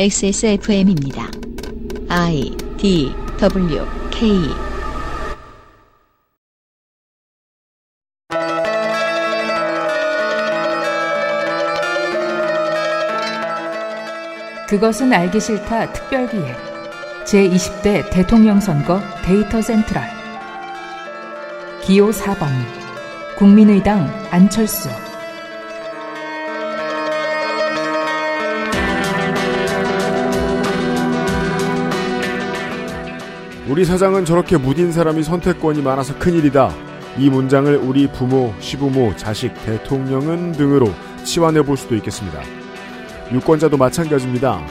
XSFM입니다. I D W K. 그것은 알기 싫다 특별기획. 제20대 대통령 선거 데이터 센트럴. 기호 4번. 국민의당 안철수 우리 사장은 저렇게 무딘 사람이 선택권이 많아서 큰일이다. 이 문장을 우리 부모, 시부모, 자식, 대통령은 등으로 치환해 볼 수도 있겠습니다. 유권자도 마찬가지입니다.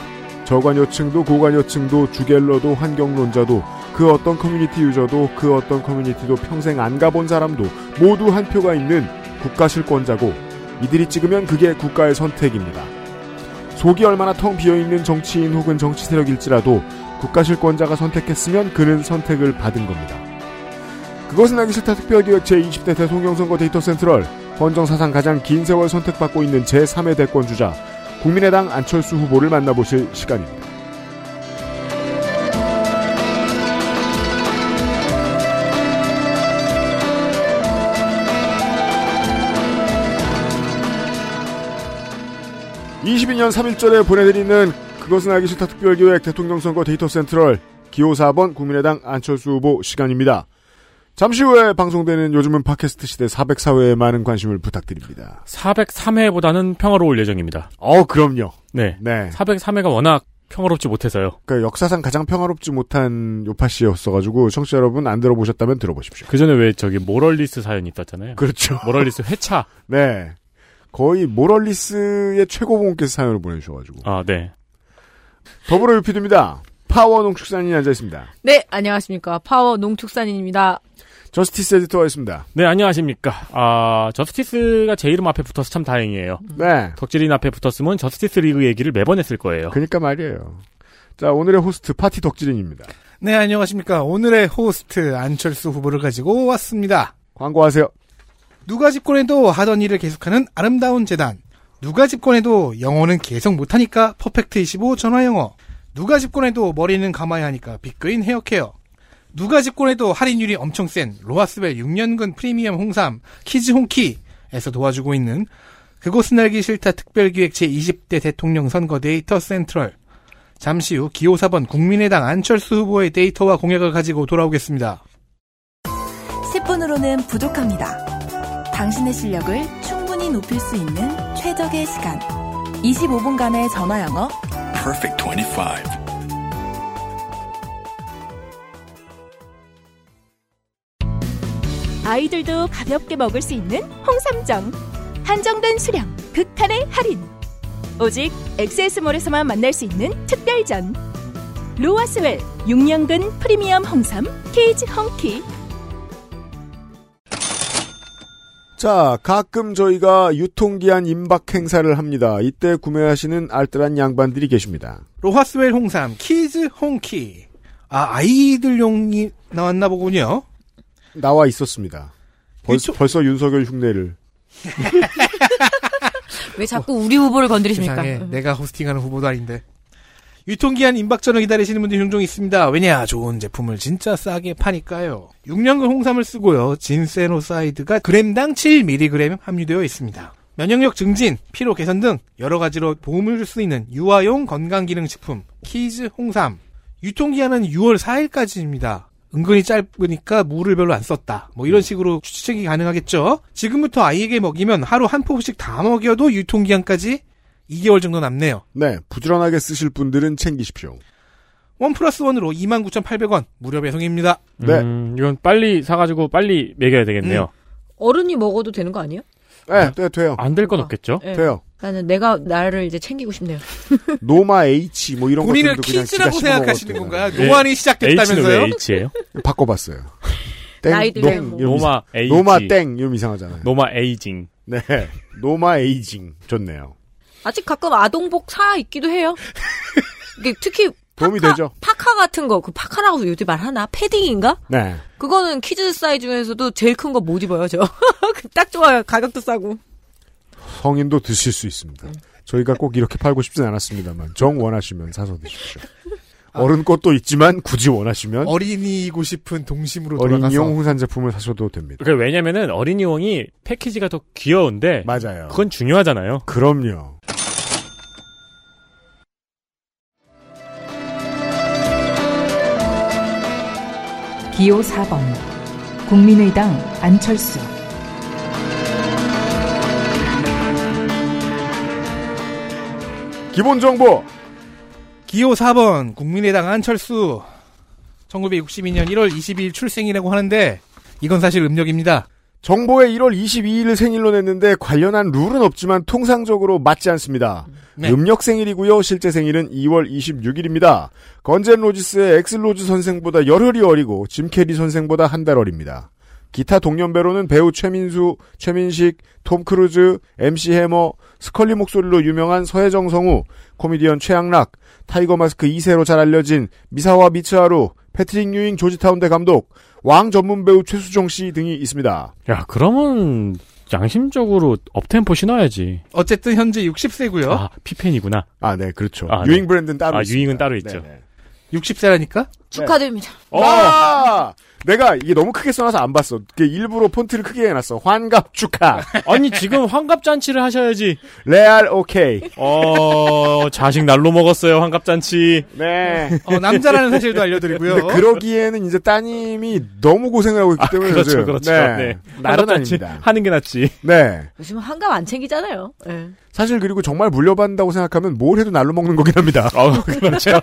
저관여층도 고관여층도 주갤러도 환경론자도 그 어떤 커뮤니티 유저도 그 어떤 커뮤니티도 평생 안 가본 사람도 모두 한 표가 있는 국가 실권자고 이들이 찍으면 그게 국가의 선택입니다. 속이 얼마나 텅 비어있는 정치인 혹은 정치 세력일지라도 국가 실권자가 선택했으면 그는 선택을 받은 겁니다. 그것은 알기 싫다 특별기획 제20대 대통령 선거 데이터 센트럴 헌정사상 가장 긴 세월 선택받고 있는 제3의 대권주자 국민의당 안철수 후보를 만나보실 시간입니다. (22년 3일절에) 보내드리는 그것은 알기 싫다 특별기획 대통령 선거 데이터 센트럴 기호 4번 국민의당 안철수 후보 시간입니다. 잠시 후에 방송되는 요즘은 팟캐스트 시대 404회에 많은 관심을 부탁드립니다. 403회보다는 평화로울 예정입니다. 어, 그럼요. 네. 네. 403회가 워낙 평화롭지 못해서요. 그 역사상 가장 평화롭지 못한 요팟시였어가지고 청취자 여러분 안 들어보셨다면 들어보십시오. 그 전에 왜 저기 moralless 사연이 있었잖아요. 그렇죠. moralless 회차. 네. 거의 moralless의 최고봉께서 사연을 보내주셔가지고. 아, 네. 더불어 유피드입니다. 파워 농축산인이 앉아있습니다. 네, 안녕하십니까. 파워 농축산인입니다. 저스티스 에디터가 있습니다. 네, 안녕하십니까. 아, 저스티스가 제 이름 앞에 붙어서 참 다행이에요. 네. 덕질인 앞에 붙었으면 저스티스 리그 얘기를 매번 했을 거예요. 그니까 말이에요. 자, 오늘의 호스트 파티 덕질인입니다. 네, 안녕하십니까. 오늘의 호스트 안철수 후보를 가지고 왔습니다. 광고하세요. 누가 집권해도 하던 일을 계속하는 아름다운 재단. 누가 집권해도 영어는 계속 못하니까 퍼펙트 25 전화 영어. 누가 집권해도 머리는 감아야 하니까 빅그린 헤어케어. 누가 집권해도 할인율이 엄청 센 로하스웰 6년근 프리미엄 홍삼 키즈 홍키에서 도와주고 있는 그것은 알기 싫다 특별기획 제20대 대통령 선거 데이터 센트럴. 잠시 후 기호 4번 국민의당 안철수 후보의 데이터와 공약을 가지고 돌아오겠습니다. 10분으로는 부족합니다. 당신의 실력을 충분히 높일 수 있는 최적의 시간. 25분간의 전화 영어. Perfect 25. 아이들도 가볍게 먹을 수 있는 홍삼정. 한정된 수량, 극한의 할인. 오직 엑세스몰에서만 만날 수 있는 특별전. 로하스웰 6년근 프리미엄 홍삼 키즈 홍키. 자, 가끔 저희가 유통기한 임박 행사를 합니다. 이때 구매하시는 알뜰한 양반들이 계십니다. 로하스웰 홍삼 키즈 홍키. 아, 아이들용이 나왔나 보군요. 나와 있었습니다. 벌써, 벌써 윤석열 흉내를. 왜 자꾸 우리 후보를 건드리십니까? 세상에 내가 호스팅하는 후보도 아닌데. 유통기한 임박전을 기다리시는 분들이 종종 있습니다. 왜냐? 좋은 제품을 진짜 싸게 파니까요. 6년근 홍삼을 쓰고요. 진세노사이드가 그램당 7mg 함유되어 있습니다. 면역력 증진, 피로 개선 등 여러 가지로 도움을 줄 수 있는 유아용 건강기능식품 키즈 홍삼. 유통기한은 6월 4일까지입니다. 은근히 짧으니까 물을 별로 안 썼다. 뭐 이런 식으로 추측이 가능하겠죠. 지금부터 아이에게 먹이면 하루 한 포씩 다 먹여도 유통기한까지 2개월 정도 남네요. 네, 부지런하게 쓰실 분들은 챙기십시오. 원 플러스 원으로 29,800원 무료 배송입니다. 네. 음, 이건 빨리 사가지고 빨리 먹여야 되겠네요. 어른이 먹어도 되는 거 아니에요? 네, 네 돼요. 안 될 건 없겠죠? 네. 돼요. 나는 내가 나를 이제 챙기고 싶네요. 노마 H 뭐 이런 본인을 키즈라고 생각하시는. 건가요? 네. 노안이 시작됐다면서요? 왜 H예요? 바꿔봤어요. 땡, 나이들 노, 노마 H. 노마 땡 이러면 이상하잖아요. 노마 에이징. 네, 노마 에이징 좋네요. 아직 가끔 아동복 사 있기도 해요. 이게 특히 도움이 파카, 되죠. 파카 같은 거, 그 파카라고 요즘 말하나? 패딩인가? 네, 그거는 키즈 사이즈 중에서도 제일 큰 거 못 입어요, 저. 딱 좋아요. 가격도 싸고. 성인도 드실 수 있습니다. 저희가 꼭 이렇게 팔고 싶진 않았습니다만 정 원하시면 사서 드십시오. 어른 것도 있지만 굳이 원하시면 어린이고 싶은 동심으로 돌아가서 어린이용 홍산 제품을 사셔도 됩니다. 그 왜냐면은 어린이용이 패키지가 더 귀여운데 맞아요. 그건 중요하잖아요. 그럼요. 기호 4번 국민의당 안철수. 기본 정보. 기호 4번 국민의당 안철수. 1962년 1월 22일 출생이라고 하는데 이건 사실 음력입니다. 정보에 1월 22일을 생일로 냈는데 관련한 룰은 없지만 통상적으로 맞지 않습니다. 네. 음력 생일이고요. 실제 생일은 2월 26일입니다. Guns N' Roses의 액슬 로즈 선생보다 열흘이 어리고 짐 캐리 선생보다 한 달 어립니다. 기타 동년배로는 배우 최민수, 최민식, 톰 크루즈, MC 해머, 스컬리 목소리로 유명한 서혜정 성우, 코미디언 최양락, 타이거 마스크 2세로 잘 알려진 미사와 미츠하루, 패트릭 유잉 조지타운대 감독, 왕 전문 배우 최수종 씨 등이 있습니다. 야 그러면 양심적으로 Uptempo 신어야지. 어쨌든 현재 60세고요. 아 피펜이구나. 아, 네, 그렇죠. 아, 유잉 네. 브랜드는 따로 아, 있습니다. 유잉은 따로 있죠. 네, 네. 60세라니까? 축하드립니다. 어. 아! 내가 이게 너무 크게 써놔서 안 봤어. 그 일부러 폰트를 크게 해놨어. 환갑 축하. 아니 지금 환갑 잔치를 하셔야지. 레알 오케이. 어 자식 날로 먹었어요 환갑 잔치. 네. 어, 남자라는 사실도 알려드리고요. 근데 그러기에는 이제 따님이 너무 고생을 하고 있기 때문에 그렇죠 요즘. 그렇죠. 네. 네. 환갑 잔치 아닙니다. 하는 게 낫지. 네. 요즘 한갑 안 챙기잖아요. 예. 사실 그리고 정말 물려받는다고 생각하면 뭘 해도 날로 먹는 거긴 합니다. 어 그렇죠.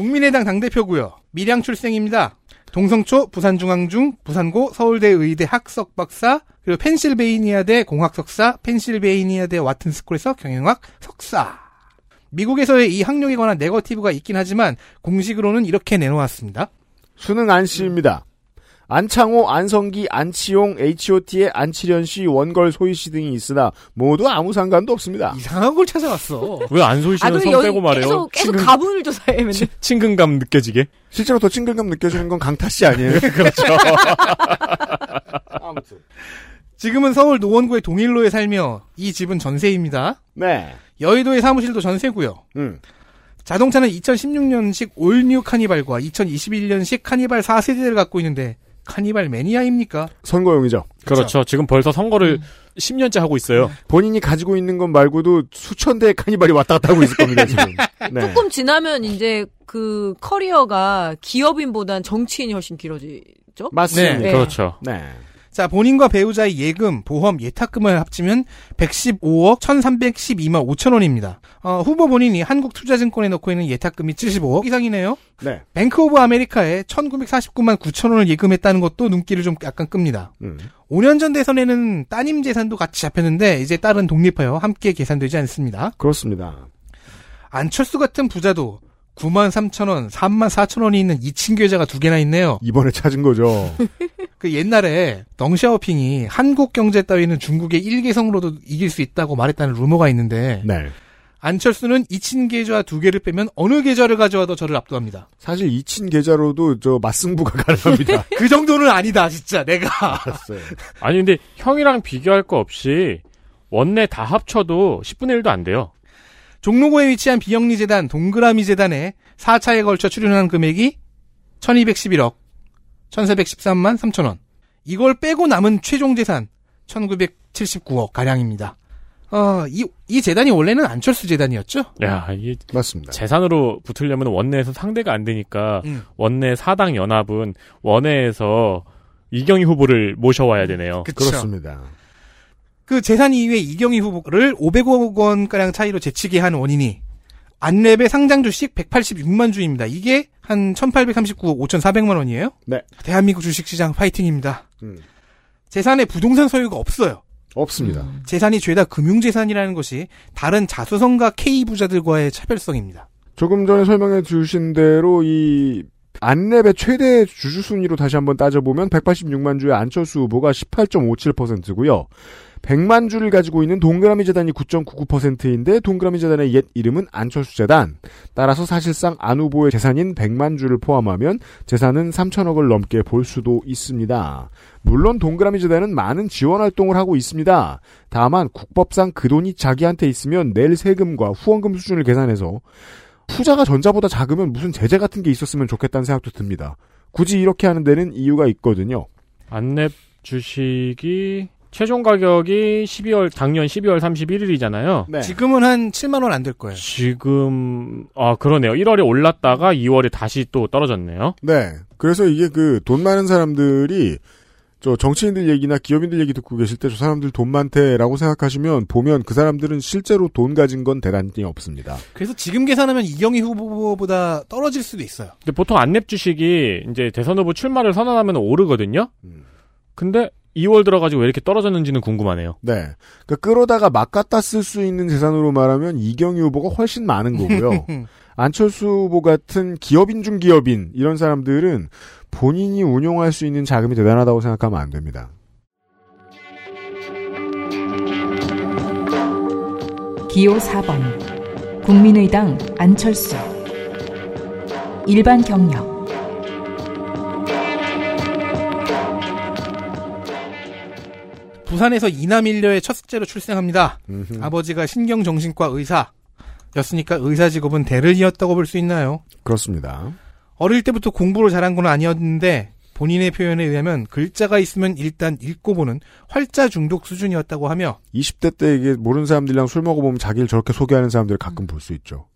국민의당 당대표고요. 밀양 출생입니다. 동성초, 부산중앙중, 부산고, 서울대 의대 학석 박사, 그리고 펜실베이니아대 공학 석사, 펜실베이니아대 와튼스쿨에서 경영학 석사. 미국에서의 이 학력에 관한 네거티브가 있긴 하지만 공식으로는 이렇게 내놓았습니다. 수능 안씨입니다. 안창호, 안성기, 안치용, H.O.T의 안치련 씨, 원걸 소희 씨 등이 있으나 모두 아무 상관도 없습니다. 이상한 걸 찾아왔어. 왜 안소희 아, 씨는 성 여기 빼고 말해요? 계속, 계속 친근, 가문을 조사해, 맨날. 친- 친근감 느껴지게. 실제로 더 친근감 느껴지는 건 강타 씨 아니에요? 그렇죠. 아무튼. 지금은 서울 노원구의 동일로에 살며 이 집은 전세입니다. 네. 여의도의 사무실도 전세고요. 음. 자동차는 2016년식 올뉴 카니발과 2021년식 카니발 4세대를 갖고 있는데 카니발 매니아입니까? 선거용이죠. 그렇죠. 지금 벌써 선거를 10년째 하고 있어요. 본인이 가지고 있는 것 말고도 수천 대의 카니발이 왔다 갔다 하고 있을 겁니다, 지금. 네. 조금 지나면 이제 그 커리어가 기업인보단 정치인이 훨씬 길어지죠? 맞습니다. 네. 그렇죠. 네. 자, 본인과 배우자의 예금, 보험, 예탁금을 합치면 115억 1312만 5천 원입니다. 어, 후보 본인이 한국투자증권에 넣고 있는 예탁금이 75억 이상이네요. 네. 뱅크 오브 아메리카에 1949만 9천 원을 예금했다는 것도 눈길을 좀 약간 끕니다. 음. 5년 전 대선에는 따님 재산도 같이 잡혔는데 이제 딸은 독립하여 함께 계산되지 않습니다. 그렇습니다. 안철수 같은 부자도 9만 3천 원, 3만 4천 원이 있는 2층 계좌가 두 개나 있네요. 이번에 찾은 거죠. 그 옛날에 덩샤오핑이 한국 경제 따위는 중국의 일개성으로도 이길 수 있다고 말했다는 루머가 있는데 네. 안철수는 2친 계좌 두 개를 빼면 어느 계좌를 가져와도 저를 압도합니다. 사실 이친 계좌로도 저 맞승부가 가능합니다. 그 정도는 아니다, 진짜 내가. 알았어요. 아니 근데 형이랑 비교할 거 없이 원내 다 합쳐도 10분의 1도 안 돼요. 종로구에 위치한 비영리 재단 동그라미 재단에 4차에 걸쳐 출연한 금액이 1211억 1413만 3천 원. 이걸 빼고 남은 최종 재산 1979억 가량입니다. 어, 이, 이 재단이 원래는 안철수 재단이었죠? 야, 이게 맞습니다. 재산으로 붙으려면 원내에서 상대가 안 되니까 음. 원내 사당 연합은 원내에서 이경희 후보를 모셔와야 되네요. 그쵸. 그렇습니다. 그 재산 이후에 이경희 후보를 500억 원가량 차이로 제치게 한 원인이 안랩의 상장 주식 186만 주입니다. 이게 한 1839억 5,400만 원이에요? 네. 대한민국 주식시장 파이팅입니다. 음. 재산에 부동산 소유가 없어요. 없습니다. 재산이 죄다 금융재산이라는 것이 다른 자수성가 K 부자들과의 차별성입니다. 조금 전에 설명해 주신 대로 이 안랩의 최대 주주 순위로 다시 한번 따져보면 186만 주의 안철수 후보가 18.57%고요. 100만 주를 가지고 있는 동그라미 재단이 9.99%인데 동그라미 재단의 옛 이름은 안철수 재단. 따라서 사실상 안 후보의 재산인 100만 주를 포함하면 재산은 3천억을 넘게 볼 수도 있습니다. 물론 동그라미 재단은 많은 지원 활동을 하고 있습니다. 다만 국법상 그 돈이 자기한테 있으면 낼 세금과 후원금 수준을 계산해서 투자가 전자보다 작으면 무슨 제재 같은 게 있었으면 좋겠다는 생각도 듭니다. 굳이 이렇게 하는 데는 이유가 있거든요. 안랩 주식이 최종 가격이 12월 작년 12월 31일이잖아요. 네. 지금은 한 7만 원 안 될 거예요. 지금 아 그러네요. 1월에 올랐다가 2월에 다시 또 떨어졌네요. 네. 그래서 이게 그 돈 많은 사람들이 저 정치인들 얘기나 기업인들 얘기 듣고 계실 때 저 사람들 돈 많대라고 생각하시면 보면 그 사람들은 실제로 돈 가진 건 대단히 없습니다. 그래서 지금 계산하면 이경희 후보보다 떨어질 수도 있어요. 근데 보통 안랩 주식이 이제 대선 후보 출마를 선언하면 오르거든요. 음. 근데 2월 들어가지고 왜 이렇게 떨어졌는지는 궁금하네요. 네. 그러니까 끌어다가 막 갖다 쓸 수 있는 재산으로 말하면 이경희 후보가 훨씬 많은 거고요. 안철수 후보 같은 기업인 중 기업인 이런 사람들은 본인이 운용할 수 있는 자금이 대단하다고 생각하면 안 됩니다. 기호 4번 국민의당 안철수 일반 경력 부산에서 이남 일녀의 첫 째로 출생합니다. 음흠. 아버지가 신경정신과 의사였으니까 의사 직업은 대를 이었다고 볼 수 있나요? 그렇습니다. 어릴 때부터 공부를 잘한 건 아니었는데 본인의 표현에 의하면 글자가 있으면 일단 읽고 보는 활자 중독 수준이었다고 하며 20대 때 이게 모르는 사람들이랑 술 먹어보면 자기를 저렇게 소개하는 사람들을 가끔 볼 수 있죠.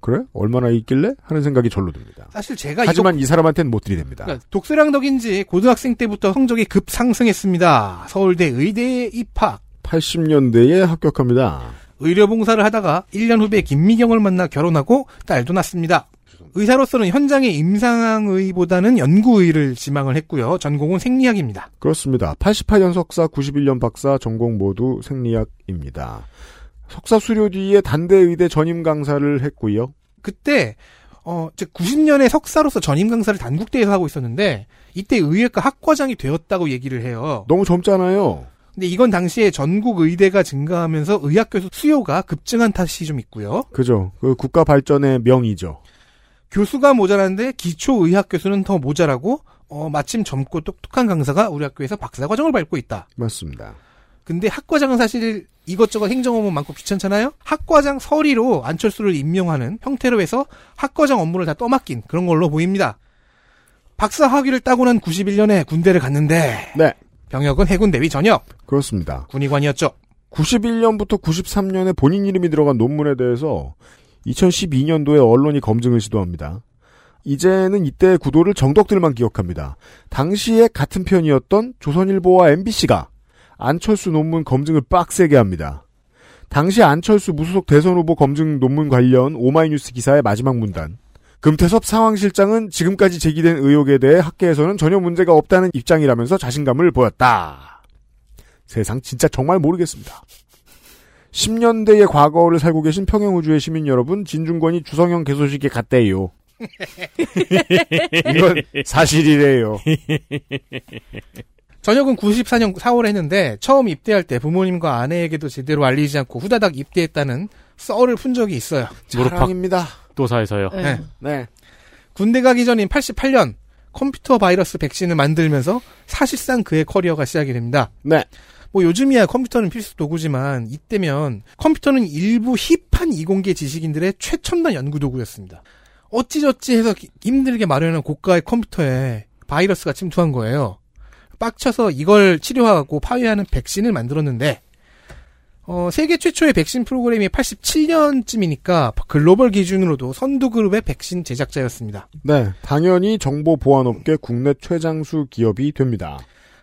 그래? 얼마나 있길래? 하는 생각이 절로 듭니다. 사실 제가 하지만 이 사람한테는 못 들이댑니다. 그러니까 독서량 덕인지 고등학생 때부터 성적이 급상승했습니다. 서울대 의대에 입학. 80년대에 합격합니다. 의료봉사를 하다가 1년 후배 김미경을 만나 결혼하고 딸도 낳습니다. 의사로서는 현장의 임상의보다는 연구의를 지망을 했고요. 전공은 생리학입니다. 그렇습니다. 88년 석사, 91년 박사, 전공 모두 생리학입니다. 석사 수료 뒤에 단대 의대 전임 강사를 했고요. 그때 어, 즉 90년에 석사로서 전임 강사를 단국대에서 하고 있었는데 이때 의외과 학과장이 되었다고 얘기를 해요. 너무 젊잖아요. 근데 이건 당시에 전국 의대가 증가하면서 의학교수 수요가 급증한 탓이 좀 있고요. 그죠. 그 국가 발전의 명이죠. 교수가 모자란데 기초 의학 교수는 더 모자라고 어, 마침 젊고 똑똑한 강사가 우리 학교에서 박사 과정을 밟고 있다. 맞습니다. 근데 학과장은 사실 이것저것 행정 업무 많고 귀찮잖아요. 학과장 서리로 안철수를 임명하는 형태로 해서 학과장 업무를 다 떠맡긴 그런 걸로 보입니다. 박사 학위를 따고 난 91년에 군대를 갔는데 네. 병역은 해군 대위 전역 그렇습니다. 군의관이었죠. 91년부터 93년에 본인 이름이 들어간 논문에 대해서 2012년도에 언론이 검증을 시도합니다. 이제는 이때 구도를 정덕들만 기억합니다. 당시에 같은 편이었던 조선일보와 MBC가 안철수 논문 검증을 빡세게 합니다. 당시 안철수 무소속 대선 후보 검증 논문 관련 오마이뉴스 기사의 마지막 문단. 금태섭 상황실장은 지금까지 제기된 의혹에 대해 학계에서는 전혀 문제가 없다는 입장이라면서 자신감을 보였다. 세상 진짜 정말 모르겠습니다. 10년대의 과거를 살고 계신 평행우주의 시민 여러분, 진중권이 주성형 개소식에 갔대요. 이건 사실이래요. 전역은 94년 4월에 했는데 처음 입대할 때 부모님과 아내에게도 제대로 알리지 않고 후다닥 입대했다는 썰을 푼 적이 있어요. 자랑입니다. 도사에서요. 네. 네. 네. 군대 가기 전인 88년 컴퓨터 바이러스 백신을 만들면서 사실상 그의 커리어가 시작이 됩니다. 네. 뭐 요즘이야 컴퓨터는 필수 도구지만 이때면 컴퓨터는 일부 힙한 이공계 지식인들의 최첨단 연구 도구였습니다. 어찌저찌 해서 기- 힘들게 마련한 고가의 컴퓨터에 바이러스가 침투한 거예요. 빡쳐서 이걸 치료하고 파괴하는 백신을 만들었는데 어, 세계 최초의 백신 프로그램이 87년쯤이니까 글로벌 기준으로도 선두 그룹의 백신 제작자였습니다. 네. 당연히 정보 보안업계 국내 최장수 기업이 됩니다.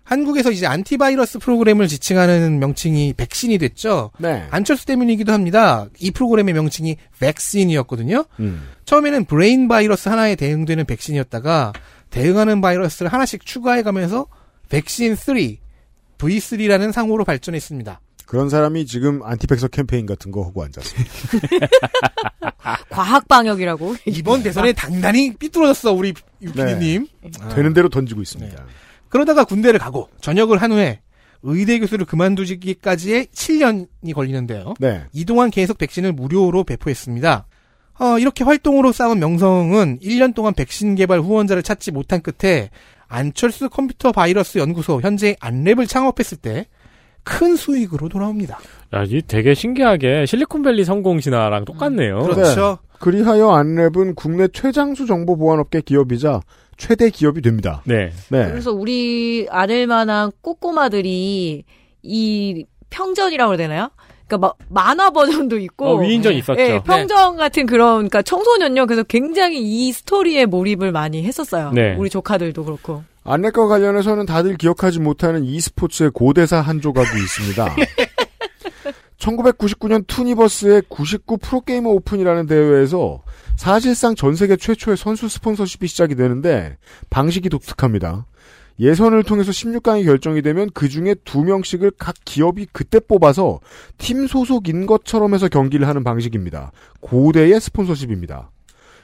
한국에서 이제 안티바이러스 프로그램을 지칭하는 명칭이 백신이 됐죠. 네. 안철수 때문이기도 합니다. 이 프로그램의 명칭이 백신이었거든요. 음. 처음에는 브레인 바이러스 하나에 대응되는 백신이었다가 대응하는 바이러스를 하나씩 추가해가면서 백신 3, V3라는 상호로 발전했습니다. 그런 사람이 지금 안티백서 캠페인 같은 거 하고 앉았어요. 과학 방역이라고. 이번 대선에 단단히 삐뚤어졌어 우리 유피디님. 되는 대로 던지고 있습니다. 그러다가 군대를 가고 전역을 한 후에 의대 교수를 그만두기까지의 7년이 걸리는데요. 네. 이 동안 계속 백신을 무료로 배포했습니다. 어, 이렇게 활동으로 쌓은 명성은 1년 동안 백신 개발 후원자를 찾지 못한 끝에 안철수 컴퓨터 바이러스 연구소 현재 안랩을 창업했을 때 큰 수익으로 돌아옵니다. 야, 이 되게 신기하게 실리콘밸리 성공 신화랑 똑같네요. 그렇죠. 그리하여 안랩은 국내 최장수 정보 보안업계 기업이자 최대 기업이 됩니다. 네. 네. 그래서 우리 아들 만한 꼬꼬마들이 이 평전이라고 해야 되나요? 그러니까 막 만화 버전도 있고 어, 위인전 있었죠. 예, 평전 같은 그런 그러니까 청소년요. 그래서 굉장히 이 스토리에 몰입을 많이 했었어요. 네. 우리 조카들도 그렇고. 안랩과 관련해서는 다들 기억하지 못하는 e스포츠의 고대사 한 조각이 있습니다. 1999년 투니버스의 99 프로게이머 오픈이라는 대회에서 사실상 전 세계 최초의 선수 스폰서십이 시작이 되는데 방식이 독특합니다. 예선을 통해서 16강이 결정이 되면 그 중에 두 명씩을 각 기업이 그때 뽑아서 팀 소속인 것처럼 해서 경기를 하는 방식입니다. 고대의 스폰서십입니다.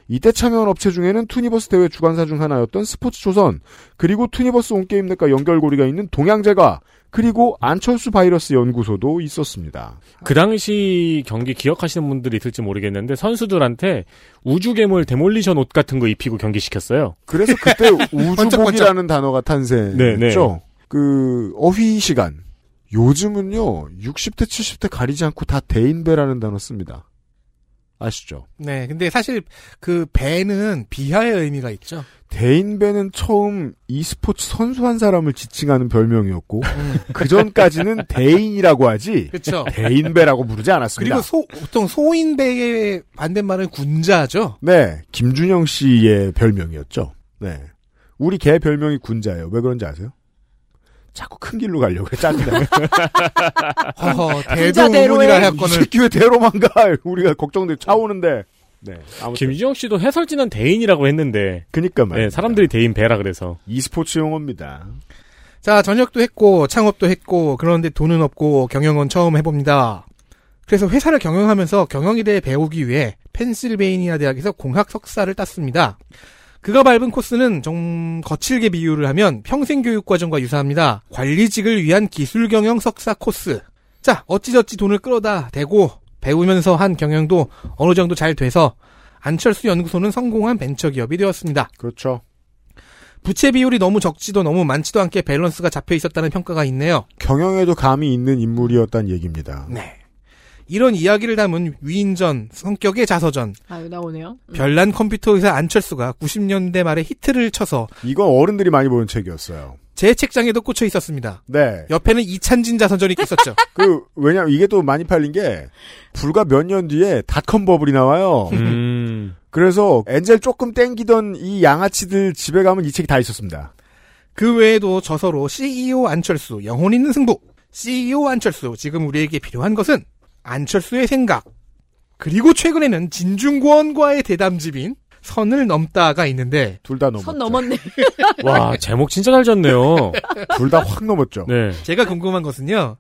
이때 참여한 업체 중에는 투니버스 대회 주관사 중 하나였던 스포츠조선, 그리고 투니버스 온게임넷과 연결고리가 있는 동양제과, 그리고 안철수 바이러스 연구소도 있었습니다. 그 당시 경기 기억하시는 분들이 있을지 모르겠는데 선수들한테 우주 괴물 데몰리션 옷 같은 거 입히고 경기 시켰어요. 그래서 그때 우주복이라는 단어가 탄생했죠. 네, 네. 그 어휘 시간. 요즘은요 60대 70대 가리지 않고 다 대인배라는 단어 씁니다. 아시죠? 네, 근데 사실 그 배는 비하의 의미가 있죠. 대인배는 처음 e스포츠 선수 한 사람을 지칭하는 별명이었고 그 전까지는 대인이라고 하지 그렇죠. 대인배라고 부르지 않았습니다. 그리고 소, 보통 소인배의 반대말은 군자죠. 네, 김준영 씨의 별명이었죠. 네, 우리 개 별명이 군자예요. 왜 그런지 아세요? 자꾸 큰 길로 가려고 해 짜증나. 허허, 이 할거는 새끼 왜 대로만 가? 우리가 걱정돼 차 오는데. 네. 아무튼 김주영 씨도 해설지는 대인이라고 했는데 그니까 말이야. 네, 사람들이 대인 배라 그래서 e스포츠 용어입니다. 자, 전역도 했고, 창업도 했고, 그런데 돈은 없고, 경영은 처음 해봅니다. 그래서 회사를 경영하면서 경영에 대해 배우기 위해 펜실베이니아 대학에서 공학 석사를 땄습니다. 그가 밟은 코스는 좀 거칠게 비유를 하면 평생교육과정과 유사합니다. 관리직을 위한 기술경영 석사 코스. 자, 어찌저찌 돈을 끌어다 대고 배우면서 한 경영도 어느 정도 잘 돼서 안철수 연구소는 성공한 벤처기업이 되었습니다. 그렇죠. 부채 비율이 너무 적지도 너무 많지도 않게 밸런스가 잡혀 있었다는 평가가 있네요. 경영에도 감이 있는 인물이었단 얘기입니다. 네. 이런 이야기를 담은 위인전, 성격의 자서전, 아유 나오네요. 별난 컴퓨터 의사 안철수가 90년대 말에 히트를 쳐서 이건 어른들이 많이 보는 책이었어요. 제 책장에도 꽂혀 있었습니다. 네. 옆에는 이찬진 자서전이 있었죠. 그, 왜냐면 이게 또 많이 팔린 게, 불과 몇 년 뒤에 닷컴 버블이 나와요. 음. 그래서 엔젤 조금 땡기던 이 양아치들 집에 가면 이 책이 다 있었습니다. 그 외에도 저서로 CEO 안철수, 영혼 있는 승부, CEO 안철수, 지금 우리에게 필요한 것은 안철수의 생각, 그리고 최근에는 진중권과의 대담집인 선을 넘다가 있는데 둘 다 넘었죠. 선 넘었네. 와 제목 진짜 잘 졌네요. 둘 다 확 넘었죠. 네. 제가 궁금한 것은요.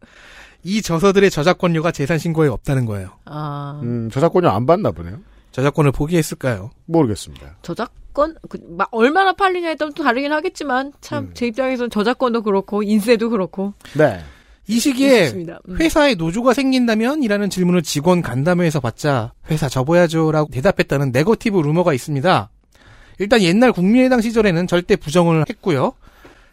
이 저서들의 저작권료가 재산 신고에 없다는 거예요. 아 음, 저작권료 안 받나 보네요. 저작권을 포기했을까요? 모르겠습니다. 저작권 그, 막 얼마나 팔리냐에 따라 또 다르긴 하겠지만 참제 입장에서는 저작권도 그렇고 인쇄도 그렇고 네. 이 시기에. 음. 회사에 노조가 생긴다면? 이라는 질문을 직원 간담회에서 받자 회사 접어야죠 라고 대답했다는 네거티브 루머가 있습니다. 일단 옛날 국민의당 시절에는 절대 부정을 했고요.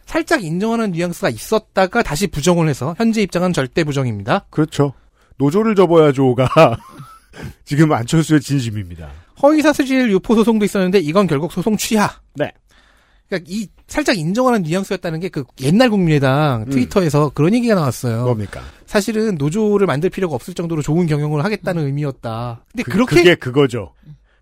살짝 인정하는 뉘앙스가 있었다가 다시 부정을 해서 현재 입장은 절대 부정입니다. 그렇죠. 노조를 접어야죠가 지금 안철수의 진심입니다. 허위사실주의 유포 소송도 있었는데 이건 결국 소송 취하. 네. 그러니까 이 살짝 인정하는 뉘앙스였다는 게 그 옛날 국민의당 음. 트위터에서 그런 얘기가 나왔어요. 뭡니까? 사실은 노조를 만들 필요가 없을 정도로 좋은 경영을 하겠다는 의미였다. 근데 그, 그, 렇게 그게 그거죠.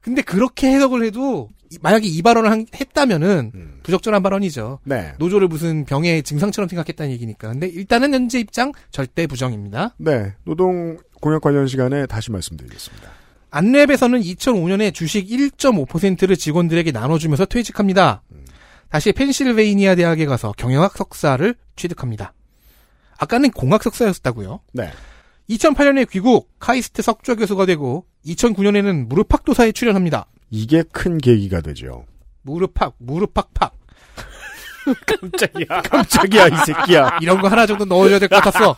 근데 그렇게 해석을 해도 이- 만약에 이 발언을 한- 했다면은 음. 부적절한 발언이죠. 네. 노조를 무슨 병의 증상처럼 생각했다는 얘기니까. 근데 일단은 현재 입장 절대 부정입니다. 네. 노동 공약 관련 시간에 다시 말씀드리겠습니다. 안랩에서는 2005년에 주식 1.5%를 직원들에게 나눠주면서 퇴직합니다. 다시 펜실베이니아 대학에 가서 경영학 석사를 취득합니다. 아까는 공학 석사였다고요. 네. 2008년에 귀국 카이스트 석좌 교수가 되고 2009년에는 무릎팍도사에 출연합니다. 이게 큰 계기가 되죠. 무릎팍 무릎팍팍 깜짝이야. 깜짝이야, 이 새끼야. 이런 거 하나 정도 넣어줘야 될 것 같았어.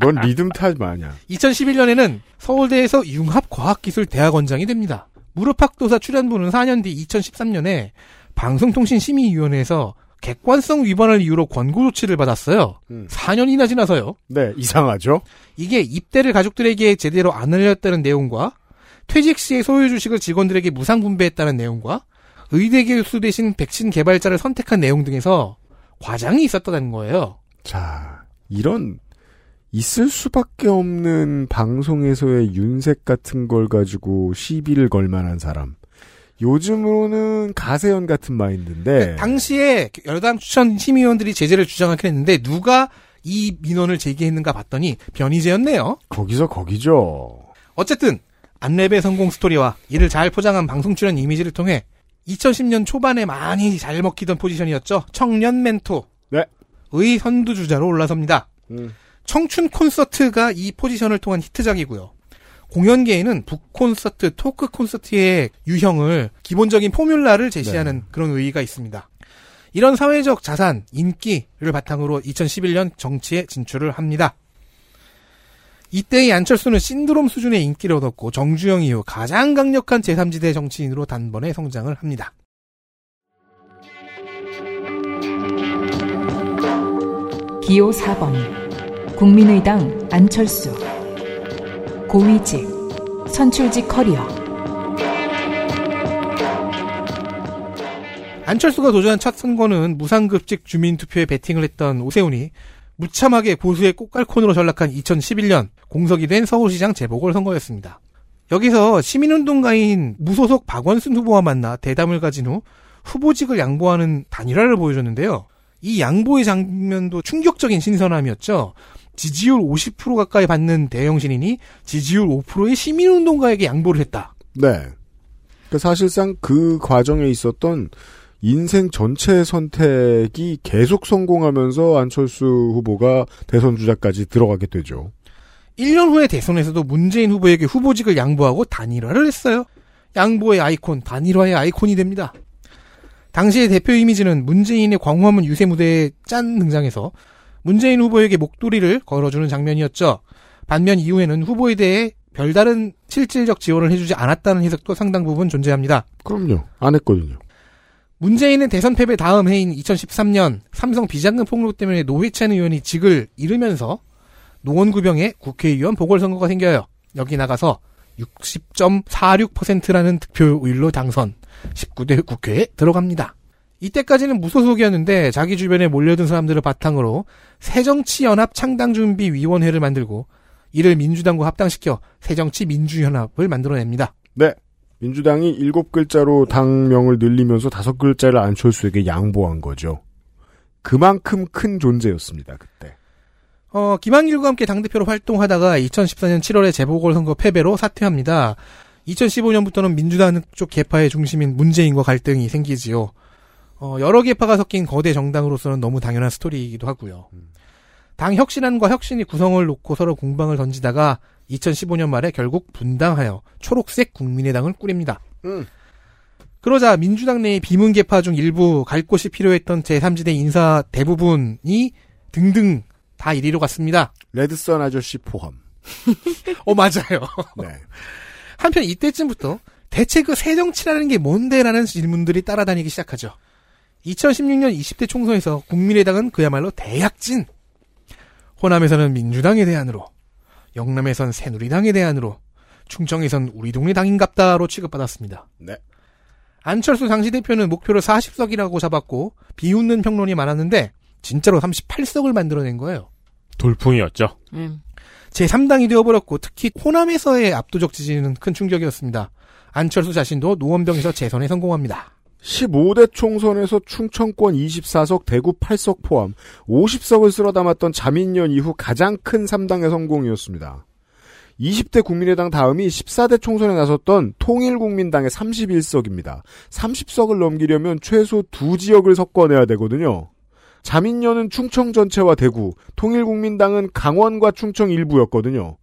넌 리듬 탓 마냐. 2011년에는 서울대에서 융합과학기술대학원장이 됩니다. 무릎팍도사 출연부는 4년 뒤 2013년에 방송통신심의위원회에서 객관성 위반을 이유로 권고 조치를 받았어요. 음. 4년이나 지나서요. 네, 이상하죠? 이게 입대를 가족들에게 제대로 안 알렸다는 내용과 퇴직 시에 소유 주식을 직원들에게 무상 분배했다는 내용과 의대 교수 대신 백신 개발자를 선택한 내용 등에서 과장이 있었다는 거예요. 자, 이런 있을 수밖에 없는 방송에서의 윤색 같은 걸 가지고 시비를 걸 만한 사람. 요즘으로는 가세연 같은 마인드인데 당시에 여당 추천 심의위원들이 제재를 주장하긴 했는데 누가 이 민원을 제기했는가 봤더니 변희재였네요. 거기서 거기죠. 어쨌든 안랩의 성공 스토리와 이를 잘 포장한 방송 출연 이미지를 통해 2010년 초반에 많이 잘 먹히던 포지션이었죠. 청년 멘토. 네. 의 선두주자로 올라섭니다. 음. 청춘 콘서트가 이 포지션을 통한 히트작이고요. 공연계에는 북 콘서트, 토크 콘서트의 유형을 기본적인 포뮬라를 제시하는 그런 의의가 있습니다. 이런 사회적 자산, 인기를 바탕으로 2011년 정치에 진출을 합니다. 이때의 안철수는 신드롬 수준의 인기를 얻었고 정주영 이후 가장 강력한 제3지대 정치인으로 단번에 성장을 합니다. 기호 4번 국민의당 안철수 고위직 선출직 커리어 안철수가 도전한 첫 선거는 무상급직 주민투표에 베팅을 했던 오세훈이 무참하게 보수의 꽃갈콘으로 전락한 2011년 공석이 된 서울시장 재보궐선거였습니다. 여기서 시민운동가인 무소속 박원순 후보와 만나 대담을 가진 후 후보직을 양보하는 단일화를 보여줬는데요. 이 양보의 장면도 충격적인 신선함이었죠. 지지율 50% 가까이 받는 대형 신인이 지지율 5%의 시민운동가에게 양보를 했다. 네. 그 사실상 그 과정에 있었던 인생 전체 선택이 계속 성공하면서 안철수 후보가 대선 주자까지 들어가게 되죠. 1년 후의 대선에서도 문재인 후보에게 후보직을 양보하고 단일화를 했어요. 양보의 아이콘, 단일화의 아이콘이 됩니다. 당시의 대표 이미지는 문재인의 광화문 유세 무대에 짠 등장해서 문재인 후보에게 목도리를 걸어주는 장면이었죠. 반면 이후에는 후보에 대해 별다른 실질적 지원을 해주지 않았다는 해석도 상당 부분 존재합니다. 그럼요. 안 했거든요. 문재인은 대선 패배 다음 해인 2013년 삼성 비자금 폭로 때문에 노회찬 의원이 직을 잃으면서 노원구병에 국회의원 보궐선거가 생겨요. 여기 나가서 60.46%라는 득표율로 당선, 19대 국회에 들어갑니다. 이때까지는 무소속이었는데 자기 주변에 몰려든 사람들을 바탕으로 새정치연합 창당준비위원회를 만들고 이를 민주당과 합당시켜 새정치 민주연합을 만들어냅니다. 네. 민주당이 일곱 글자로 당명을 늘리면서 다섯 글자를 안철수에게 양보한 거죠. 그만큼 큰 존재였습니다, 그때. 어, 김한길과 함께 당대표로 활동하다가 2014년 7월에 재보궐선거 패배로 사퇴합니다. 2015년부터는 민주당 쪽 계파의 중심인 문재인과 갈등이 생기지요. 어, 여러 계파가 섞인 거대 정당으로서는 너무 당연한 스토리이기도 하고요. 당 혁신안과 혁신이 구성을 놓고 서로 공방을 던지다가 2015년 말에 결국 분당하여 초록색 국민의당을 꾸립니다. 음. 그러자 민주당 내의 비문 계파 중 일부 갈 곳이 필요했던 제3지대 인사 대부분이 등등 다 이리로 갔습니다. 레드선 아저씨 포함. 어, 맞아요. 네. 한편 이때쯤부터 대체 그 새정치라는 게 뭔데라는 질문들이 따라다니기 시작하죠. 2016년 20대 총선에서 국민의당은 그야말로 대약진. 호남에서는 민주당의 대안으로, 영남에선 새누리당의 대안으로, 충청에선 우리 동네 당인갑다로 취급받았습니다. 네. 안철수 당시 대표는 목표를 40석이라고 잡았고 비웃는 평론이 많았는데 진짜로 38석을 만들어낸 거예요. 돌풍이었죠. 음. 제3당이 되어버렸고 특히 호남에서의 압도적 지지는 큰 충격이었습니다. 안철수 자신도 노원병에서 재선에 성공합니다. 15대 총선에서 충청권 24석, 대구 8석 포함 50석을 쓸어 담았던 자민련 이후 가장 큰 3당의 성공이었습니다. 20대 국민의당 다음이 14대 총선에 나섰던 통일국민당의 31석입니다. 30석을 넘기려면 최소 두 지역을 섞어내야 되거든요. 자민련은 충청 전체와 대구, 통일국민당은 강원과 충청 일부였거든요.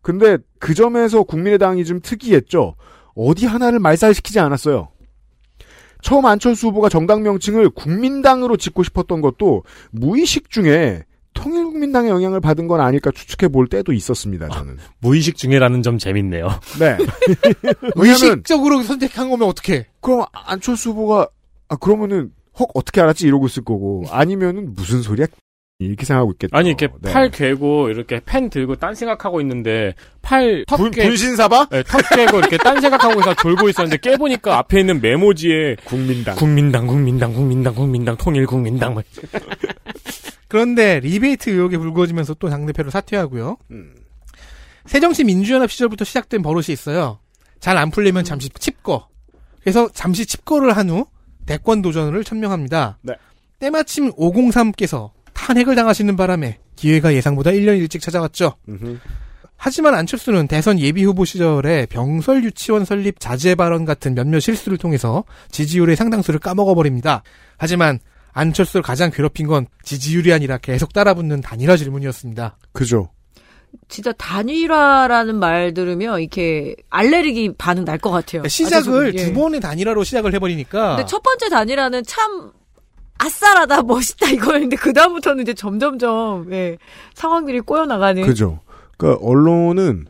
근데 그 점에서 국민의당이 좀 특이했죠. 어디 하나를 말살시키지 않았어요. 처음 안철수 후보가 정당 명칭을 국민당으로 짓고 싶었던 것도 무의식 중에 통일국민당의 영향을 받은 건 아닐까 추측해 볼 때도 있었습니다. 저는. 무의식 중에라는 점 재밌네요. 네. 의식적으로 선택한 거면 어떻게? 그럼 안철수 후보가 아 그러면은 혹 어떻게 알았지 이러고 있을 거고 아니면은 무슨 소리야 이렇게 생각하고 있겠죠. 아니 이렇게 네. 팔 괴고 이렇게 펜 들고 딴 생각하고 있는데 팔턱 분, 분신사바 네, 턱 괴고 이렇게 딴 생각하고 있어 졸고 있었는데 깨보니까 앞에 있는 메모지에 국민당. 국민당 국민당 국민당 국민당 통일 국민당 뭐 그런데 리베이트 의혹에 불거지면서 또 당대표를 사퇴하고요. 음. 새정치 민주연합 시절부터 시작된 버릇이 있어요. 잘 안 풀리면 잠시 칩거. 그래서 잠시 칩거를 한 후 대권 도전을 천명합니다. 네. 때마침 503께서 탄핵을 당하시는 바람에 기회가 예상보다 1년 일찍 찾아왔죠. 음흠. 하지만 안철수는 대선 예비 후보 시절에 병설 유치원 설립 자제 발언 같은 몇몇 실수를 통해서 지지율의 상당수를 까먹어 버립니다. 하지만 안철수를 가장 괴롭힌 건 지지율이 아니라 계속 따라붙는 단일화 질문이었습니다. 그죠. 진짜 단일화라는 말 들으면 이렇게 알레르기 반응 날 것 같아요. 시작을 예. 두 번의 단일화로 시작을 해버리니까 근데 첫 번째 단일화는 참 아싸라다 멋있다 이거였는데 그 다음부터는 이제 점점점 예, 상황들이 꼬여 나가는. 그죠. 그러니까 언론은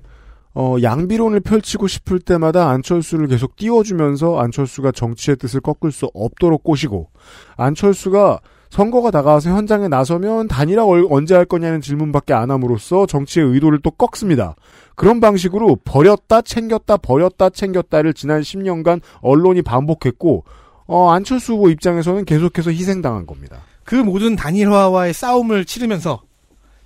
어, 양비론을 펼치고 싶을 때마다 안철수를 계속 띄워주면서 안철수가 정치의 뜻을 꺾을 수 없도록 꼬시고 안철수가 선거가 다가와서 현장에 나서면 단일화 얼- 언제 할 거냐는 질문밖에 안 함으로써 정치의 의도를 또 꺾습니다. 그런 방식으로 버렸다 챙겼다 버렸다 챙겼다를 지난 10년간 언론이 반복했고 어, 안철수 후보 입장에서는 계속해서 희생당한 겁니다. 그 모든 단일화와의 싸움을 치르면서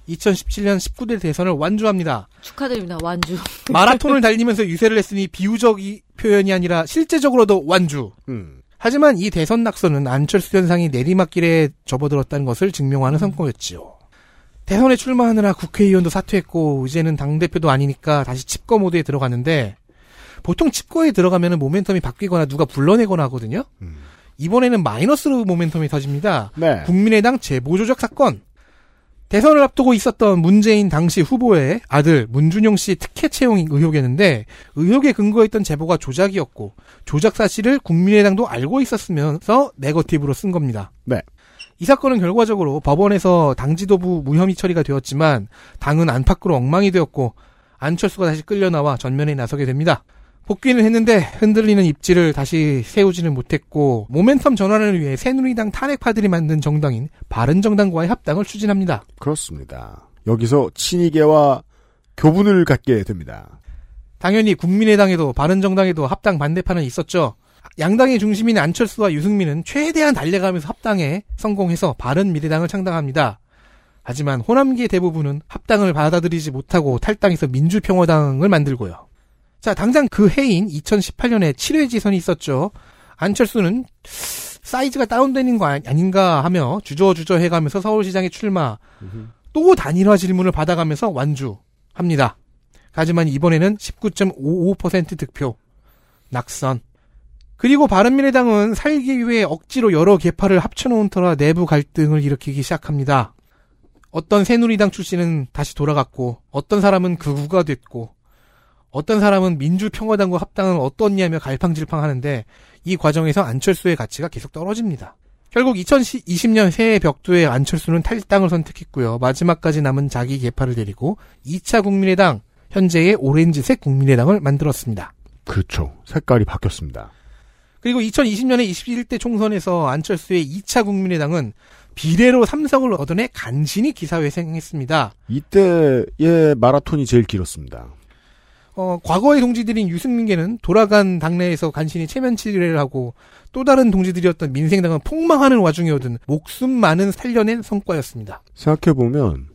2017년 19대 대선을 완주합니다. 축하드립니다 완주. 마라톤을 달리면서 유세를 했으니 비유적이 표현이 아니라 실제적으로도 완주. 음. 하지만 이 대선 낙선은 안철수 현상이 내리막길에 접어들었다는 것을 증명하는 성과였지요. 대선에 출마하느라 국회의원도 사퇴했고 이제는 당대표도 아니니까 다시 칩거 모드에 들어갔는데 보통 칩거에 들어가면 모멘텀이 바뀌거나 누가 불러내거나 하거든요. 음. 이번에는 마이너스로 모멘텀이 터집니다. 네. 국민의당 제보조작 사건. 대선을 앞두고 있었던 문재인 당시 후보의 아들 문준용 씨 특혜 채용 의혹이었는데 의혹에 근거했던 제보가 조작이었고 조작 사실을 국민의당도 알고 있었으면서 네거티브로 쓴 겁니다. 네. 이 사건은 결과적으로 법원에서 당 지도부 무혐의 처리가 되었지만 당은 안팎으로 엉망이 되었고 안철수가 다시 끌려 나와 전면에 나서게 됩니다. 복귀는 했는데 흔들리는 입지를 다시 세우지는 못했고 모멘텀 전환을 위해 새누리당 탄핵파들이 만든 정당인 바른정당과의 합당을 추진합니다. 그렇습니다. 여기서 친이계와 교분을 갖게 됩니다. 당연히 국민의당에도 바른정당에도 합당 반대파는 있었죠. 양당의 중심인 안철수와 유승민은 최대한 달려가면서 합당에 성공해서 바른미래당을 창당합니다. 하지만 호남기의 대부분은 합당을 받아들이지 못하고 탈당해서 민주평화당을 만들고요. 자, 당장 그 해인 2018년에 7회 지선이 있었죠. 안철수는 사이즈가 다운되는 거 아닌가 하며 주저주저 해가면서 서울시장에 출마. 또 단일화 질문을 받아가면서 완주합니다. 하지만 이번에는 19.55% 득표. 낙선. 그리고 바른미래당은 살기 위해 억지로 여러 개파를 합쳐놓은 터라 내부 갈등을 일으키기 시작합니다. 어떤 새누리당 출신은 다시 돌아갔고, 어떤 사람은 극우가 됐고, 어떤 사람은 민주평화당과 합당은 어떻냐며 갈팡질팡하는데 이 과정에서 안철수의 가치가 계속 떨어집니다. 결국 2020년 새해 벽두에 안철수는 탈당을 선택했고요. 마지막까지 남은 자기 개파를 데리고 2차 국민의당, 현재의 오렌지색 국민의당을 만들었습니다. 그렇죠. 색깔이 바뀌었습니다. 그리고 2020년에 21대 총선에서 안철수의 2차 국민의당은 비례로 삼석을 얻어내 간신히 기사회생했습니다. 이때의 마라톤이 제일 길었습니다. 어, 과거의 동지들인 유승민계는 돌아간 당내에서 간신히 체면 치레를 하고 또 다른 동지들이었던 민생당은 폭망하는 와중에 얻은 목숨만은 살려낸 성과였습니다. 생각해보면,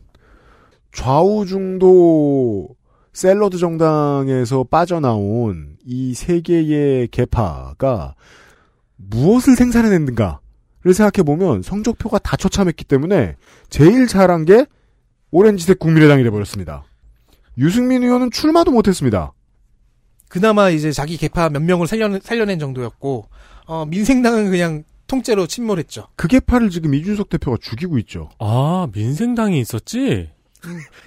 좌우중도 샐러드 정당에서 빠져나온 이 세 개의 개파가 무엇을 생산해냈는가를 생각해보면 성적표가 다 처참했기 때문에 제일 잘한 게 오렌지색 국민의당이 돼버렸습니다. 유승민 의원은 출마도 못했습니다. 그나마 이제 자기 개파 몇 명을 살려낸, 살려낸 정도였고 어, 민생당은 그냥 통째로 침몰했죠. 그 계파를 지금 이준석 대표가 죽이고 있죠. 아 민생당이 있었지.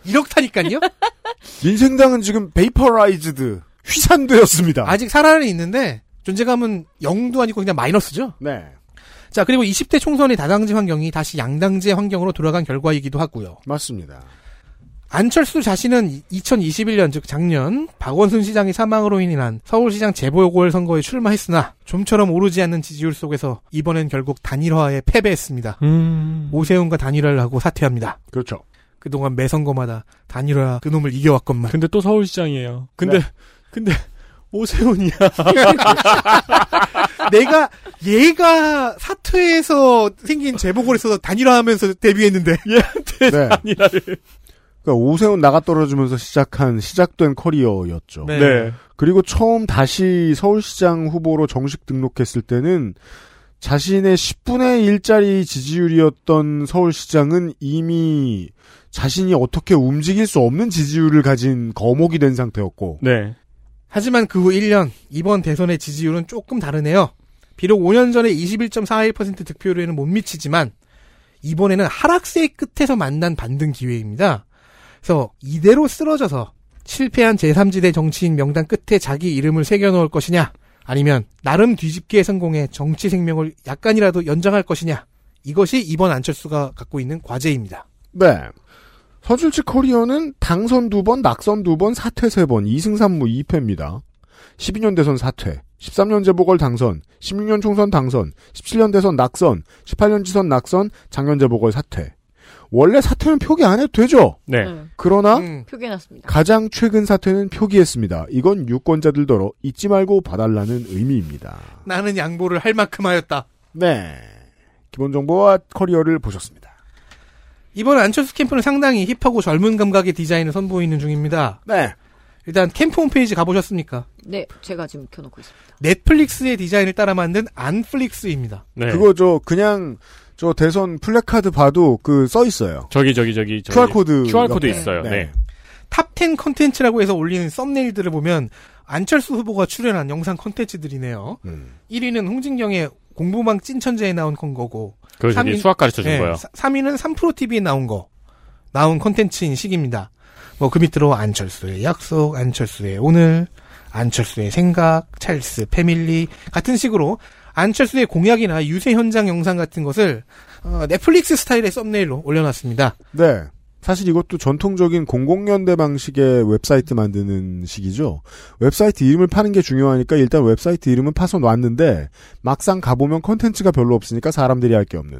이렇다니까요. 민생당은 지금 vaporized 휘산되었습니다. 아직 살아는 있는데 존재감은 0도 아니고 그냥 마이너스죠. 네. 자, 그리고 20대 총선의 다당제 환경이 다시 양당제 환경으로 돌아간 결과이기도 하고요. 맞습니다. 안철수 자신은 2021년 즉 작년 박원순 시장의 사망으로 인한 서울시장 재보궐 선거에 출마했으나 좀처럼 오르지 않는 지지율 속에서 이번엔 결국 단일화에 패배했습니다. 음. 오세훈과 단일화를 하고 사퇴합니다. 그렇죠. 그동안 매 선거마다 단일화 그놈을 이겨왔건만. 근데 또 서울시장이에요. 근데 네. 근데 오세훈이야. 내가 얘가 사퇴해서 생긴 재보궐에서 단일화하면서 데뷔했는데 네. 아니라를. 그러니까 오세훈 나가 떨어지면서 시작한 시작된 커리어였죠. 네. 네. 그리고 처음 다시 서울시장 후보로 정식 등록했을 때는 자신의 10분의 1짜리 지지율이었던 서울시장은 이미 자신이 어떻게 움직일 수 없는 지지율을 가진 거목이 된 상태였고, 네. 하지만 그 후 1년 이번 대선의 지지율은 조금 다르네요. 비록 5년 전에 21.41% 득표율에는 못 미치지만 이번에는 하락세의 끝에서 만난 반등 기회입니다. 그래서 이대로 쓰러져서 실패한 제3지대 정치인 명단 끝에 자기 이름을 새겨놓을 것이냐 아니면 나름 뒤집기에 성공해 정치 생명을 약간이라도 연장할 것이냐 이것이 이번 안철수가 갖고 있는 과제입니다. 네. 서줄치 커리어는 당선 두 번, 낙선 두 번, 사퇴 세 번, 2승 3무 2패입니다. 12년 대선 사퇴, 13년 재보궐 당선, 16년 총선 당선, 17년 대선 낙선, 18년 지선 낙선, 작년 재보궐 사퇴. 원래 사퇴는 표기 안 해도 되죠? 네. 네, 그러나 음, 표기해놨습니다. 가장 최근 사퇴는 표기했습니다. 이건 유권자들더러 잊지 말고 봐달라는 의미입니다. 나는 양보를 할 만큼 하였다. 네. 기본 정보와 커리어를 보셨습니다. 이번 안철수 캠프는 상당히 힙하고 젊은 감각의 디자인을 선보이는 중입니다. 네. 일단 캠프 홈페이지 가보셨습니까? 네, 제가 지금 켜놓고 있습니다. 넷플릭스의 디자인을 따라 만든 안플릭스입니다. 네. 그거 저 그냥 저 대선 플래카드 봐도 그 써 있어요. 저기 저기 저기 저기. QR 코드 QR 코드 옆에. 있어요. 네. 탑10 콘텐츠라고 해서 올리는 썸네일들을 보면 안철수 후보가 출연한 영상 컨텐츠들이네요. 음. 1위는 홍진경의 공부망 찐천재에 나온 건 거고 그 저기 수학 가르쳐 준 네, 거예요. 3위는 3프로TV에 나온 거 나온 컨텐츠인 식입니다. 뭐 그 밑으로 안철수의 약속, 안철수의 오늘, 안철수의 생각, 찰스 패밀리 같은 식으로 안철수의 공약이나 유세 현장 영상 같은 것을 어, 넷플릭스 스타일의 썸네일로 올려놨습니다. 네. 사실 이것도 전통적인 00년대 방식의 웹사이트 만드는 식이죠. 웹사이트 이름을 파는 게 중요하니까 일단 웹사이트 이름은 파서 놨는데 막상 가보면 컨텐츠가 별로 없으니까 사람들이 할 게 없는.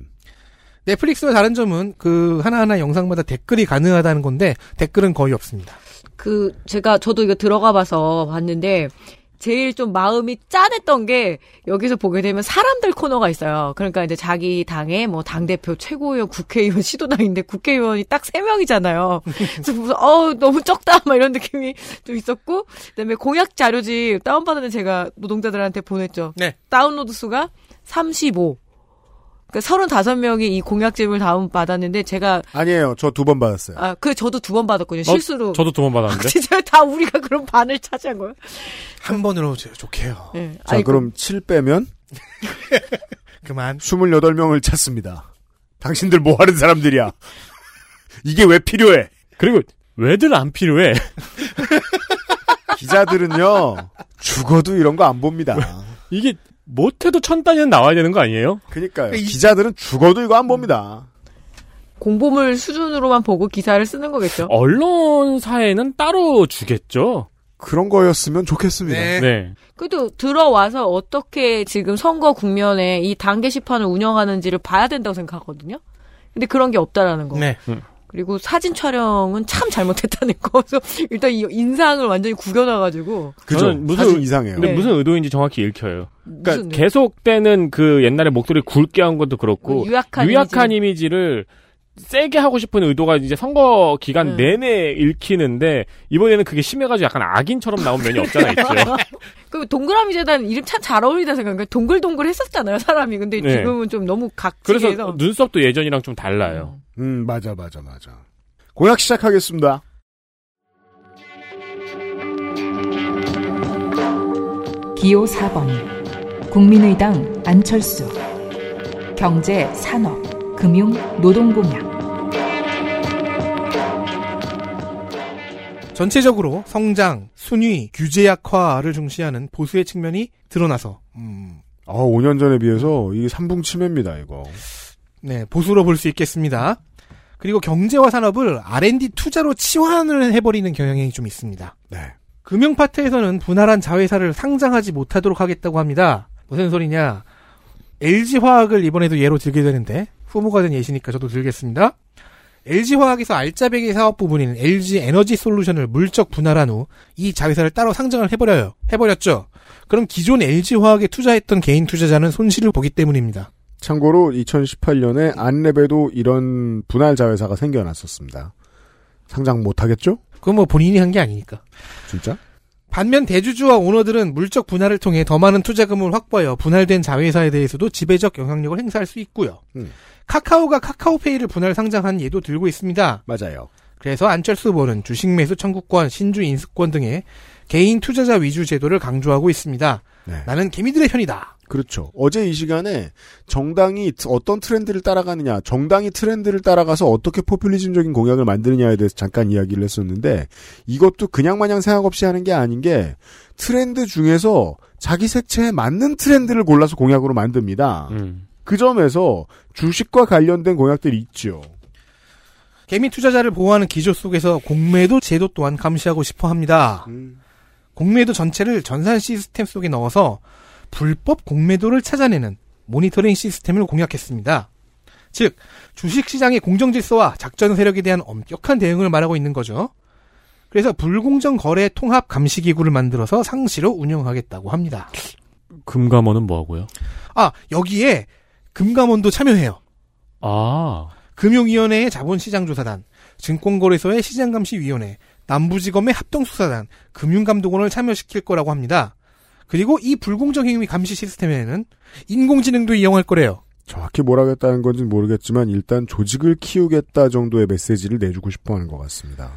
넷플릭스와 다른 점은 그 하나하나 영상마다 댓글이 가능하다는 건데 댓글은 거의 없습니다. 그 제가 저도 이거 들어가 봐서 봤는데 제일 좀 마음이 짠했던 게 여기서 보게 되면 사람들 코너가 있어요. 그러니까 이제 자기 당의 뭐 당대표, 최고위원, 국회의원, 시도당인데 국회의원이 딱 세 명이잖아요. 그래서 무슨 어 너무 적다 막 이런 느낌이 좀 있었고 그 다음에 공약 자료집 다운받았는데 제가 노동자들한테 보냈죠. 네. 다운로드 수가 35. 그러니까 35명이 이 공약집을 다운 받았는데 제가 아니에요. 저 두 번 받았어요. 아 그 저도 두 번 받았거든요. 실수로. 저도 두 번 받았는데. 진짜 다 우리가 그런 반을 차지한 거예요. 한 번으로 저- 좋게요. 네. 자, 아니, 그럼 7 빼면 그만. 28명을 찾습니다. 당신들 뭐 하는 사람들이야? 이게 왜 필요해? 그리고 왜들 안 필요해? 기자들은요, 죽어도 이런 거 안 봅니다. 이게 못해도 천 단위는 나와야 되는 거 아니에요? 그니까요. 이- 기자들은 죽어도 이거 안 봅니다. 공보물 수준으로만 보고 기사를 쓰는 거겠죠. 언론사에는 따로 주겠죠. 그런 거였으면 좋겠습니다. 네. 네. 그래도 들어와서 어떻게 지금 선거 국면에 이 단계 시판을 운영하는지를 봐야 된다고 생각하거든요. 근데 그런 게 없다라는 거. 네. 그리고 사진 촬영은 참 잘못했다는 거. 그래서 일단 이 인상을 완전히 구겨놔가지고 그죠? 무슨- 사진 이상해요. 근데 네. 무슨 의도인지 정확히 읽혀요. 그러니까 무슨 계속되는 그 옛날에 목소리 굵게 한 것도 그렇고 뭐 유약한, 유약한 이미지. 이미지를 세게 하고 싶은 의도가 이제 선거 기간 음. 내내 읽히는데 이번에는 그게 심해가지고 약간 악인처럼 나온 면이 없잖아 있죠. 그 동그라미 재단 이름 참 잘 어울리다 생각해요. 동글동글 했었잖아요, 사람이. 근데 네. 지금은 좀 너무 그래서 각지해서. 눈썹도 예전이랑 좀 달라요. 음, 맞아, 맞아, 맞아. 공약 시작하겠습니다. 기호 4번 국민의당 안철수 경제, 산업, 금융, 노동 공약 전체적으로 성장, 순위, 규제 약화를 중시하는 보수의 측면이 드러나서 음, 아, 5년 전에 비해서 이게 삼붕 치매입니다, 이거. 네, 보수로 볼 수 있겠습니다. 그리고 경제와 산업을 R&D 투자로 치환을 해버리는 경향이 좀 있습니다. 네. 금융 파트에서는 분할한 자회사를 상장하지 못하도록 하겠다고 합니다. 무슨 소리냐? LG화학을 이번에도 예로 들게 되는데 후보가 된 예시니까 저도 들겠습니다. LG화학에서 알짜배기 사업 부분인 LG 에너지 솔루션을 물적 분할한 후 이 자회사를 따로 상장을 해버려요. 해버렸죠. 그럼 기존 LG화학에 투자했던 개인 투자자는 손실을 보기 때문입니다. 참고로 2018년에 안랩에도 이런 분할 자회사가 생겨났었습니다. 상장 못하겠죠? 그건 뭐 본인이 한 게 아니니까. 진짜? 반면 대주주와 오너들은 물적 분할을 통해 더 많은 투자금을 확보하여 분할된 자회사에 대해서도 지배적 영향력을 행사할 수 있고요. 음. 카카오가 카카오페이를 분할 상장한 예도 들고 있습니다. 맞아요. 그래서 안철수 후보는 주식 매수 청구권, 신주 인수권 등의 개인 투자자 위주 제도를 강조하고 있습니다. 네. 나는 개미들의 편이다. 그렇죠. 어제 이 시간에 정당이 트- 어떤 트렌드를 따라가느냐, 정당이 트렌드를 따라가서 어떻게 포퓰리즘적인 공약을 만드느냐에 대해서 잠깐 이야기를 했었는데 이것도 그냥 마냥 생각 없이 하는 게 아닌 게 트렌드 중에서 자기 색채에 맞는 트렌드를 골라서 공약으로 만듭니다. 음. 그 점에서 주식과 관련된 공약들이 있죠. 개미 투자자를 보호하는 기조 속에서 공매도 제도 또한 감시하고 싶어 합니다. 음. 공매도 전체를 전산 시스템 속에 넣어서 불법 공매도를 찾아내는 모니터링 시스템을 공약했습니다. 즉, 주식시장의 공정질서와 작전 세력에 대한 엄격한 대응을 말하고 있는 거죠. 그래서 불공정 거래 통합 감시 기구를 만들어서 상시로 운영하겠다고 합니다. 금감원은 뭐 하고요? 아, 여기에 금감원도 참여해요. 아, 금융위원회의 자본시장조사단, 증권거래소의 시장감시위원회, 남부지검의 합동수사단, 금융감독원을 참여시킬 거라고 합니다. 그리고 이 불공정 행위 감시 시스템에는 인공지능도 이용할 거래요. 정확히 뭘 하겠다는 건지는 모르겠지만 일단 조직을 키우겠다 정도의 메시지를 내주고 싶어 하는 것 같습니다.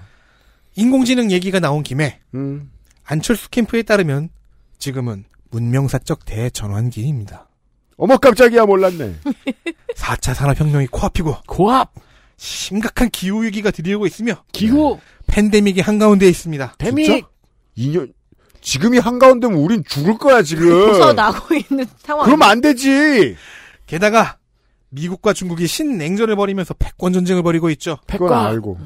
인공지능 얘기가 나온 김에 음. 안철수 캠프에 따르면 지금은 문명사적 대전환기입니다. 어머 깜짝이야 몰랐네. 4차 산업혁명이 코앞이고 고압! 심각한 기후 위기가 들이오고 있으며 기후! 팬데믹이 한가운데 있습니다. 진짜? 2년 지금이 한가운데면 우린 죽을 거야 지금. 벗어나고 있는 상황. 그러면 안 되지. 게다가 미국과 중국이 신냉전을 벌이면서 패권 전쟁을 벌이고 있죠. 그건 알고.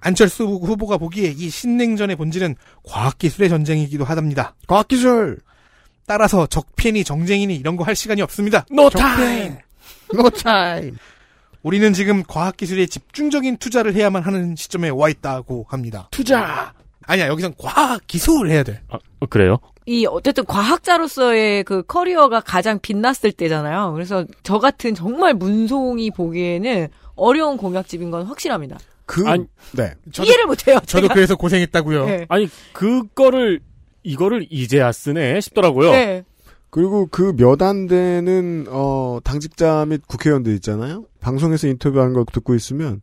안철수 후보가 보기에 이 신냉전의 본질은 과학기술의 전쟁이기도 하답니다. 과학기술. 따라서 적폐니 정쟁이니 이런 거 할 시간이 없습니다. No 적폐. No time. 우리는 지금 과학기술에 집중적인 투자를 해야만 하는 시점에 와 있다고 합니다. 투자! 아니야, 여기선 과학기술 해야 돼. 아, 어, 그래요? 이 어쨌든 과학자로서의 그 커리어가 가장 빛났을 때잖아요. 그래서 저 같은 정말 문송이 보기에는 어려운 공약집인 건 확실합니다. 그 아니, 네. 이해를 못해요. 저도 제가. 그래서 고생했다고요. 네. 아니, 그거를, 이거를 이제야 쓰네 싶더라고요. 네. 그리고 그 몇 안 되는 어 당직자 및 국회의원들 있잖아요. 방송에서 인터뷰하는 거 듣고 있으면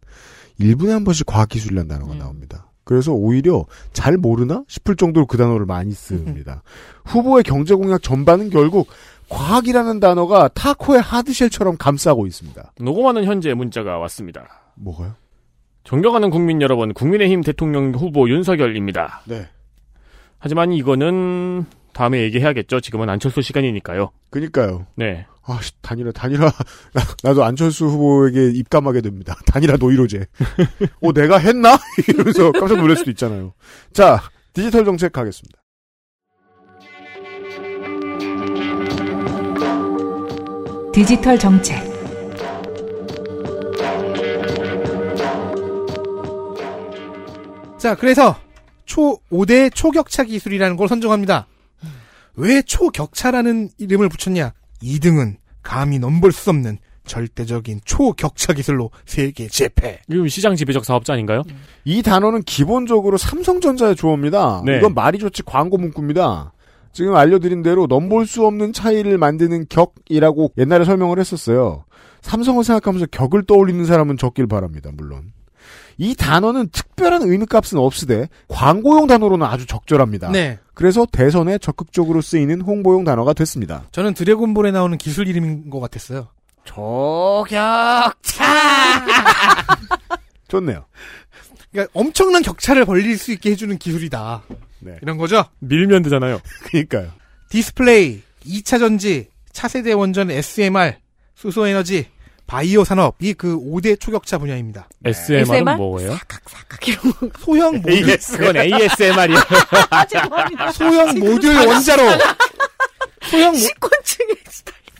1분에 한 번씩 과학기술이라는 단어가 음. 나옵니다. 그래서 오히려 잘 모르나 싶을 정도로 그 단어를 많이 씁니다. 후보의 경제 공약 전반은 결국 과학이라는 단어가 타코의 하드쉘처럼 감싸고 있습니다. 녹음하는 현재 문자가 왔습니다. 뭐가요? 존경하는 국민 여러분, 국민의힘 대통령 후보 윤석열입니다. 네. 하지만 이거는 다음에 얘기해야겠죠. 지금은 안철수 시간이니까요. 그니까요. 네. 아, 씨, 단일화, 단일화. 나, 나도 안철수 후보에게 입감하게 됩니다. 단일화 노이로제. 어, 내가 했나? 이러면서 깜짝 놀랄 수도 있잖아요. 자, 디지털 정책 가겠습니다. 디지털 정책 자, 그래서 초 5대 초격차 기술이라는 걸 선정합니다. 왜 초격차라는 이름을 붙였냐? 2등은 감히 넘볼 수 없는 절대적인 초격차 기술로 세계 재패. 이건 시장 지배적 사업자 아닌가요? 이 단어는 기본적으로 삼성전자의 조어입니다. 네. 이건 말이 좋지 광고 문구입니다. 지금 알려드린 대로 넘볼 수 없는 차이를 만드는 격이라고 옛날에 설명을 했었어요. 삼성을 생각하면서 격을 떠올리는 사람은 적길 바랍니다. 물론. 이 단어는 특별한 의미값은 없으되 광고용 단어로는 아주 적절합니다. 네. 그래서 대선에 적극적으로 쓰이는 홍보용 단어가 됐습니다. 저는 드래곤볼에 나오는 기술 이름인 것 같았어요. 저격차! 좋네요. 그러니까 엄청난 격차를 벌릴 수 있게 해주는 기술이다. 네. 이런 거죠. 밀면 되잖아요. 그러니까요. 디스플레이, 2차 전지, 차세대 원전 SMR, 수소에너지, 바이오 산업이 그 5대 초격차 분야입니다. SMR은 SMR? 뭐예요? 소형 모듈, 그건 ASMR이야. 아, 죄송합니다. 소형 모듈 원자로. 소형 모, 식곤증에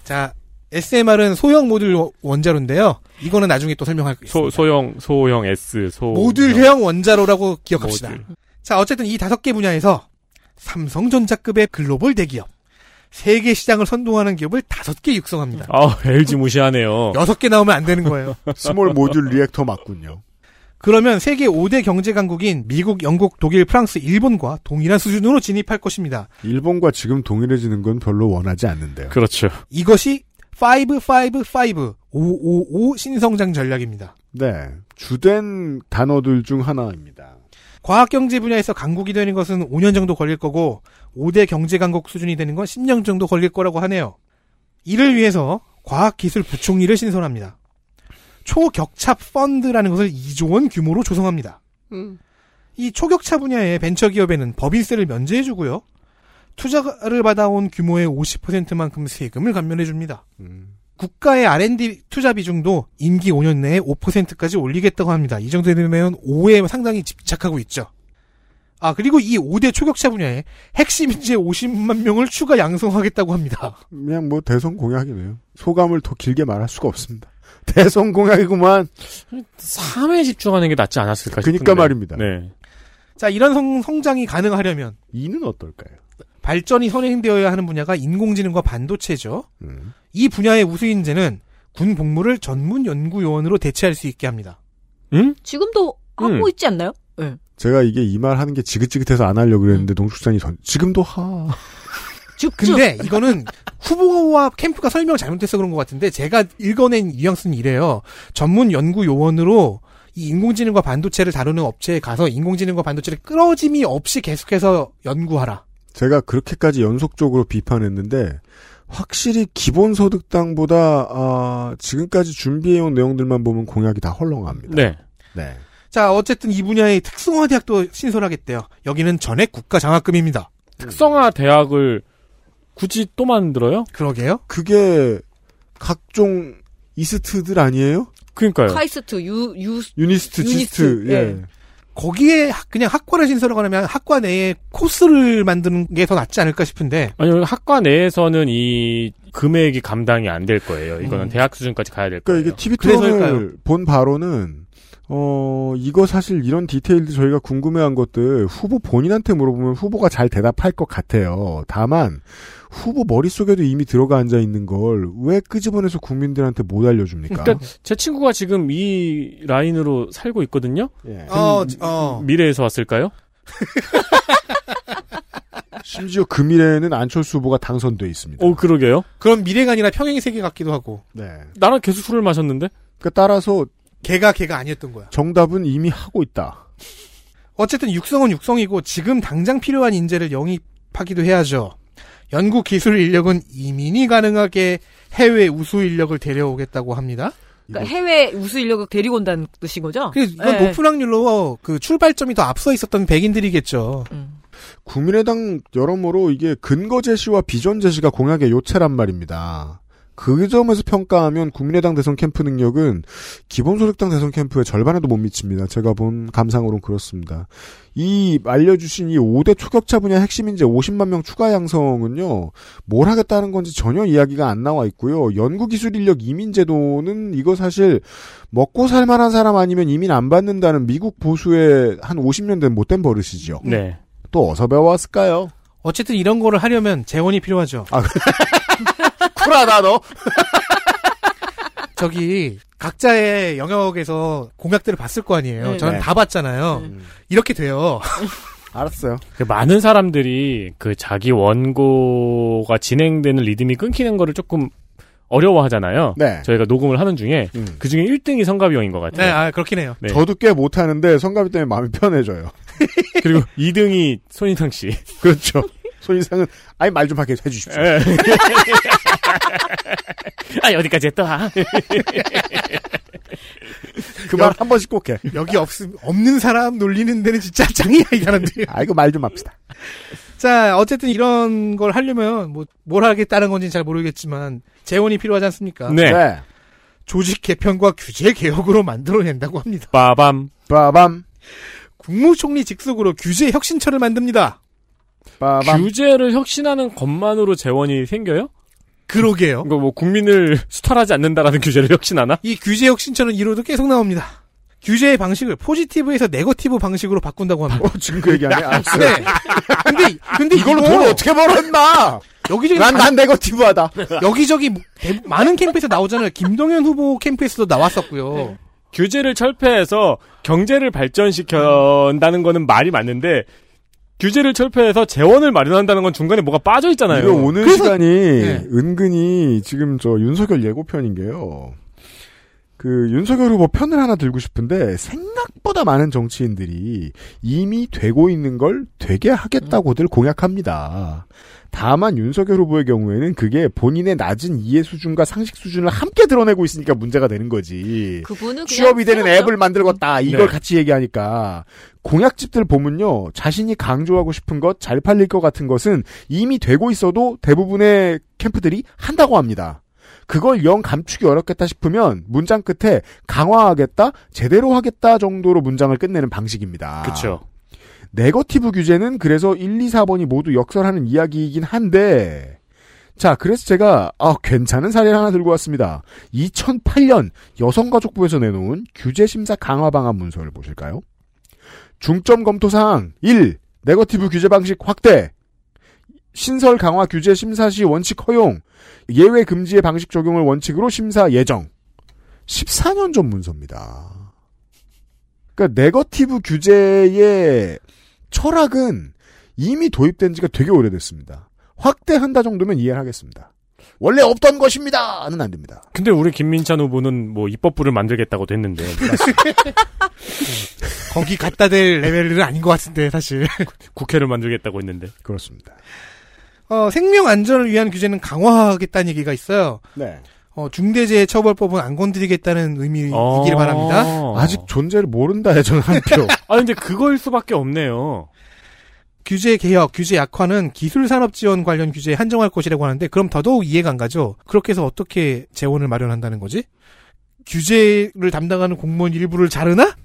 자, SMR은 소형 모듈 원- 원자로인데요. 이거는 나중에 또 설명할 소, 있습니다. 소 형, 소형 S, 소. 모듈형 원자로라고 기억합시다. 모듈. 자, 어쨌든 이 다섯 개 분야에서 삼성전자급의 글로벌 대기업, 세계 시장을 선도하는 기업을 다섯 개 육성합니다. 아, LG 무시하네요. 여섯 개 나오면 안 되는 거예요. small module reactor 맞군요. 그러면 세계 5대 경제 강국인 미국, 영국, 독일, 프랑스, 일본과 동일한 수준으로 진입할 것입니다. 일본과 지금 동일해지는 건 별로 원하지 않는데요. 그렇죠. 이것이 555, 555 신성장 전략입니다. 네. 주된 단어들 중 하나입니다. 과학경제 분야에서 강국이 되는 것은 5년 정도 걸릴 거고 5대 경제 강국 수준이 되는 건 10년 정도 걸릴 거라고 하네요. 이를 위해서 과학기술 부총리를 신설합니다. 초격차 펀드라는 것을 2조 원 규모로 조성합니다. 이 초격차 분야의 벤처기업에는 법인세를 면제해주고요. 투자를 받아온 규모의 50%만큼 세금을 감면해줍니다. 음. 국가의 R&D 투자 비중도 임기 5년 내에 5%까지 올리겠다고 합니다. 이 정도 되면 5에 상당히 집착하고 있죠. 아, 그리고 이 5대 초격차 분야에 핵심 인재 50만 명을 추가 양성하겠다고 합니다. 그냥 뭐 대선 공약이네요. 소감을 더 길게 말할 수가 없습니다. 대선 공약이구만. 3에 집중하는 게 낫지 않았을까 싶은데. 그니까 말입니다. 네. 자, 이런 성, 성장이 가능하려면 이는 어떨까요? 발전이 선행되어야 하는 분야가 인공지능과 반도체죠. 음. 이 분야의 우수 인재는 군 복무를 전문 연구 요원으로 대체할 수 있게 합니다. 응? 지금도 하고 음. 있지 않나요? 네. 제가 이게 이 말 하는 게 지긋지긋해서 안 하려고 그랬는데 농축산이 전 지금도 하. 쭉쭉. 근데 이거는 후보와 캠프가 설명을 잘못해서 그런 것 같은데 제가 읽어낸 뉘앙스는 이래요. 전문 연구 요원으로 이 인공지능과 반도체를 다루는 업체에 가서 인공지능과 반도체를 끌어짐이 없이 계속해서 연구하라. 제가 그렇게까지 연속적으로 비판했는데 확실히 기본소득당보다 아, 지금까지 준비해온 내용들만 보면 공약이 다 헐렁합니다. 네. 네. 자, 어쨌든 이 분야의 특성화 대학도 신설하겠대요. 여기는 전액 국가 장학금입니다. 특성화 대학을 굳이 또 만들어요? 그러게요. 그게 각종 이스트들 아니에요? 그러니까요. 카이스트, 유, 유, 유니스트, 유니스트, 지스트. 예. 예. 거기에 학- 그냥 학과를 신설하거나 학과 내에 코스를 만드는 게 더 낫지 않을까 싶은데 아니, 학과 내에서는 이 금액이 감당이 안 될 거예요. 이거는 음. 대학 수준까지 가야 될 거예요. 그러니까 이게 TV? 토론을 본 바로는 어 이거 사실 이런 디테일들 저희가 궁금해한 것들 후보 본인한테 물어보면 후보가 잘 대답할 것 같아요. 다만 후보 머릿속에도 이미 들어가 앉아 있는 걸 왜 끄집어내서 국민들한테 못 알려줍니까? 그러니까 제 친구가 지금 이 라인으로 살고 있거든요. 예. 어, 어. 미래에서 왔을까요? 심지어 그 미래에는 안철수 후보가 당선돼 있습니다. 오, 그러게요. 그런 미래가 아니라 평행 세계 같기도 하고 네. 나랑 계속 술을 마셨는데? 그러니까 따라서 걔가 걔가 아니었던 거야. 정답은 이미 하고 있다. 어쨌든 육성은 육성이고 지금 당장 필요한 인재를 영입하기도 해야죠. 연구 기술 인력은 이민이 가능하게 해외 우수 인력을 데려오겠다고 합니다. 그러니까 해외 우수 인력을 데리고 온다는 뜻인 거죠? 그래서 이건 네. 높은 확률로 그 출발점이 더 앞서 있었던 백인들이겠죠. 음. 국민의당 여러모로 이게 근거 제시와 비전 제시가 공약의 요체란 말입니다. 그 점에서 평가하면 국민의당 대선 캠프 능력은 기본소득당 대선 캠프의 절반에도 못 미칩니다. 제가 본 감상으로는 그렇습니다. 이 알려주신 이 5대 초격차 분야 핵심 인재 50만 명 추가 양성은요, 뭘 하겠다는 건지 전혀 이야기가 안 나와 있고요. 연구기술 인력 이민 제도는 이거 사실 먹고 살 만한 사람 아니면 이민 안 받는다는 미국 보수의 한 50년 된 못된 버릇이죠. 네. 또 어디서 배워왔을까요? 어쨌든 이런 거를 하려면 재원이 필요하죠. 쿨하다 너. 저기 각자의 영역에서 공약들을 봤을 거 아니에요. 네. 저는 네. 다 봤잖아요. 음. 이렇게 돼요. 알았어요. 그 많은 사람들이 그 자기 원고가 진행되는 리듬이 끊기는 거를 조금 어려워하잖아요. 네. 저희가 녹음을 하는 중에 음. 그 중에 1등이 성가비 형인 것 네, 같아요. 아 그렇긴 해요. 네. 저도 꽤 못하는데 성가비 때문에 마음이 편해져요. 그리고 2등이 손인상 씨. 그렇죠. 손이상은 아니 말좀 하게 해주십시오. 예. 아, 어디까지 했다. 그말 한 번씩 꼭 해. 여기 없, 없는 사람 놀리는 데는 진짜 짱이야, 이 사람들. 아 이거 말 좀 합시다. 자, 어쨌든 이런 걸 하려면, 뭐, 뭘 하겠다는 건지는 잘 모르겠지만, 재원이 필요하지 않습니까? 네. 조직 개편과 규제 개혁으로 만들어낸다고 합니다. 빠밤. 빠밤 국무총리 직속으로 규제 혁신처를 만듭니다. 빠밤. 규제를 혁신하는 것만으로 재원이 생겨요? 그러게요. 이거 뭐 국민을 수탈하지 않는다라는 규제를 혁신하나? 이 규제 혁신처는 이로도 계속 나옵니다. 규제의 방식을 포지티브에서 네거티브 방식으로 바꾼다고 합니다. 어, 지금 그 얘기하네. 알았어. 네. 근데, 근데 이걸로 이거 돈 어떻게 벌어 임마? 여기저기 난, 다- 난 네거티브하다. 여기저기 대- 많은 캠프에서 나오잖아요. 김동연 후보 캠프에서도 나왔었고요. 규제를 철폐해서 경제를 발전시킨다는 거는 말이 맞는데 규제를 철폐해서 재원을 마련한다는 건 중간에 뭐가 빠져 있잖아요. 이거 오는 그래서- 시간이 네. 은근히 지금 저 윤석열 예고편인 게요. 그 윤석열 후보 편을 하나 들고 싶은데 생각보다 많은 정치인들이 이미 되고 있는 걸 되게 하겠다고들 공약합니다. 다만 윤석열 후보의 경우에는 그게 본인의 낮은 이해 수준과 상식 수준을 함께 드러내고 있으니까 문제가 되는 거지. 그분은 취업이 되는 세웠죠. 앱을 만들었다. 이걸 네. 같이 얘기하니까 공약집들 보면요. 자신이 강조하고 싶은 것, 잘 팔릴 것 같은 것은 이미 되고 있어도 대부분의 캠프들이 한다고 합니다. 그걸 영 감추기 어렵겠다 싶으면 문장 끝에 강화하겠다, 제대로 하겠다 정도로 문장을 끝내는 방식입니다. 그렇죠. 네거티브 규제는 그래서 1, 2, 4번이 모두 역설하는 이야기이긴 한데 자, 그래서 제가 아, 괜찮은 사례를 하나 들고 왔습니다. 2008년 여성가족부에서 내놓은 규제 심사 강화 방안 문서를 보실까요? 중점 검토 사항 1. 네거티브 규제 방식 확대. 신설 강화 규제 심사 시 원칙 허용. 예외 금지의 방식 적용을 원칙으로 심사 예정. 14년 전 문서입니다. 그러니까 네거티브 규제의 철학은 이미 도입된 지가 되게 오래됐습니다. 확대한다 정도면 이해를 하겠습니다. 원래 없던 것입니다는 안 됩니다. 근데 우리 김민찬 후보는 뭐 입법부를 만들겠다고도 했는데 거기 갖다 댈 레벨은 아닌 것 같은데, 사실. 국회를 만들겠다고 했는데 그렇습니다. 어, 생명 안전을 위한 규제는 강화하겠다는 얘기가 있어요. 네. 어, 중대재해 처벌법은 안 건드리겠다는 의미이기를 어. 바랍니다. 아직 존재를 모른다에 저는 한 표. 아 근데 그거일 수밖에 없네요. 규제 개혁, 규제 약화는 기술 산업 지원 관련 규제에 한정할 것이라고 하는데 그럼 더더욱 이해가 안 가죠. 그렇게 해서 어떻게 재원을 마련한다는 거지? 규제를 담당하는 공무원 일부를 자르나?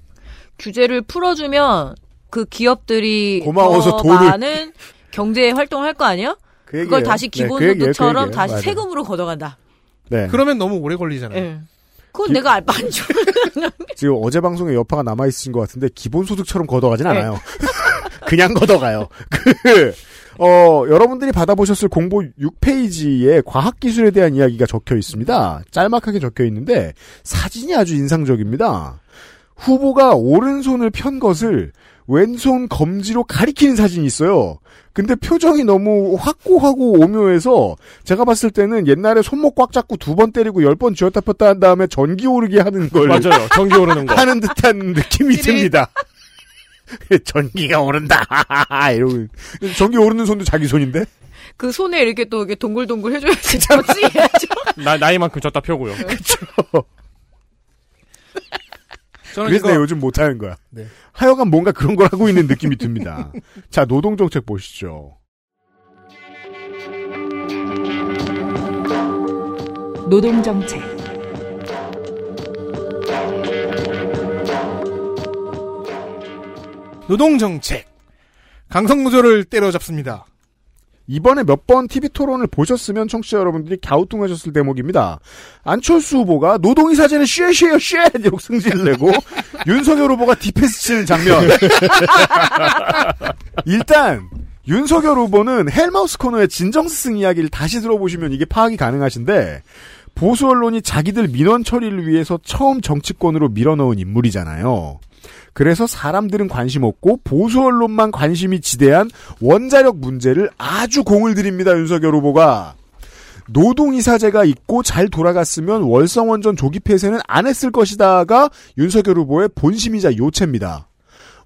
규제를 풀어주면 그 기업들이 고마워서 더 돈을- 많은 경제 활동을 할 거 아니야? 그 그걸 얘기예요. 다시 네, 그 얘기예요, 그 기본소득처럼 얘기예요. 다시 맞아요. 세금으로 걷어간다. 네. 그러면 너무 오래 걸리잖아요. 예. 그건 기- 내가 알 많이 줘. 지금 어제 방송에 여파가 남아 있으신 것 같은데 기본소득처럼 걷어가진 네. 않아요. 그냥 걷어가요. 그 어, 여러분들이 받아보셨을 공보 6페이지에 과학기술에 대한 이야기가 적혀 있습니다. 짤막하게 적혀 있는데 사진이 아주 인상적입니다. 후보가 오른손을 편 것을 왼손 검지로 가리키는 사진이 있어요. 근데 표정이 너무 확고하고 오묘해서 제가 봤을 때는 옛날에 손목 꽉 잡고 두 번 때리고 열 번 쥐었다 폈다 한 다음에 전기 오르게 하는 걸 맞아요. 전기 오르는 거. 하는 듯한 느낌이 듭니다. 전기가 오른다. 이러고 전기 오르는 손도 자기 손인데 그 손에 이렇게 또 이렇게 동글동글 해줘야지. 나 나이만큼 졌다 펴고요. 저는 그래서 이거 내가 요즘 못하는 거야. 네. 하여간 뭔가 그런 걸 하고 있는 느낌이 듭니다. 자 노동정책 보시죠. 노동정책, 노동정책. 강성노조를 때려잡습니다. 이번에 몇 번 TV 토론을 보셨으면 청취자 여러분들이 갸우뚱하셨을 대목입니다. 안철수 후보가 노동이사제는 쉐쉐요 쉐 이러고 승질을 내고 윤석열 후보가 디펜스 치는 장면. 일단 윤석열 후보는 헬마우스 코너의 진정스승 이야기를 다시 들어보시면 이게 파악이 가능하신데 보수 언론이 자기들 민원 처리를 위해서 처음 정치권으로 밀어넣은 인물이잖아요. 그래서 사람들은 관심 없고 보수 언론만 관심이 지대한 원자력 문제를 아주 공을 들입니다. 윤석열 후보가. 노동이사제가 있고 잘 돌아갔으면 월성원전 조기 폐쇄는 안 했을 것이다가 윤석열 후보의 본심이자 요체입니다.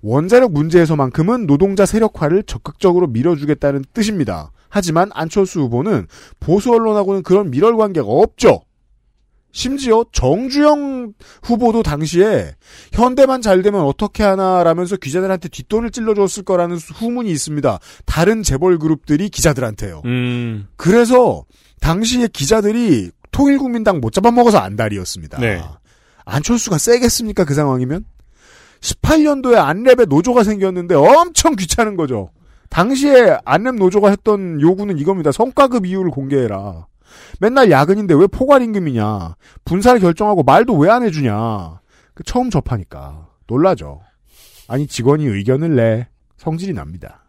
원자력 문제에서만큼은 노동자 세력화를 적극적으로 밀어주겠다는 뜻입니다. 하지만 안철수 후보는 보수 언론하고는 그런 밀월 관계가 없죠. 심지어 정주영 후보도 당시에 현대만 잘 되면 어떻게 하나라면서 기자들한테 뒷돈을 찔러줬을 거라는 후문이 있습니다. 다른 재벌 그룹들이 기자들한테요. 음. 그래서 당시에 기자들이 통일국민당 못 잡아먹어서 안달이었습니다. 네. 안철수가 세겠습니까 그 상황이면? 18년도에 안랩에 노조가 생겼는데 엄청 귀찮은 거죠. 당시에 안랩 노조가 했던 요구는 이겁니다. 성과급 이유를 공개해라. 맨날 야근인데 왜 포괄 임금이냐. 분사를 결정하고 말도 왜 안 해주냐. 그 처음 접하니까 놀라죠. 아니 직원이 의견을 내 성질이 납니다.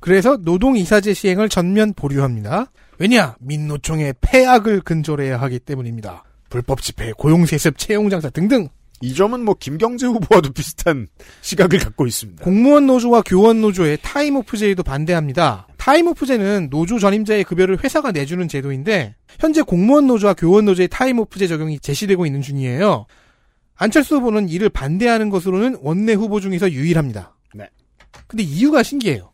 그래서 노동이사제 시행을 전면 보류합니다. 왜냐? 민노총의 패악을 근절해야 하기 때문입니다. 불법 집회, 고용세습, 채용장사 등등 이 점은 뭐 김경재 후보와도 비슷한 시각을 갖고 있습니다. 공무원 노조와 교원 노조의 타임오프제에도 반대합니다. 타임오프제는 노조 전임자의 급여를 회사가 내주는 제도인데 현재 공무원 노조와 교원 노조의 타임오프제 적용이 제시되고 있는 중이에요. 안철수 후보는 이를 반대하는 것으로는 원내 후보 중에서 유일합니다. 네. 근데 이유가 신기해요.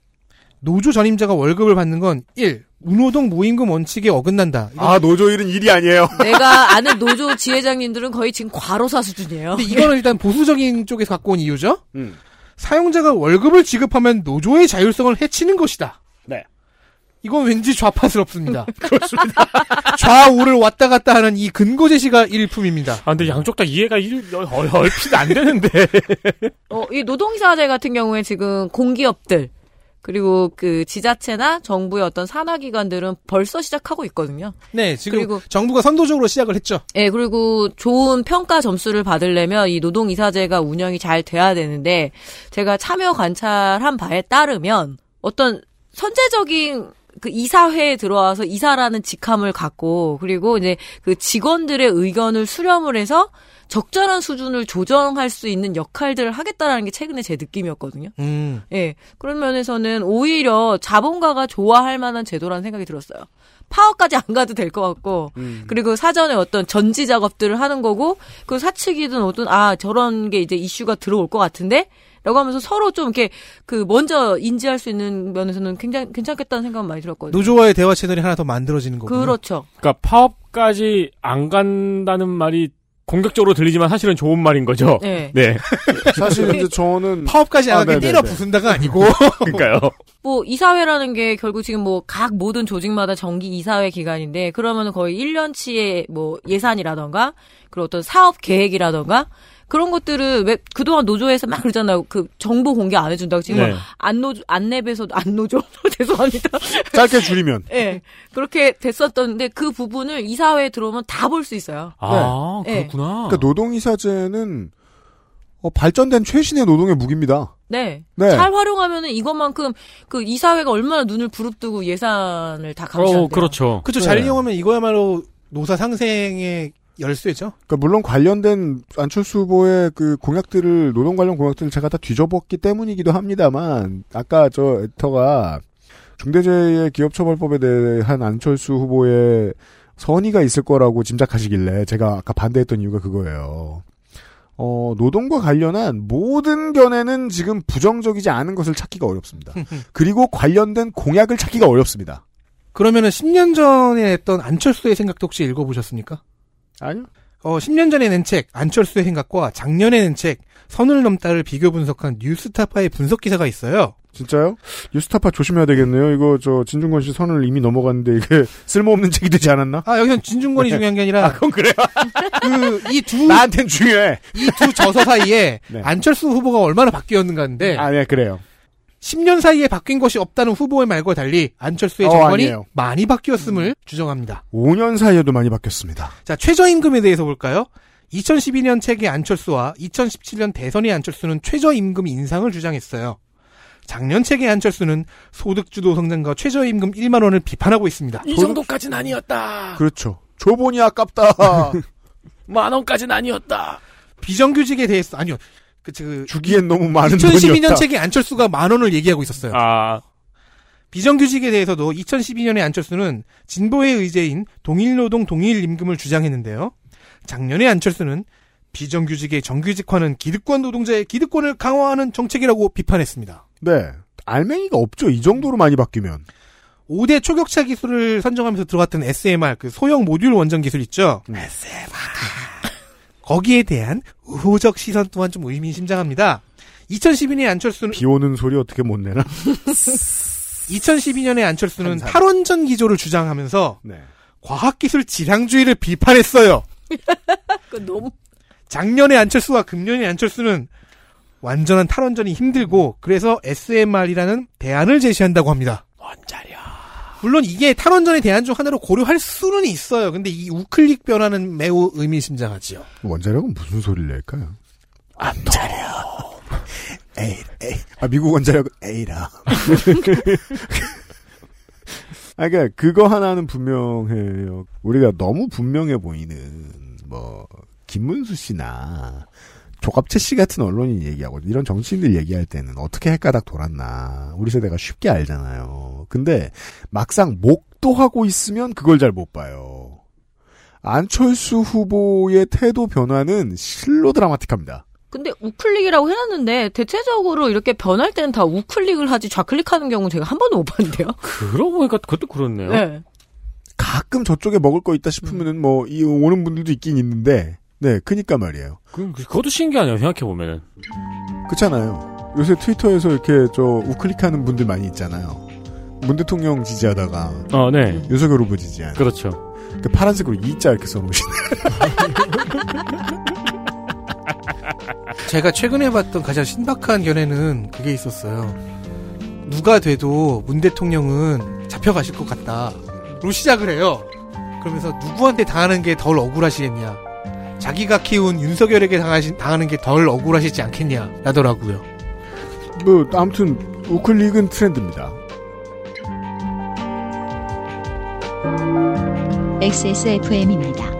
노조 전임자가 월급을 받는 건 1. 무노동 무임금 원칙에 어긋난다. 아 노조 일은 일이 아니에요. 내가 아는 노조 지회장님들은 거의 지금 과로사 수준이에요. 근데 이거는 일단 보수적인 쪽에서 갖고 온 이유죠. 음. 사용자가 월급을 지급하면 노조의 자율성을 해치는 것이다. 네. 이건 왠지 좌파스럽습니다. 그렇습니다. 좌우를 왔다 갔다 하는 이 근거 제시가 일품입니다. 아, 근데 양쪽 다 이해가 일, 어, 얼핏 안 되는데. 어, 이 노동이사제 같은 경우에 지금 공기업들 그리고 그 지자체나 정부의 어떤 산하기관들은 벌써 시작하고 있거든요. 네, 지금 그리고- 정부가 선도적으로 시작을 했죠. 예, 그리고 좋은 평가 점수를 받으려면 이 노동이사제가 운영이 잘 돼야 되는데 제가 참여 관찰한 바에 따르면 어떤 선제적인 그 이사회에 들어와서 이사라는 직함을 갖고 그리고 이제 그 직원들의 의견을 수렴을 해서 적절한 수준을 조정할 수 있는 역할들을 하겠다라는 게 최근에 제 느낌이었거든요. 음. 예. 그런 면에서는 오히려 자본가가 좋아할 만한 제도라는 생각이 들었어요. 파업까지 안 가도 될 것 같고, 그리고 사전에 어떤 전지 작업들을 하는 거고, 그 사측이든 어떤, 아, 저런 게 이제 이슈가 들어올 것 같은데? 라고 하면서 서로 좀 이렇게, 그, 먼저 인지할 수 있는 면에서는 굉장히 괜찮겠다는 생각은 많이 들었거든요. 노조와의 대화 채널이 하나 더 만들어지는 거군요. 그렇죠. 그러니까 파업까지 안 간다는 말이 공격적으로 들리지만 사실은 좋은 말인 거죠. 네. 네. 사실 이제 저는 파업까지 안 아, 하게 네네네. 때려 부순다가 아니고 그러니까요. 뭐 이사회라는 게 결국 지금 뭐 각 모든 조직마다 정기 이사회 기간인데 그러면은 거의 1년치의 뭐 예산이라던가 그리고 어떤 사업 계획이라던가 그런 것들을 왜 그동안 노조에서 막 그러잖아요. 그 정보 공개 안 해준다고 지금 네. 안 노조 안 랩에서도 안노조 죄송합니다. 짧게 줄이면 예 그렇게 됐었던데 그 부분을 이사회에 들어오면 다 볼 수 있어요. 아, 네. 그렇구나. 그러니까 노동이사제는 어, 발전된 최신의 노동의 무기입니다. 네. 네. 잘 활용하면 은 이것만큼 그 이사회가 얼마나 눈을 부릅뜨고 예산을 다 감시한대요. 어, 그렇죠. 그렇죠. 네. 잘 이용하면 이거야말로 노사 상생의 열쇠죠. 그러니까 물론 관련된 안철수 후보의 그 공약들을 노동 관련 공약들을 제가 다 뒤져봤기 때문이기도 합니다만 아까 저 에터가 중대재해 기업처벌법에 대한 안철수 후보의 선의가 있을 거라고 짐작하시길래 제가 아까 반대했던 이유가 그거예요. 어, 노동과 관련한 모든 견해는 지금 부정적이지 않은 것을 찾기가 어렵습니다. 그리고 관련된 공약을 찾기가 어렵습니다. 그러면은 10년 전에 했던 안철수의 생각도 혹시 읽어보셨습니까? 아니요. 어, 10년 전에 낸 책, 안철수의 생각과 작년에 낸 책, 선을 넘다를 비교 분석한 뉴스타파의 분석 기사가 있어요. 진짜요? 뉴스타파 조심해야 되겠네요. 이거 저 진중권 씨 선을 이미 넘어갔는데 이게 쓸모없는 책이 되지 않았나? 아, 여기선 진중권이 중요한 게 아니라, 그건 그래요. 그, 이 두, 나한텐 중요해. 이 두 저서 사이에 네. 안철수 후보가 얼마나 바뀌었는가인데, 아, 네, 그래요. 10년 사이에 바뀐 것이 없다는 후보의 말과 달리 안철수의 어, 정권이 아니에요. 많이 바뀌었음을 주장합니다. 5년 사이에도 많이 바뀌었습니다. 자, 최저임금에 대해서 볼까요? 2012년 책의 안철수와 2017년 대선의 안철수는 최저임금 인상을 주장했어요. 작년 책의 안철수는 소득주도 성장과 최저임금 1만 원을 비판하고 있습니다. 이 정도까지는 아니었다. 그렇죠. 조본이 아깝다. 만 원까지는 아니었다. 비정규직에 대해서 아니요. 그, 그 주기엔 너무 많은 2012년 돈이었다. 책의 안철수가 만 원을 얘기하고 있었어요. 아, 비정규직에 대해서도 2012년에 안철수는 진보의 의제인 동일노동 동일임금을 주장했는데요. 작년에 안철수는 비정규직의 정규직화는 기득권 노동자의 기득권을 강화하는 정책이라고 비판했습니다. 네. 알맹이가 없죠. 이 정도로 많이 바뀌면. 5대 초격차 기술을 선정하면서 들어갔던 SMR, 그 소형 모듈 원전 기술 있죠? 음. SMR. 거기에 대한 우호적 시선 또한 좀 의미심장합니다. 2012년에 안철수는 비 오는 소리 어떻게 못 내나? 2012년에 안철수는 한산. 탈원전 기조를 주장하면서 네. 과학기술 지량주의를 비판했어요. 그 너무 작년에 안철수와 금년에 안철수는 완전한 탈원전이 힘들고 그래서 SMR이라는 대안을 제시한다고 합니다. 원자력. 물론 이게 탈원전의 대안 중 하나로 고려할 수는 있어요. 근데 이 우클릭 변화는 매우 의미심장하지요. 원자력은 무슨 소리를 낼까요? 원자력. 에이, 에이. 아, 미국 원자력은 에이라. 아, 그니까, 그거 하나는 분명해요. 우리가 너무 분명해 보이는, 뭐, 김문수 씨나, 조갑채 씨 같은 언론인 얘기하고, 이런 정치인들 얘기할 때는 어떻게 헷가닥 돌았나. 우리 세대가 쉽게 알잖아요. 근데, 막상 목도 하고 있으면 그걸 잘 못 봐요. 안철수 후보의 태도 변화는 실로 드라마틱합니다. 근데 우클릭이라고 해놨는데 대체적으로 이렇게 변할 때는 다 우클릭을 하지 좌클릭하는 경우 제가 한 번도 못 봤는데요. 그러고 보니까 그것도 그렇네요. 네. 가끔 저쪽에 먹을 거 있다 싶으면은 뭐, 이 오는 분들도 있긴 있는데, 네, 그니까 말이에요. 그, 그것도 신기하네요, 생각해보면은. 그렇잖아요. 요새 트위터에서 이렇게 저 우클릭하는 분들 많이 있잖아요. 문 대통령 지지하다가 어, 네. 윤석열 후보 지지하는. 그렇죠. 그 파란색으로 이자 이렇게 써놓으신. 제가 최근에 봤던 가장 신박한 견해는 그게 있었어요. 누가 돼도 문 대통령은 잡혀가실 것 같다.로 시작을 해요. 그러면서 누구한테 당하는 게 덜 억울하시겠냐. 자기가 키운 윤석열에게 당하시, 당하는 게 덜 억울하시지 않겠냐. 라더라고요. 뭐 아무튼 우클릭은 트렌드입니다. XSFM입니다.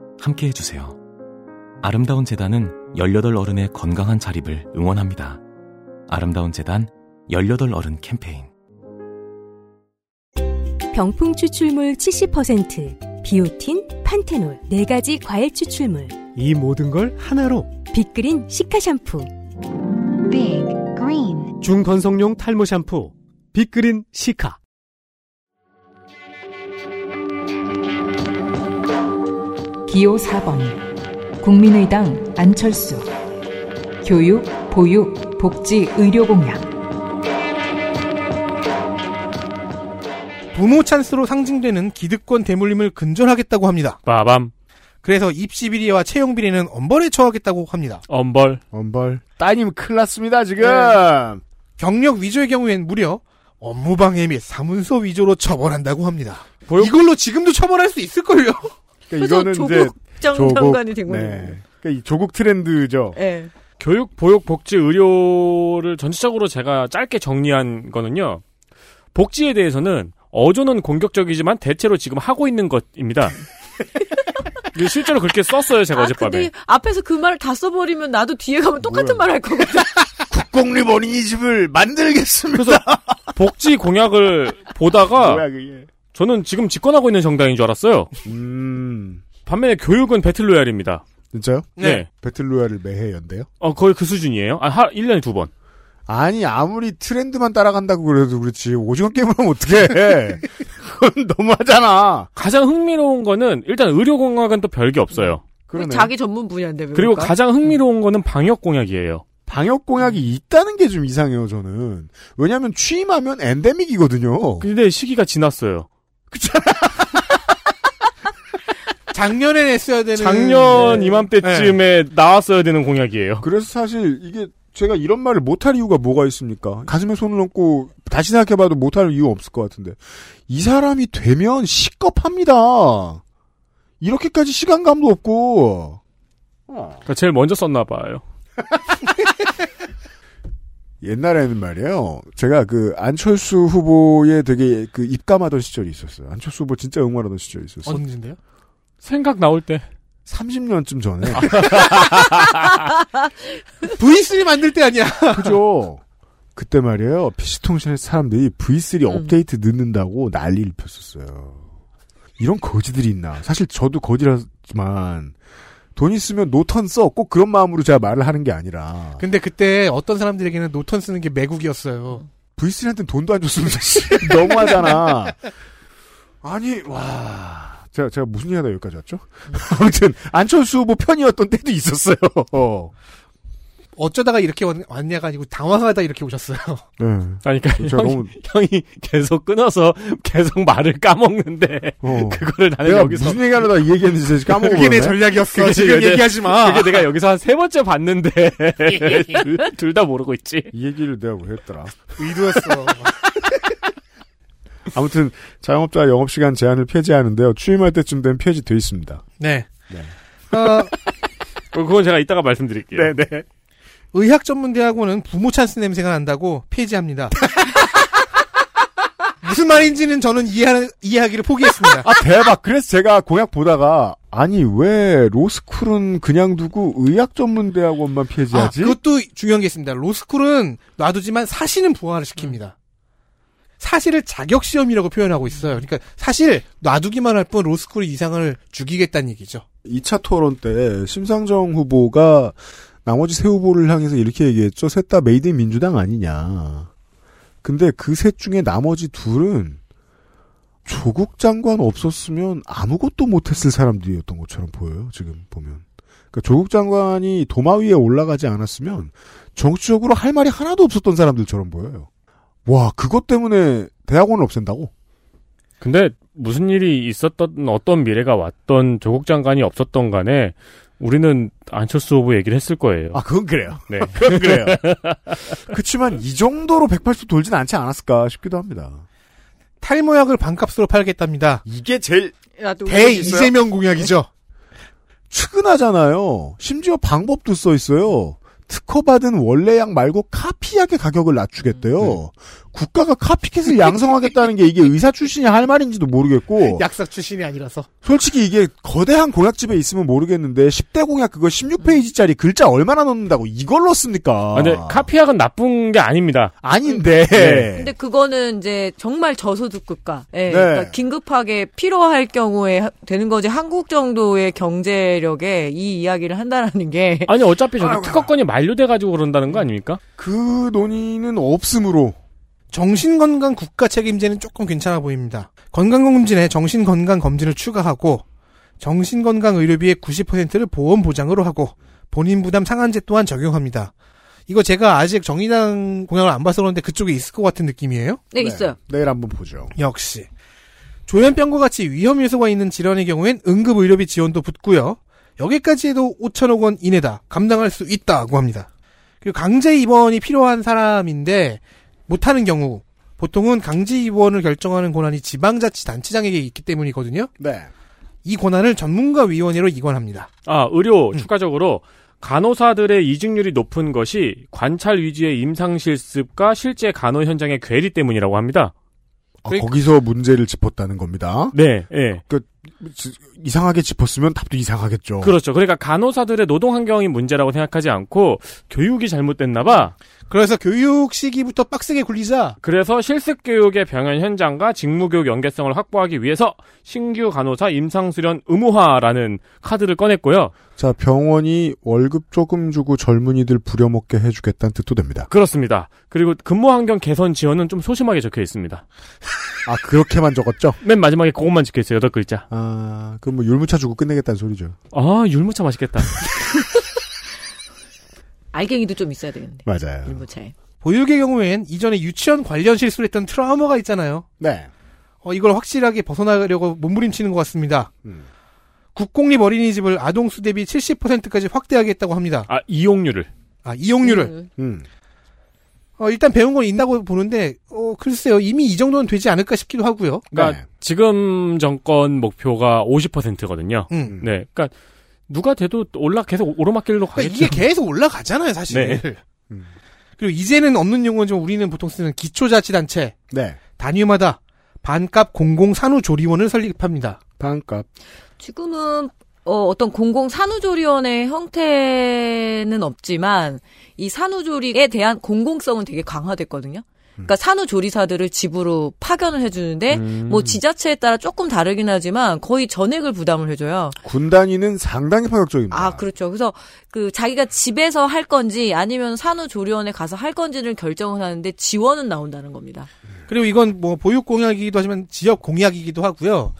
함께 해주세요. 아름다운 재단은 18 어른의 건강한 자립을 응원합니다. 아름다운 재단 18 어른 캠페인. 병풍 추출물 70%, 비오틴, 판테놀, 4가지 과일 추출물. 이 모든 걸 하나로 빅그린 시카 샴푸. Big Green 중건성용 탈모 샴푸 빅그린 시카 기호 4번 국민의당 안철수 교육, 보육, 복지, 의료 공약 부모 찬스로 상징되는 기득권 대물림을 근절하겠다고 합니다. 빠밤. 그래서 입시 비리와 채용 비리는 엄벌에 처하겠다고 합니다. 엄벌. 엄벌. 따님 큰일 났습니다, 지금. 네. 경력 위조의 경우엔 무려 업무방해 및 사문서 위조로 처벌한다고 합니다. 이걸로 지금도 처벌할 수 있을걸요? 그러니까 이거는 이제 장관이 된 거예요. 네. 그러니까 이 조국 트렌드죠. 네. 교육, 보육, 복지, 의료를 전체적으로 제가 짧게 정리한 거는요. 복지에 대해서는 어조는 공격적이지만 대체로 지금 하고 있는 것입니다. 실제로 그렇게 썼어요, 제가 아, 어젯밤에. 근데 앞에서 그 말을 다 써버리면 나도 뒤에 가면 똑같은 말 할 거거든. 국공립 어린이집을 만들겠습니다. 그래서 복지 공약을 보다가 뭐야, 그게. 저는 지금 집권하고 있는 정당인 줄 알았어요. 음. 반면에 교육은 배틀로얄입니다. 진짜요? 네. 배틀로얄을 매해 연대요? 어, 거의 그 수준이에요. 아, 하, 1년에 두 번. 아니, 아무리 트렌드만 따라간다고 그래도 그렇지. 오징어 게임을 하면 어떡해. 그건 너무하잖아. 가장 흥미로운 거는 일단 의료공학은 또 별게 없어요. 그러네. 자기 전문 분야인데 왜 그리고 그럴까? 가장 흥미로운 거는 방역 공약이에요. 방역 공약이 있다는 게 좀 이상해요, 저는. 왜냐면 취임하면 엔데믹이거든요. 근데 시기가 지났어요. 작년에 냈어야 되는 작년 네. 이맘때쯤에 나왔어야 되는 공약이에요. 그래서 사실 이게 제가 이런 말을 못할 이유가 뭐가 있습니까? 가슴에 손을 얹고 다시 생각해봐도 못할 이유 없을 것 같은데 이 사람이 되면 시겁합니다. 이렇게까지 시간감도 없고 그러니까 제일 먼저 썼나 봐요. 옛날에는 말이에요. 제가 그 안철수 후보에 되게 그 입감하던 시절이 있었어요. 안철수 후보 진짜 응원하던 시절이 있었어요. 언제인데요? 생각 나올 때. 30년쯤 전에. V3 만들 때 아니야. 그죠. 그때 말이에요. PC통신의 사람들이 V3 업데이트 늦는다고 난리를 폈었어요. 이런 거지들이 있나. 사실 저도 거지라지만 돈 있으면 노턴 써. 꼭 그런 마음으로 제가 말을 하는 게 아니라. 근데 그때 어떤 사람들에게는 노턴 쓰는 게 매국이었어요. V3한테는 돈도 안 줬으면 너무하잖아. 아니, 와. 제가, 제가 무슨 얘기 하다 여기까지 왔죠? 아무튼, 안철수 후보 편이었던 때도 있었어요. 어쩌다가 이렇게 왔- 왔냐가 아니고 당황하다 이렇게 오셨어요. 네. 아니, 그러니까 형이, 너무- 형이 계속 끊어서 계속 말을 까먹는데 어. 그거를 나는 내가 여기서 무슨 얘기하려다 이 얘기했는지 이제 까먹어 그게 내 전략이었어. 그게 지금 내- 얘기하지 마. 그게 내가 여기서 한 세 번째 봤는데 둘 다 모르고 있지. 이 얘기를 내가 왜 했더라. 의도였어. 아무튼 자영업자 영업시간 제한을 폐지하는데요. 취임할 때쯤 되면 폐지돼 있습니다. 네. 네. 어, 그건 제가 이따가 말씀드릴게요. 네. 의학 전문 대학원은 부모 찬스 냄새가 난다고 폐지합니다. 무슨 말인지는 저는 이해 이해하기를 포기했습니다. 아 대박. 그래서 제가 공약 보다가 아니 왜 로스쿨은 그냥 두고 의학 전문 대학원만 아, 폐지하지? 그것도 중요한 게 있습니다. 로스쿨은 놔두지만 사시는 부활을 시킵니다. 사시를 자격 시험이라고 표현하고 있어요. 그러니까 사실 놔두기만 할 뿐 로스쿨의 위상을 죽이겠다는 얘기죠. 2차 토론 때 심상정 후보가 나머지 세 후보를 향해서 이렇게 얘기했죠. 셋 다 made in 민주당 아니냐. 근데 그 셋 중에 나머지 둘은 조국 장관 없었으면 아무것도 못했을 사람들이었던 것처럼 보여요. 지금 보면. 그러니까 조국 장관이 도마 위에 올라가지 않았으면 정치적으로 할 말이 하나도 없었던 사람들처럼 보여요. 와, 그것 때문에 대학원을 없앤다고? 근데 무슨 일이 있었던 어떤 미래가 왔던 조국 장관이 없었던 간에 우리는 안철수 후보 얘기를 했을 거예요. 아, 그건 그래요. 네. 그건 그래요. 그렇지만 이 정도로 180도 돌진 않지 않았을까 싶기도 합니다. 탈모약을 반값으로 팔겠답니다. 이게 제일 대 이재명 공약이죠. 측은하잖아요. 심지어 방법도 써 있어요. 특허받은 원래 약 말고 카피약의 가격을 낮추겠대요. 국가가 카피캣을 양성하겠다는 게 이게 의사 출신이 할 말인지도 모르겠고. 약사 출신이 아니라서. 솔직히 이게 거대한 공약집에 있으면 모르겠는데 10대 공약 그거 16페이지짜리 글자 얼마나 넣는다고 이걸 넣습니까? 아, 근데 카피약은 나쁜 게 아닙니다. 아닌데. 근데 그거는 이제 정말 저소득국가. 예. 네. 그러니까 긴급하게 필요할 경우에 하- 되는 거지. 한국 정도의 경제력에 이 이야기를 한다라는 게. 아니 어차피 저기 특허권이 만료돼 가지고 그런다는 거 아닙니까? 그 논의는 없으므로 정신건강 국가 책임제는 조금 괜찮아 보입니다. 건강검진에 정신건강검진을 추가하고 정신건강의료비의 90%를 보험 보장으로 하고 본인 부담 상한제 또한 적용합니다. 이거 제가 아직 정의당 공약을 안 봐서 그런데 그쪽에 있을 것 같은 느낌이에요? 네, 있어요. 내일 한번 보죠. 역시. 조현병과 같이 위험 요소가 있는 질환의 경우엔 응급의료비 지원도 붙고요. 여기까지 해도 5천억 원 이내다. 감당할 수 있다고 합니다. 그리고 강제 입원이 필요한 사람인데 못하는 경우 보통은 강제 입원을 결정하는 권한이 지방자치단체장에게 있기 때문이거든요. 네. 이 권한을 전문가 위원회로 이관합니다. 아 의료 추가적으로 간호사들의 이직률이 높은 것이 관찰 위주의 임상 실습과 실제 간호 현장의 괴리 때문이라고 합니다. 아, 거기서 문제를 짚었다는 겁니다. 네, 예. 그 지- 이상하게 짚었으면 답도 이상하겠죠. 그렇죠. 그러니까 간호사들의 노동 환경이 문제라고 생각하지 않고 교육이 잘못됐나 봐. 그래서 교육 시기부터 빡세게 굴리자. 그래서 실습 교육의 병원 현장과 직무 교육 연계성을 확보하기 위해서 신규 간호사 임상 수련 의무화라는 카드를 꺼냈고요. 자, 병원이 월급 조금 주고 젊은이들 부려먹게 해 주겠다는 뜻도 됩니다. 그렇습니다. 그리고 근무 환경 개선 지원은 좀 소심하게 적혀 있습니다. 아, 그렇게만 적었죠? 맨 마지막에 그것만 적혀 있어요. 여덟 글자. 아, 그뭐 율무차 주고 끝내겠다는 소리죠. 아, 율무차 맛있겠다. 알갱이도 좀 있어야 되겠네. 맞아요. 일무차에. 보육의 경우엔 이전에 유치원 관련 실수를 했던 트라우마가 있잖아요. 네. 어, 이걸 확실하게 벗어나려고 몸부림치는 것 같습니다. 음. 국공립 어린이집을 아동수 대비 70%까지 확대하겠다고 합니다. 아, 이용률을. 아 이용률을 음. 어, 일단 배운 건 있다고 보는데 어, 글쎄요 이미 이 정도는 되지 않을까 싶기도 하고요. 그러니까 지금 정권 목표가 50%거든요. 음. 네. 그러니까 누가 돼도 올라 계속 오르막길로 그러니까 가겠죠. 이게 계속 올라가잖아요 사실. 네. 그리고 이제는 없는 용어죠. 우리는 보통 쓰는 기초자치단체 네. 단위마다 반값 공공산후조리원을 설립합니다. 반값. 지금은 어, 어떤 공공 산후조리원의 형태는 없지만 이 산후조리에 대한 공공성은 되게 강화됐거든요. 그러니까 산후조리사들을 집으로 파견을 해주는데 음. 뭐 지자체에 따라 조금 다르긴 하지만 거의 전액을 부담을 해줘요. 군 단위는 상당히 파격적입니다. 아 그렇죠. 그래서 그 자기가 집에서 할 건지 아니면 산후조리원에 가서 할 건지를 결정을 하는데 지원은 나온다는 겁니다. 그리고 이건 뭐 보육 공약이기도 하지만 지역 공약이기도 하고요.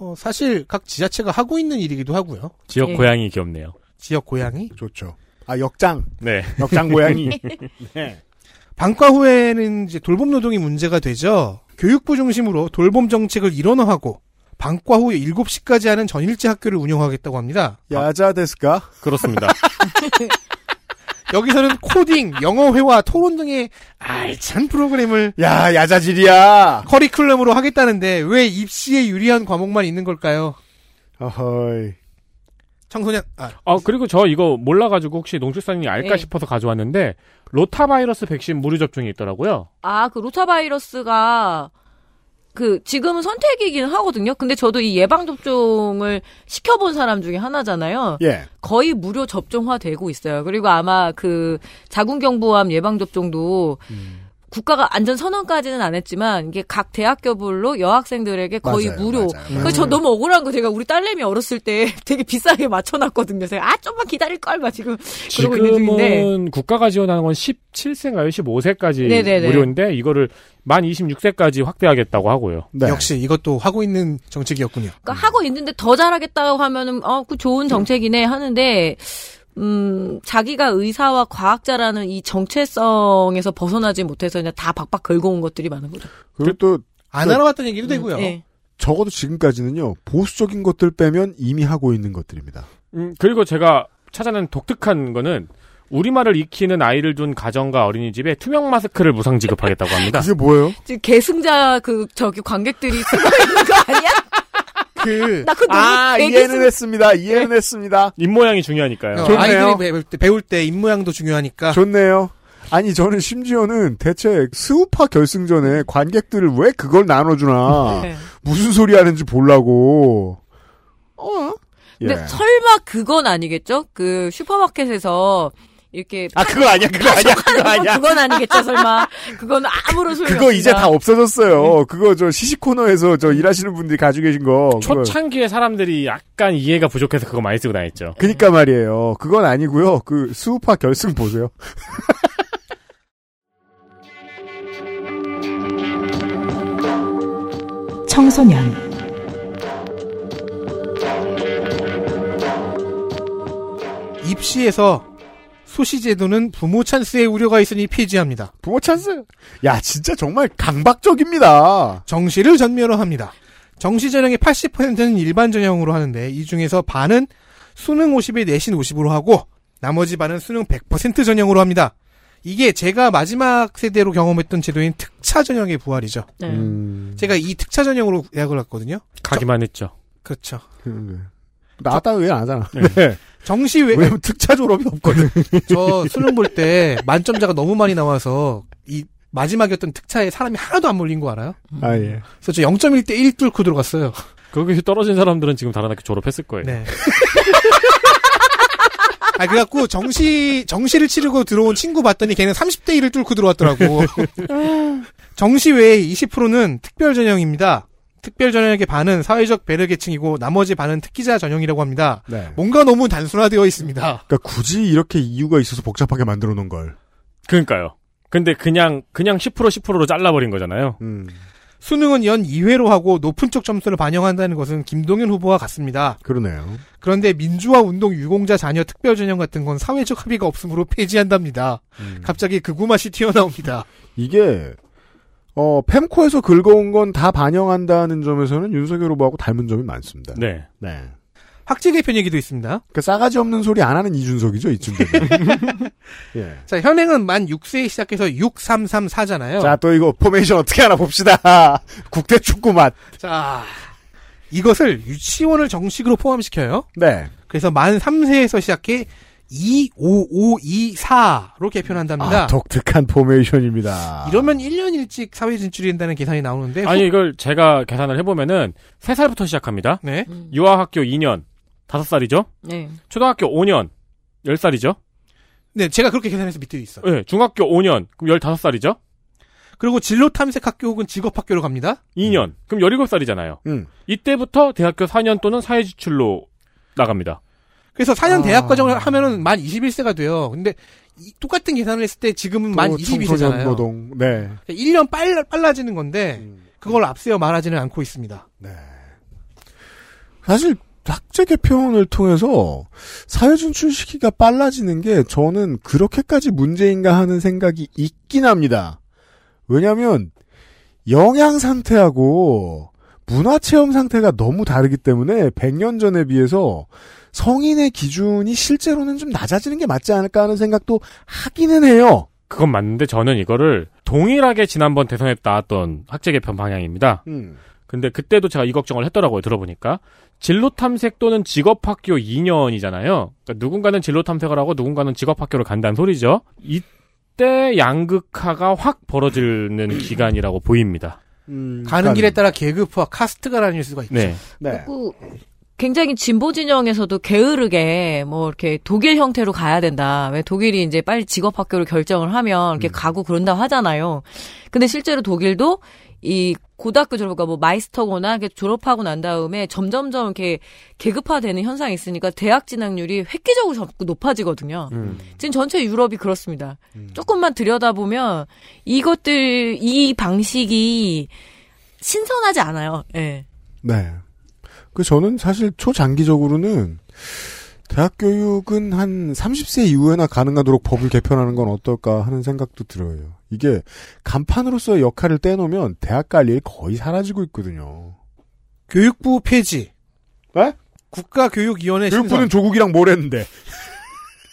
어, 사실 각 지자체가 하고 있는 일이기도 하고요. 지역 예. 고양이 귀엽네요. 지역 고양이 좋죠. 아 역장. 네. 역장 고양이. 네. 방과 후에는 이제 돌봄 노동이 문제가 되죠. 교육부 중심으로 돌봄 정책을 일원화하고 방과 후 7시까지 하는 전일제 학교를 운영하겠다고 합니다. 야자 데스까? 그렇습니다. 여기서는 코딩, 영어 회화, 토론 등의 알찬 프로그램을 야 야자질이야. 커리큘럼으로 하겠다는데 왜 입시에 유리한 과목만 있는 걸까요? 어허이. 청소년 아, 아, 그리고 저 이거 몰라가지고 혹시 농축산인이 알까 네. 싶어서 가져왔는데, 로타바이러스 백신 무료 접종이 있더라고요. 아, 그 로타바이러스가 그 지금은 선택이긴 하거든요. 근데 저도 이 예방 접종을 시켜본 사람 중에 하나잖아요. 예. 거의 무료 접종화되고 있어요. 그리고 아마 그 자궁경부암 예방 접종도 국가가 안전 선언까지는 안 했지만 이게 각 대학교별로 여학생들에게 거의 맞아요, 무료. 맞아요. 그래서 저 너무 억울한 거 제가 우리 딸내미 어렸을 때 되게 비싸게 맞춰놨거든요. 제가 아 좀만 기다릴 걸막 지금 그러고 있는 중인데. 국가가 지원하는 건 17세인가요? 15세까지 네네네. 무료인데, 이거를 만 26세까지 확대하겠다고 하고요. 네. 역시 이것도 하고 있는 정책이었군요. 그러니까 하고 있는데 더 잘하겠다고 하면은 어, 그 좋은 정책이네 하는데 음, 자기가 의사와 과학자라는 이 정체성에서 벗어나지 못해서 그냥 다 박박 긁어온 것들이 많은 거죠. 그리고 또안 그- 알아봤던 얘기도 되고요. 네. 적어도 지금까지는요 보수적인 것들 빼면 이미 하고 있는 것들입니다. 음, 그리고 제가 찾아낸 독특한 거는, 우리말을 익히는 아이를 둔 가정과 어린이집에 투명 마스크를 무상 지급하겠다고 합니다. 그게 뭐예요? 지금 계승자 그 저기 관객들이 쓰고 있는 거 아니야? 그 나 그거 너무 아 이해는 했습니다. 이해는 했습니다. 입모양이 중요하니까요. 어, 좋네요. 아이들이 배울 때, 배울 때 입모양도 중요하니까 좋네요. 아니 저는 심지어는 대체 스우파 결승전에 관객들을 왜 그걸 나눠주나 네. 무슨 소리 하는지 보려고. 어? 근데 예. 설마 그건 아니겠죠? 그 슈퍼마켓에서 이렇게 아 그거 아니야 그거 아니야 그거 아니야. 그건 아니겠죠 설마 그건 아무런 소용이 그거 이제 다 없습니다. 없어졌어요. 그거 저 시식 코너에서 저 일하시는 분들이 가지고 계신 거. 그거. 초창기에 사람들이 약간 이해가 부족해서 그거 많이 쓰고 다녔죠. 그니까 말이에요. 그건 아니고요. 그 스우파 결승 보세요. 청소년 입시에서 소시 제도는 부모 찬스의 우려가 있으니 폐지합니다. 부모 찬스. 야 진짜 정말 강박적입니다. 정시를 전면화합니다. 정시 전형의 80%는 일반 전형으로 하는데 이 중에서 반은 수능 50에 내신 50으로 하고 나머지 반은 수능 100% 전형으로 합니다. 이게 제가 마지막 세대로 경험했던 제도인 특차 전형의 부활이죠. 네. 음. 제가 이 특차 전형으로 예약을 했거든요. 가기만 했죠. 그렇죠. 나왔다 왜안 하잖아. 네. 정시 외 왜냐면 특차 졸업이 없거든. 저 수능 볼 때 만점자가 너무 많이 나와서 이 마지막이었던 특차에 사람이 하나도 안 몰린 거 알아요? 아 예. 그래서 저 0.1대 1 뚫고 들어갔어요. 거기서 떨어진 사람들은 지금 다른 학교 졸업했을 거예요. 네. 아, 그래갖고 정시, 정시를 치르고 들어온 친구 봤더니 걔는 30대 1을 뚫고 들어왔더라고. 정시 외에 20%는 특별 전형입니다. 특별 전형의 반은 사회적 배려 계층이고 나머지 반은 특기자 전형이라고 합니다. 네. 뭔가 너무 단순화되어 있습니다. 그러니까 굳이 이렇게 이유가 있어서 복잡하게 만들어 놓은 걸. 그러니까요. 근데 그냥 그냥 10% 10%로 잘라버린 거잖아요. 음. 수능은 연 2회로 하고 높은 쪽 점수를 반영한다는 것은 김동연 후보와 같습니다. 그러네요. 그런데 민주화 운동 유공자 자녀 특별 전형 같은 건 사회적 합의가 없으므로 폐지한답니다. 갑자기 그 구맛이 튀어나옵니다. 이게 어 펜코에서 긁어온 건 다 반영한다는 점에서는 윤석열 후보하고 닮은 점이 많습니다. 네. 네. 학제 개편 얘기도 있습니다. 그 싸가지 없는 소리 안 하는 이준석이죠, 이쯤 되면. 예. 자, 현행은 만 6세에 시작해서 6334잖아요. 자, 또 이거 포메이션 어떻게 하나 봅시다. 국대 축구 맛. 자, 이것을 유치원을 정식으로 포함시켜요. 네. 그래서 만 3세에서 시작해 25524로 개편한답니다. 아, 독특한 포메이션입니다. 이러면 1년 일찍 사회 진출이 된다는 계산이 나오는데 아니 이걸 제가 계산을 해보면은 3살부터 시작합니다. 네. 유아학교 2년 5살이죠. 네. 초등학교 5년 10살이죠. 네, 제가 그렇게 계산해서 밑에 있어. 네, 중학교 5년 그럼 15살이죠. 그리고 진로 탐색 학교 혹은 직업 학교로 갑니다. 2년 그럼 17살이잖아요. 음. 이때부터 대학교 4년 또는 사회 지출로 나갑니다. 그래서 4년 아. 대학 과정을 하면은 만 21세가 돼요. 근데 이- 똑같은 계산을 했을 때 지금은 만또 22세잖아요. 청소년 노동. 네. 1년 빨라, 빨라지는 건데 음. 그걸 앞세워 말하지는 않고 있습니다. 사실 학제 개편을 통해서 사회 진출 시기가 빨라지는 게 저는 그렇게까지 문제인가 하는 생각이 있긴 합니다. 왜냐하면 영양 상태하고 문화 체험 상태가 너무 다르기 때문에 100년 전에 비해서 성인의 기준이 실제로는 좀 낮아지는 게 맞지 않을까 하는 생각도 하기는 해요. 그건 맞는데 저는 이거를 동일하게 지난번 대선에 나왔던 학제 개편 방향입니다. 음. 근데 그때도 제가 이 걱정을 했더라고요. 들어보니까 진로 탐색 또는 직업 학교 2년이잖아요. 그러니까 누군가는 진로 탐색을 하고 누군가는 직업 학교를 간다는 소리죠. 이때 양극화가 확 벌어지는 기간이라고 보입니다. 음, 가는 길에 따라 계급화, 카스트가 나뉠 수가 있죠. 네. 그리고 굉장히 진보 진영에서도 게으르게 뭐 이렇게 독일 형태로 가야 된다. 왜 독일이 이제 빨리 직업 학교를 결정을 하면 이렇게 가고 그런다 하잖아요. 근데 실제로 독일도 이 고등학교 졸업, 그러니까 뭐 마이스터거나 이렇게 졸업하고 난 다음에 점점점 이렇게 계급화되는 현상이 있으니까 대학 진학률이 획기적으로 자꾸 높아지거든요. 지금 전체 유럽이 그렇습니다. 조금만 들여다보면 이것들 이 방식이 신선하지 않아요. 예. 네. 그 저는 사실 초장기적으로는 대학 교육은 한 30세 이후에나 가능하도록 법을 개편하는 건 어떨까 하는 생각도 들어요. 이게 간판으로서의 역할을 떼놓으면 대학 갈일 거의 사라지고 있거든요. 교육부 폐지. 네? 국가교육위원회 교육부는. 조국이랑 뭘 했는데.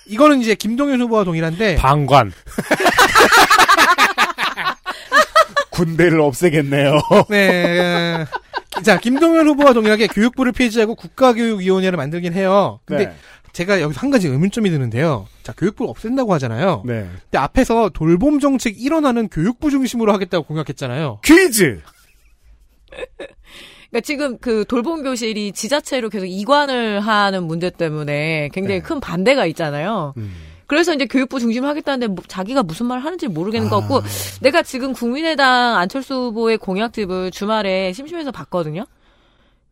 이거는 이제 김동연 후보와 동일한데 방관. 군대를 없애겠네요. 네. 자, 김동연 후보와 동일하게 교육부를 폐지하고 국가교육위원회를 만들긴 해요. 근데 네. 제가 여기서 한 가지 의문점이 드는데요. 자, 교육부를 없앤다고 하잖아요. 네. 근데 앞에서 돌봄 정책 일원화는 교육부 중심으로 하겠다고 공약했잖아요. 퀴즈! 그러니까 지금 그 돌봄 교실이 지자체로 계속 이관을 하는 문제 때문에 굉장히 큰 반대가 있잖아요. 그래서 이제 교육부 중심으로 하겠다는데 뭐 자기가 무슨 말을 하는지 모르겠는 것 같고 내가 지금 국민의당 안철수 후보의 공약집을 주말에 심심해서 봤거든요.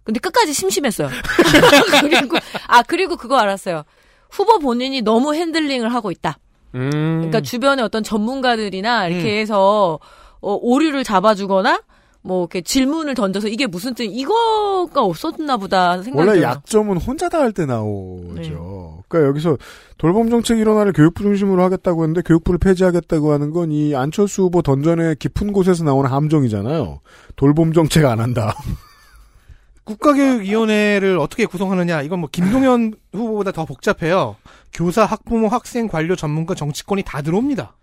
근데 끝까지 심심했어요. 그리고 아 그리고 그거 알았어요. 후보 본인이 너무 핸들링을 하고 있다. 음. 그러니까 주변에 어떤 전문가들이나 이렇게 해서 어, 오류를 잡아주거나 뭐 이렇게 질문을 던져서 이게 무슨 뜻 이거가 없었나 보다 생각이 원래 들어요. 약점은 혼자 다 할 때 나오죠. 그러니까 여기서 돌봄 정책 일원화를 교육부 중심으로 하겠다고 했는데 교육부를 폐지하겠다고 하는 건 이 안철수 후보 던전의 깊은 곳에서 나오는 함정이잖아요. 돌봄 정책 안 한다. 국가교육위원회를 어떻게 구성하느냐 이건 뭐 김동연 후보보다 더 복잡해요. 교사, 학부모, 학생, 관료, 전문가, 정치권이 다 들어옵니다.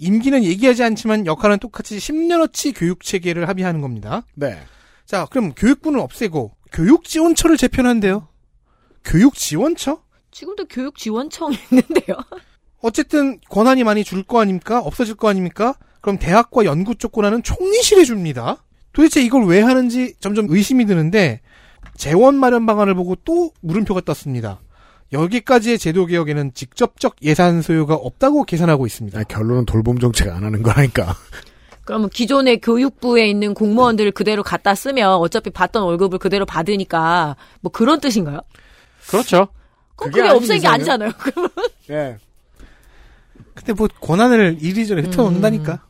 임기는 얘기하지 않지만 역할은 똑같이 10년어치 교육 체계를 합의하는 겁니다. 네. 자, 그럼 교육부는 없애고 교육 지원처를 재편한대요. 교육 지원처? 지금도 교육 지원청이 있는데요. 어쨌든 권한이 많이 줄 거 아닙니까? 없어질 거 아닙니까? 그럼 대학과 연구 쪽 권한은 총리실에 줍니다. 도대체 이걸 왜 하는지 점점 의심이 드는데 재원 마련 방안을 보고 또 물음표가 떴습니다. 여기까지의 제도 개혁에는 직접적 예산 소요가 없다고 계산하고 있습니다. 아, 결론은 돌봄 정책 안 하는 거라니까. 그러면 기존의 교육부에 있는 공무원들을 그대로 갖다 쓰면 어차피 받던 월급을 그대로 받으니까 뭐 그런 뜻인가요? 그렇죠. 그럼 그게 그게 없앤 게? 아니잖아요. 그러면 예. 근데 뭐 권한을 이리저리 흩어놓는다니까.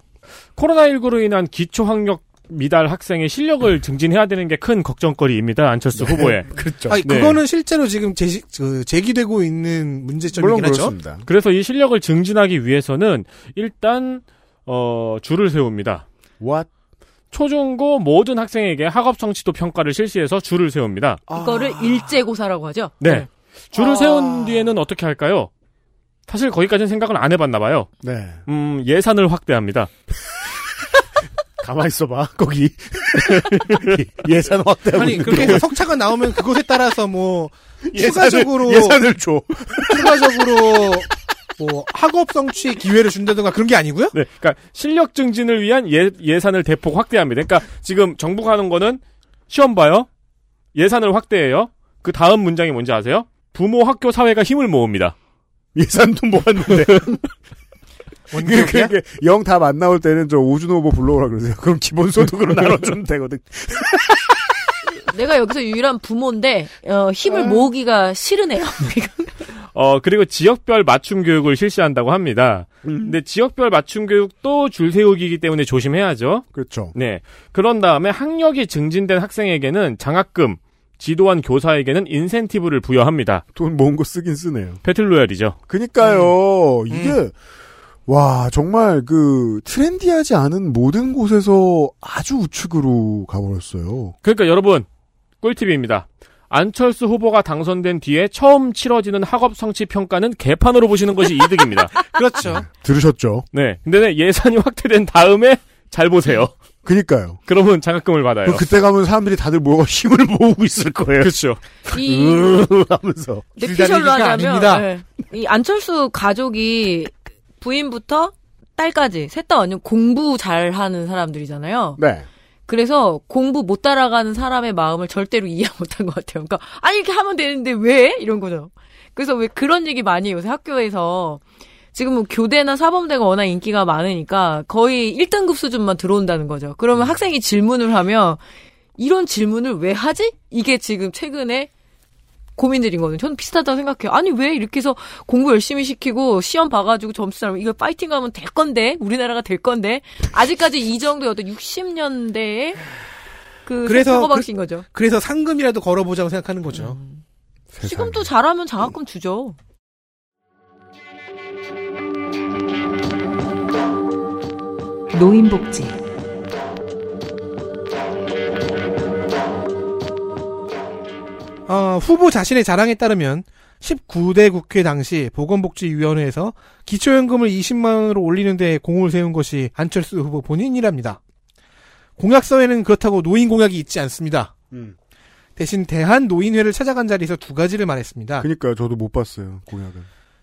코로나19로 인한 기초학력 미달 학생의 실력을 증진해야 되는 게 큰 걱정거리입니다. 안철수 후보의. 그렇죠. 아니, 네. 그거는 실제로 지금 제시, 그, 제기되고 있는 문제점이긴 물론 하죠. 그렇습니다. 그래서 이 실력을 증진하기 위해서는 일단 어 줄을 세웁니다. What? 초중고 모든 학생에게 학업 성취도 평가를 실시해서 줄을 세웁니다. 이거를 일제고사라고 하죠. 네. 줄을 아. 세운 뒤에는 어떻게 할까요? 사실 거기까지는 생각을 안 해봤나 봐요. 네. 음, 예산을 확대합니다. 가만 있어봐 거기 예산 확대. 아니 그렇게 해서 석차가 나오면 그것에 따라서 뭐 예산을- 추가적으로 예산을 줘. 추가적으로 뭐 학업 성취 기회를 준다든가 그런 게 아니고요? 네, 그러니까 실력 증진을 위한 예, 예산을 대폭 확대합니다. 그러니까 지금 정부가 하는 거는 시험 봐요. 예산을 확대해요. 그 다음 문장이 뭔지 아세요? 부모, 학교, 사회가 힘을 모읍니다. 예산도 모았는데. 그게 영답 안 나올 때는 저 오준 후보 불러오라 그러세요. 그럼 기본소득으로 나눠주면 되거든. 내가 여기서 유일한 부모인데 어, 힘을 모으기가 싫으네요. 어, 그리고 지역별 맞춤 교육을 실시한다고 합니다. 근데 지역별 맞춤 교육도 줄 세우기이기 때문에 조심해야죠. 그렇죠. 네. 그런 다음에 학력이 증진된 학생에게는 장학금, 지도한 교사에게는 인센티브를 부여합니다. 돈 모은 거 쓰긴 쓰네요. 배틀로얄이죠. 그니까요. 이게 와 정말 그 트렌디하지 않은 모든 곳에서 아주 우측으로 가버렸어요. 그러니까 여러분 꿀팁입니다. 안철수 후보가 당선된 뒤에 처음 치러지는 학업 성취 평가는 개판으로 보시는 것이 이득입니다. 그렇죠. 들으셨죠? 네. 근데 예산이 확대된 다음에 잘 보세요. 그니까요. 그러면 장학금을 받아요. 그때 가면 사람들이 다들 모여 힘을 모으고 있을 거예요. 그렇죠. 이 으 하면서 줄다리기가 하자면 아닙니다. 네. 이 안철수 가족이 부인부터 딸까지 셋 다 완전 공부 잘하는 사람들이잖아요. 네. 그래서 공부 못 따라가는 사람의 마음을 절대로 이해 못한 것 같아요. 그러니까 아니 이렇게 하면 되는데 왜 이런 거죠. 그래서 왜 그런 얘기 많이 해요. 요새 학교에서 지금 뭐 교대나 사범대가 워낙 인기가 많으니까 거의 1등급 수준만 들어온다는 거죠. 그러면 학생이 질문을 하면 이런 질문을 왜 하지? 이게 지금 최근에 고민들이거든요. 저는 비슷하다고 생각해요. 아니 왜 이렇게 해서 공부 열심히 시키고 시험 봐가지고 점수 따면 이거 파이팅하면 될 건데 우리나라가 될 건데 아직까지 이 정도의 어떤 60년대의 그 그래서 그- 방식인 거죠. 그 래서 상금이라도 걸어보자고 생각하는 거죠. 지금 또 잘하면 장학금 주죠. 노인복지, 어, 후보 자신의 자랑에 따르면 19대 국회 당시 보건복지위원회에서 기초연금을 20만 원으로 올리는 데 공을 세운 것이 안철수 후보 본인이랍니다. 공약서에는 그렇다고 노인 공약이 있지 않습니다. 음. 대신 대한 노인회를 찾아간 자리에서 두 가지를 말했습니다. 그니까요. 저도 못 봤어요. 공약은.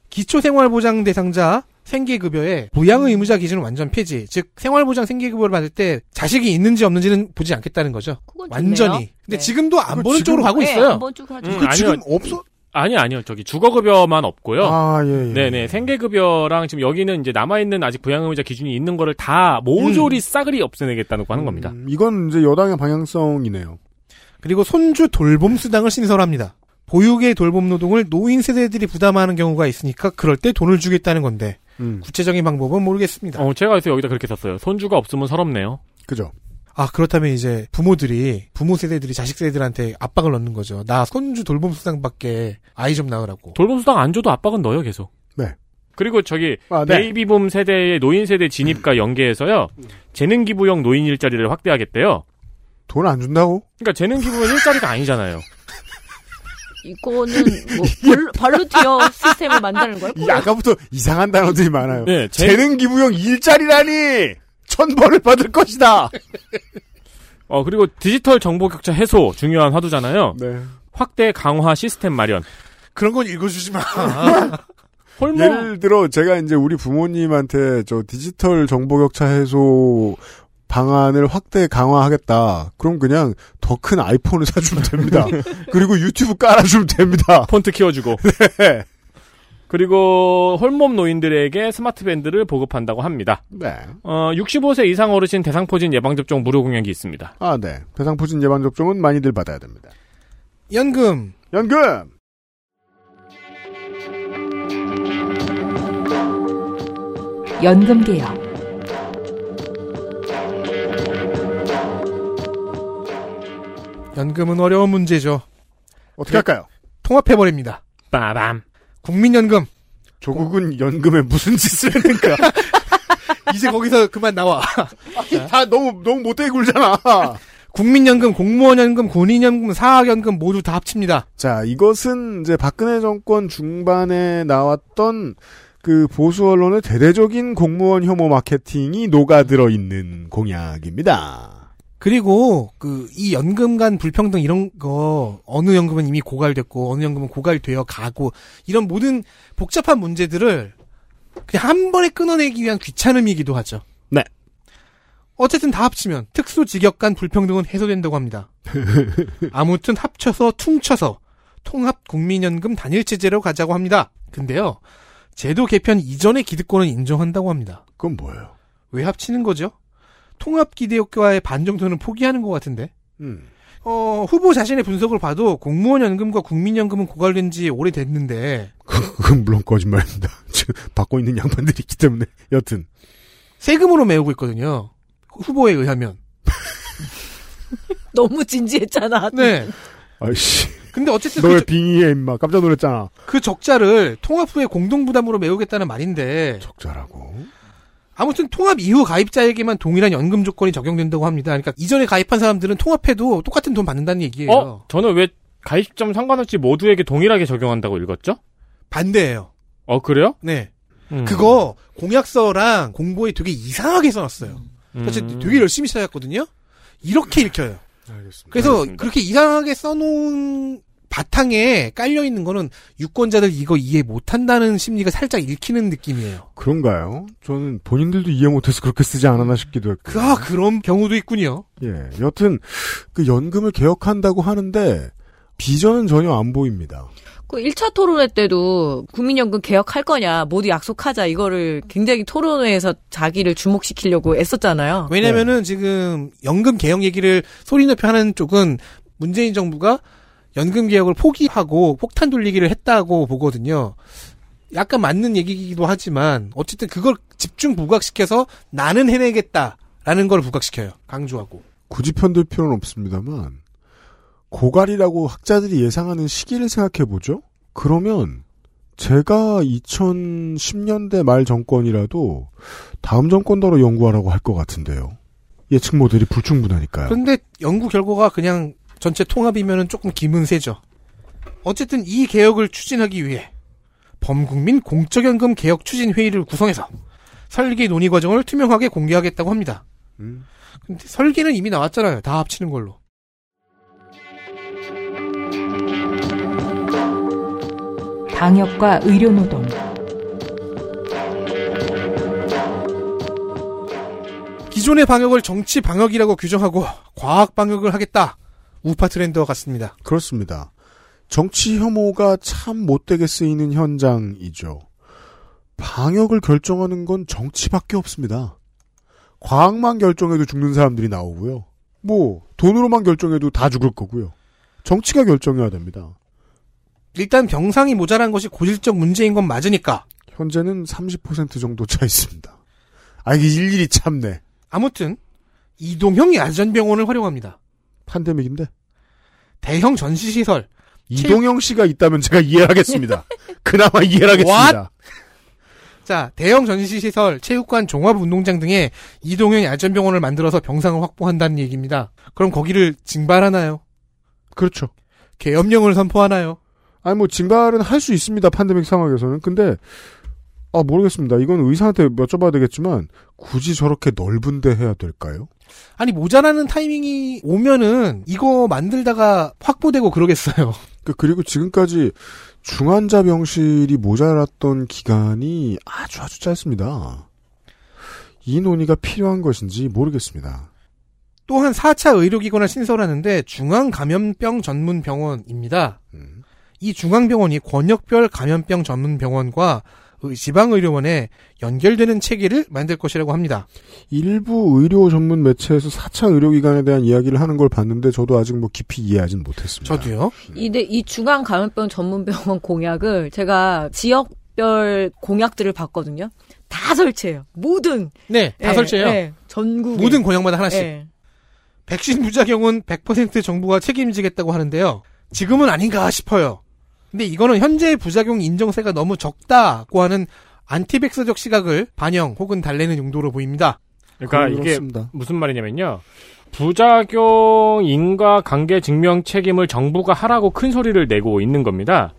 기초생활보장 대상자 생계급여에 부양의 의무자 기준은 완전 폐지. 즉 생활보장 생계급여를 받을 때 자식이 있는지 없는지는 보지 않겠다는 거죠. 완전히. 좋네요. 근데 네. 지금도 안 보는 쪽으로 지금- 가고 네, 있어요. 한번 쭉 하죠. 음, 그 지금 아니요. 없어? 아니 아니요. 저기 주거급여만 없고요. 아, 예, 예. 네네 생계급여랑 지금 여기는 이제 남아 있는 아직 부양의무자 기준이 있는 거를 다 모조리 싸그리 없애내겠다고 하는 겁니다. 음, 이건 이제 여당의 방향성이네요. 그리고 손주 돌봄 수당을 신설합니다. 보육의 돌봄 노동을 노인 세대들이 부담하는 경우가 있으니까 그럴 때 돈을 주겠다는 건데 음, 구체적인 방법은 모르겠습니다. 어 제가 그래서 여기다 그렇게 썼어요. 손주가 없으면 서럽네요. 그죠. 아 그렇다면 이제 부모들이 부모 세대들이 자식 세대들한테 압박을 넣는 거죠. 나 손주 돌봄 수당밖에 아이 좀 낳으라고. 돌봄 수당 안 줘도 압박은 넣어요 계속. 네. 그리고 저기 아, 네. 베이비붐 세대의 노인 세대 진입과 연계해서요 재능 기부형 노인 일자리를 확대하겠대요. 돈 안 준다고? 그러니까 재능 기부는 일자리가 아니잖아요. 이거는 뭐 발로, 발로티어 시스템을 만드는 거예요? 이 아까부터 이상한 단어들이 많아요. 네, 재- 재능 기부형 일자리라니 천벌을 받을 것이다. 어 그리고 디지털 정보 격차 해소 중요한 화두잖아요. 네. 확대 강화 시스템 마련. 그런 건 읽어주지 마. 예를 들어 제가 이제 우리 부모님한테 저 디지털 정보 격차 해소 방안을 확대 강화하겠다. 그럼 그냥 더 큰 아이폰을 사주면 됩니다. 그리고 유튜브 깔아주면 됩니다. 폰트 키워주고. 네. 그리고 홀몸 노인들에게 스마트 밴드를 보급한다고 합니다. 네. 어, 65세 이상 어르신 대상포진 예방접종 무료 공약이 있습니다. 아, 네. 대상포진 예방 접종은 많이들 받아야 됩니다. 연금 연금. 연금개혁, 연금은 어려운 문제죠. 어떻게 할까요? 통합해버립니다. 빠밤. 국민연금 조국은 연금에 무슨 짓을 했는가? 이제 거기서 그만 나와. 다 너무 너무 못되게 굴잖아. 국민연금, 공무원연금, 군인연금, 사학연금 모두 다 합칩니다. 자, 이것은 이제 박근혜 정권 중반에 나왔던 그 보수 언론의 대대적인 공무원 혐오 마케팅이 녹아들어 있는 공약입니다. 그리고 그 이 연금 간 불평등 이런 거 어느 연금은 이미 고갈됐고 어느 연금은 고갈되어 가고 이런 모든 복잡한 문제들을 그냥 한 번에 끊어내기 위한 귀찮음이기도 하죠. 네. 어쨌든 다 합치면 특수 직역 간 불평등은 해소된다고 합니다. 아무튼 합쳐서 퉁쳐서 통합 국민연금 단일 체제로 가자고 합니다. 근데요. 제도 개편 이전의 기득권은 인정한다고 합니다. 그건 뭐예요? 왜 합치는 거죠? 통합 기대효과의 반 정도는 포기하는 것 같은데. 음. 어, 후보 자신의 분석을 봐도 공무원 연금과 국민연금은 고갈된 지 오래됐는데 그건 물론 거짓말입니다. 지금 받고 있는 양반들이 있기 때문에 여튼 세금으로 메우고 있거든요. 후보에 의하면. 너무 진지했잖아. 네. 아이씨. 근데 어쨌든 너 그, 왜 빙의해 임마 깜짝 놀랐잖아. 그 적자를 통합 후에 공동 부담으로 메우겠다는 말인데 적자라고? 아무튼 통합 이후 가입자에게만 동일한 연금 조건이 적용된다고 합니다. 그러니까 이전에 가입한 사람들은 통합해도 똑같은 돈 받는다는 얘기예요. 어? 저는 왜 가입점 상관없이 모두에게 동일하게 적용한다고 읽었죠? 반대예요. 어, 그래요? 네. 음. 그거 공약서랑 공보에 되게 이상하게 써놨어요. 음. 되게 열심히 찾았거든요. 이렇게 읽혀요. 알겠습니다. 그래서 알겠습니다. 그렇게 이상하게 써놓은 바탕에 깔려 있는 거는 유권자들 이거 이해 못 한다는 심리가 살짝 읽히는 느낌이에요. 그런가요? 저는 본인들도 이해 못해서 그렇게 쓰지 않았나 싶기도 했고. 그, 아, 그런 경우도 있군요. 예. 여튼 그 연금을 개혁한다고 하는데 비전은 전혀 안 보입니다. 그 1차 토론회 때도 국민연금 개혁할 거냐, 모두 약속하자, 이거를 굉장히 토론회에서 자기를 주목시키려고 애썼잖아요. 왜냐면은 지금 연금 개혁 얘기를 소리 높여 하는 쪽은 문재인 정부가 연금 개혁을 포기하고 폭탄 돌리기를 했다고 보거든요. 약간 맞는 얘기이기도 하지만 어쨌든 그걸 집중 부각시켜서 나는 해내겠다라는 걸 부각시켜요. 강조하고. 굳이 편들 필요는 없습니다만 고갈이라고 학자들이 예상하는 시기를 생각해 보죠. 그러면 제가 2010년대 말 정권이라도 다음 정권더러 연구하라고 할 것 같은데요. 예측 모델이 불충분하니까요. 그런데 연구 결과가 그냥 전체 통합이면은 조금 기문 세죠. 어쨌든 이 개혁을 추진하기 위해 범국민 공적연금 개혁 추진 회의를 구성해서 설계 논의 과정을 투명하게 공개하겠다고 합니다. 음. 근데 설계는 이미 나왔잖아요. 다 합치는 걸로. 방역과 의료 노동, 기존의 방역을 정치 방역이라고 규정하고 과학 방역을 하겠다. 우파 트렌드와 같습니다. 그렇습니다. 정치 혐오가 참 못되게 쓰이는 현장이죠. 방역을 결정하는 건 정치밖에 없습니다. 과학만 결정해도 죽는 사람들이 나오고요. 뭐 돈으로만 결정해도 다 죽을 거고요. 정치가 결정해야 됩니다. 일단 병상이 모자란 것이 고질적 문제인 건 맞으니까. 현재는 30% 정도 차 있습니다. 아 이게 일일이 참네. 아무튼 이동형 야전병원을 활용합니다. 판데믹인데 대형 전시시설, 이동영 씨가 있다면 제가 이해하겠습니다. 그나마 이해하겠습니다. 자, 대형 전시시설, 체육관, 종합운동장 등의 이동형 야전병원을 만들어서 병상을 확보한다는 얘기입니다. 그럼 거기를 징발하나요? 그렇죠. 계엄령을 선포하나요? 아니 뭐 징발은 할 수 있습니다. 판데믹 상황에서는. 근데 아 모르겠습니다. 이건 의사한테 여쭤봐야 되겠지만 굳이 저렇게 넓은데 해야 될까요? 아니, 모자라는 타이밍이 오면은 이거 만들다가 확보되고 그러겠어요. 그- 그리고 지금까지 중환자 병실이 모자랐던 기간이 아주 아주 짧습니다. 이 논의가 필요한 것인지 모르겠습니다. 또한 4차 의료기관을 신설하는데 중앙감염병 전문병원입니다. 이 중앙병원이 권역별 감염병 전문병원과 의- 지방의료원에 연결되는 체계를 만들 것이라고 합니다. 일부 의료 전문 매체에서 4차 의료기관에 대한 이야기를 하는 걸 봤는데 저도 아직 뭐 깊이 이해하진 못했습니다. 저도요. 이데 이 중앙 감염병 전문병원 공약을 제가 지역별 공약들을 봤거든요. 다 설치해요. 모든 네, 다 예, 설치해요. 예, 전국 모든 고향마다 하나씩. 예. 백신 부작용은 100% 정부가 책임지겠다고 하는데요. 지금은 아닌가 싶어요. 근데 이거는 현재 부작용 인정세가 너무 적다고 하는 안티백서적 시각을 반영 혹은 달래는 용도로 보입니다. 그러니까 이게 그렇습니다. 무슨 말이냐면요. 부작용 인과 관계 증명 책임을 정부가 하라고 큰 소리를 내고 있는 겁니다.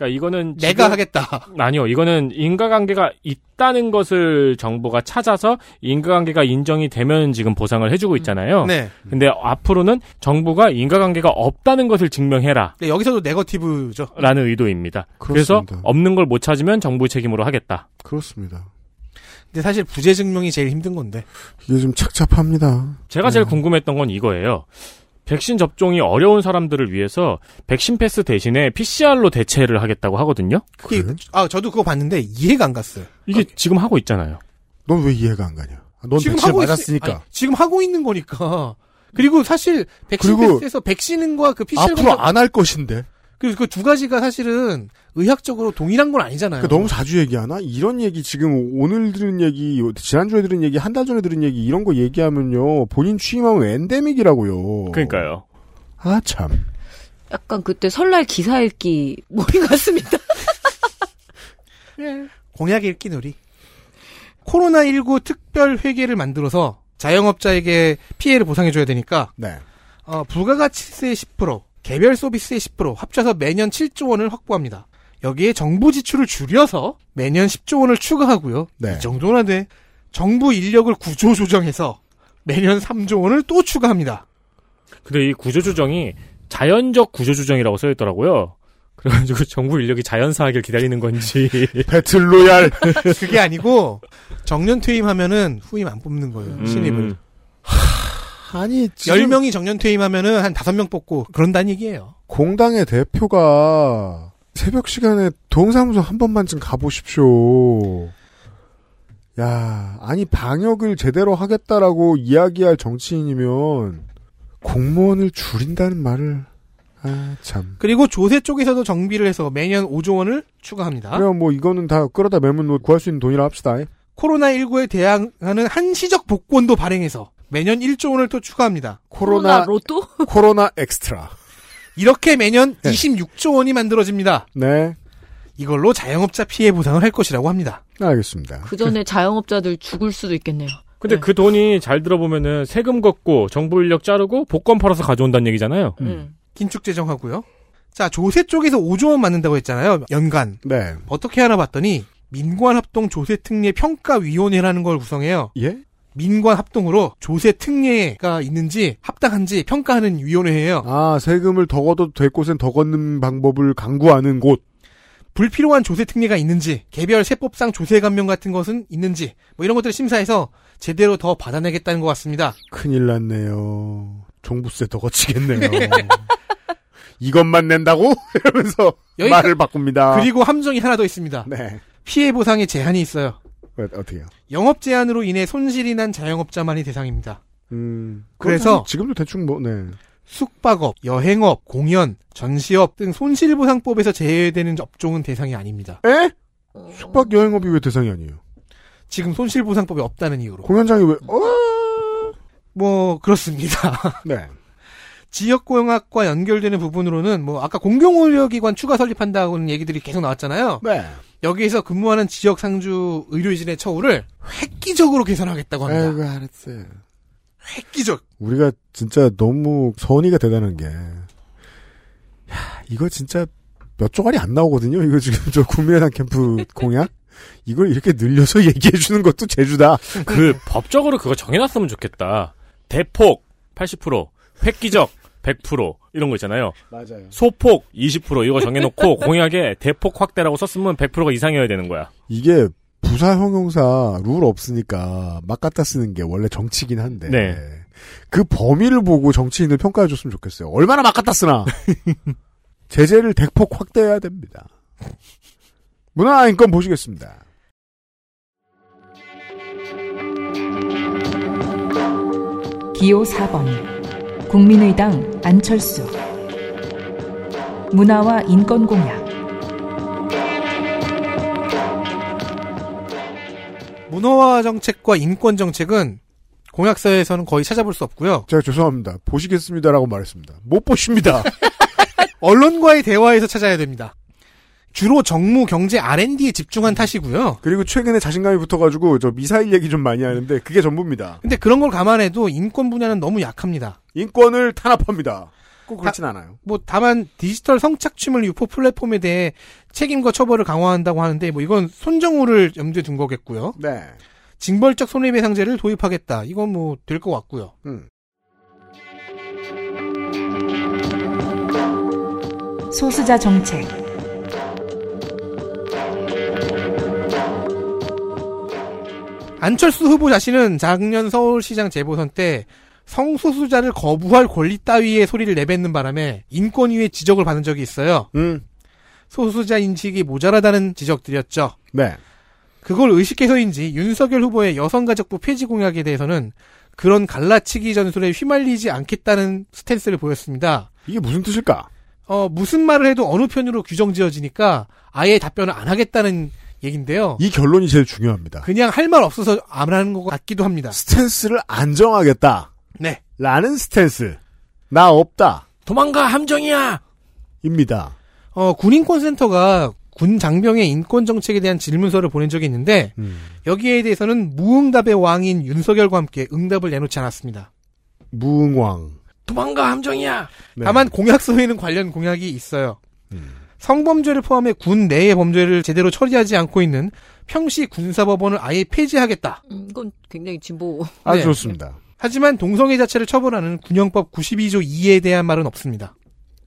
그러니까 이거는 내가 지금- 하겠다. 아니요, 이거는 인과관계가 있다는 것을 정부가 찾아서 인과관계가 인정이 되면 지금 보상을 해주고 있잖아요. 네. 근데 앞으로는 정부가 인과관계가 없다는 것을 증명해라. 네, 여기서도 네거티브죠. 라는 의도입니다. 그래서 그렇습니다. 없는 걸 못 찾으면 정부 책임으로 하겠다. 그렇습니다. 근데 사실 부재 증명이 제일 힘든 건데. 이게 좀 착잡합니다. 제가 제일 궁금했던 건 이거예요. 백신 접종이 어려운 사람들을 위해서 백신 패스 대신에 PCR로 대체를 하겠다고 하거든요. 그게 아 저도 그거 봤는데 이해가 안 갔어요. 이게 지금 하고 있잖아요. 넌 왜 이해가 안 가냐? 넌 지금 백신 하고 있- 맞았으니까. 아니, 지금 하고 있는 거니까. 그리고 사실 백신 그리고 패스에서 백신과 그 PCR 앞으로 안할 것인데. 그리고 그두 가지가 사실은 의학적으로 동일한 건 아니잖아요. 그러니까 너무 자주 얘기하나? 이런 얘기 지금 오늘 들은 얘기, 지난주에 들은 얘기, 한 달 전에 들은 얘기 이런 거 얘기하면요. 본인 취임하면 엔데믹이라고요. 그러니까요. 아 참. 약간 그때 설날 기사 읽기 몰이 같습니다. 공약 읽기 놀이. 코로나19 특별 회계를 만들어서 자영업자에게 피해를 보상해줘야 되니까 네. 어, 부가가치세 10%, 개별 서비스의 10% 합쳐서 매년 7조 원을 확보합니다. 여기에 정부 지출을 줄여서 매년 10조 원을 추가하고요. 네. 이 정도나 돼. 정부 인력을 구조 조정해서 매년 3조 원을 또 추가합니다. 근데 이 구조 조정이 자연적 구조 조정이라고 써 있더라고요. 그래가지고 정부 인력이 자연사하길 기다리는 건지. 배틀로얄. 그게 아니고 정년 퇴임하면은 후임 안 뽑는 거예요. 음. 신입을. 아니, 지금 10명이 정년 퇴임하면은 한 5명 뽑고 그런다는 얘기예요. 공당의 대표가 새벽 시간에 동사무소 한 번만쯤 가보십시오. 야, 아니 방역을 제대로 하겠다라고 이야기할 정치인이면 공무원을 줄인다는 말을 아 참. 그리고 조세 쪽에서도 정비를 해서 매년 5조 원을 추가합니다. 그럼 뭐 이거는 다 끌어다 매면 뭐 구할 수 있는 돈이라 합시다. 코로나19에 대항하는 한시적 복권도 발행해서 매년 1조 원을 또 추가합니다. 코로나 로또? 코로나 엑스트라. 이렇게 매년 26조 원이 만들어집니다. 네, 이걸로 자영업자 피해 보상을 할 것이라고 합니다. 알겠습니다. 그 전에 자영업자들 죽을 수도 있겠네요. 근데 그 돈이 잘 들어보면은 세금 걷고 정부 인력 자르고 복권 팔아서 가져온다는 얘기잖아요. 음. 긴축 재정하고요. 자, 조세 쪽에서 5조 원 맞는다고 했잖아요. 연간. 네. 어떻게 하나 봤더니 민관합동 조세특례 평가위원회라는 걸 구성해요. 예? 민관 합동으로 조세 특례가 있는지 합당한지 평가하는 위원회예요. 아 세금을 더 걷어도 될 곳엔 더 걷는 방법을 강구하는 곳. 불필요한 조세 특례가 있는지, 개별 세법상 조세 감면 같은 것은 있는지, 뭐 이런 것들을 심사해서 제대로 더 받아내겠다는 것 같습니다. 큰일 났네요. 종부세 더 거치겠네요. 이것만 낸다고? 이러면서 여기까- 말을 바꿉니다. 그리고 함정이 하나 더 있습니다. 네. 피해 보상에 제한이 있어요. 어, 어떻게요? 영업 제한으로 인해 손실이 난 자영업자만이 대상입니다. 음. 그래서- 지금도 대충 뭐 네. 숙박업, 여행업, 공연, 전시업 등 손실보상법에서 제외되는 업종은 대상이 아닙니다. 에? 숙박 여행업이 왜 대상이 아니에요? 지금 손실보상법이 없다는 이유로. 공연장이 왜? 어? 뭐 그렇습니다. 네. 지역고용학과 연결되는 부분으로는 뭐 아까 공공의료기관 추가 설립한다고는 얘기들이 계속 나왔잖아요. 네. 여기에서 근무하는 지역 상주 의료진의 처우를 획기적으로 개선하겠다고 합니다. 아이고 알았어요. 획기적. 우리가 진짜 너무 선의가 대단한 게, 야, 이거 진짜 몇 조각이 안 나오거든요. 이거 지금 저 국민의당 캠프 공약? 이걸 이렇게 늘려서 얘기해 주는 것도 제주다. 그 법적으로 그거 정해놨으면 좋겠다. 대폭 80%, 획기적 100% 이런 거 있잖아요. 맞아요. 소폭 20% 이거 정해놓고 공약에 대폭 확대라고 썼으면 100%가 이상이어야 되는 거야. 이게 부사 형용사 룰 없으니까 막 갖다 쓰는 게 원래 정치긴 한데. 네. 그 범위를 보고 정치인을 평가해 줬으면 좋겠어요. 얼마나 막 갖다 쓰나. 제재를 대폭 확대해야 됩니다. 문화인권 보시겠습니다. 기호 4번 국민의당 안철수 문화와 인권 공약 문화와 정책과 인권 정책은 공약서에서는 거의 찾아볼 수 없고요. 제가 죄송합니다. 보시겠습니다라고 말했습니다. 못 보십니다. 언론과의 대화에서 찾아야 됩니다. 주로 정무, 경제, R&D에 집중한 탓이고요. 그리고 최근에 자신감이 붙어가지고 저 미사일 얘기 좀 많이 하는데 그게 전부입니다. 근데 그런 걸 감안해도 인권 분야는 너무 약합니다. 인권을 탄압합니다. 꼭 그렇진 않아요. 뭐 다만 디지털 성착취물 유포 플랫폼에 대해 책임과 처벌을 강화한다고 하는데 뭐 이건 손정우를 염두에 둔 거겠고요. 네. 징벌적 손해배상제를 도입하겠다. 이건 뭐 될 것 같고요. 음. 소수자 정책 안철수 후보 자신은 작년 서울시장 재보선 때 성소수자를 거부할 권리 따위의 소리를 내뱉는 바람에 인권위의 지적을 받은 적이 있어요. 음. 소수자 인식이 모자라다는 지적들이었죠. 네. 그걸 의식해서인지 윤석열 후보의 여성가족부 폐지 공약에 대해서는 그런 갈라치기 전술에 휘말리지 않겠다는 스탠스를 보였습니다. 이게 무슨 뜻일까? 어, 무슨 말을 해도 어느 편으로 규정 지어지니까 아예 답변을 안 하겠다는 얘긴데요. 이 결론이 제일 중요합니다. 그냥 할 말 없어서 안 하는 것 같기도 합니다. 스탠스를 안 정하겠다. 네. 라는 스탠스. 나 없다. 도망가 함정이야. 입니다. 어, 군인권센터가 군 장병의 인권 정책에 대한 질문서를 보낸 적이 있는데 음. 여기에 대해서는 무응답의 왕인 윤석열과 함께 응답을 내놓지 않았습니다. 무응왕. 도망가 함정이야. 네. 다만 공약서에는 관련 공약이 있어요. 음. 성범죄를 포함해 군 내의 범죄를 제대로 처리하지 않고 있는 평시 군사법원을 아예 폐지하겠다. 음, 이건 굉장히 진보. 아주 네. 좋습니다. 하지만 동성애 자체를 처벌하는 군형법 92조 2에 대한 말은 없습니다.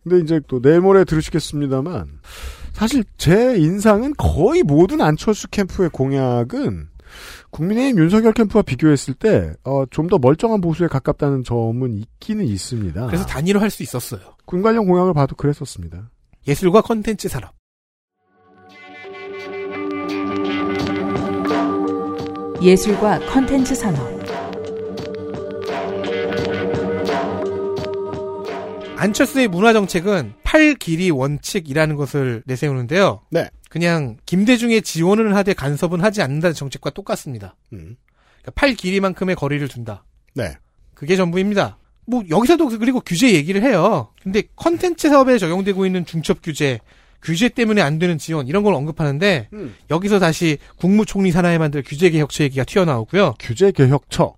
근데 이제 또 내일 모레 들으시겠습니다만 사실 제 인상은 거의 모든 안철수 캠프의 공약은 국민의힘 윤석열 캠프와 비교했을 때 어, 좀더 멀쩡한 보수에 가깝다는 점은 있기는 있습니다. 그래서 단일화할 수 있었어요. 군 관련 공약을 봐도 그랬었습니다. 예술과 컨텐츠 산업. 예술과 컨텐츠 산업 안철수의 문화 정책은 팔 길이 원칙이라는 것을 내세우는데요. 네. 그냥 김대중의 지원을 하되 간섭은 하지 않는다는 정책과 똑같습니다. 음. 그러니까 팔 길이만큼의 거리를 둔다. 네. 그게 전부입니다. 뭐 여기서도 그리고 규제 얘기를 해요. 근데 컨텐츠 사업에 적용되고 있는 중첩 규제, 규제 때문에 안 되는 지원 이런 걸 언급하는데 음. 여기서 다시 국무총리 산하에 만들 규제 개혁처 얘기가 튀어나오고요. 규제 개혁처.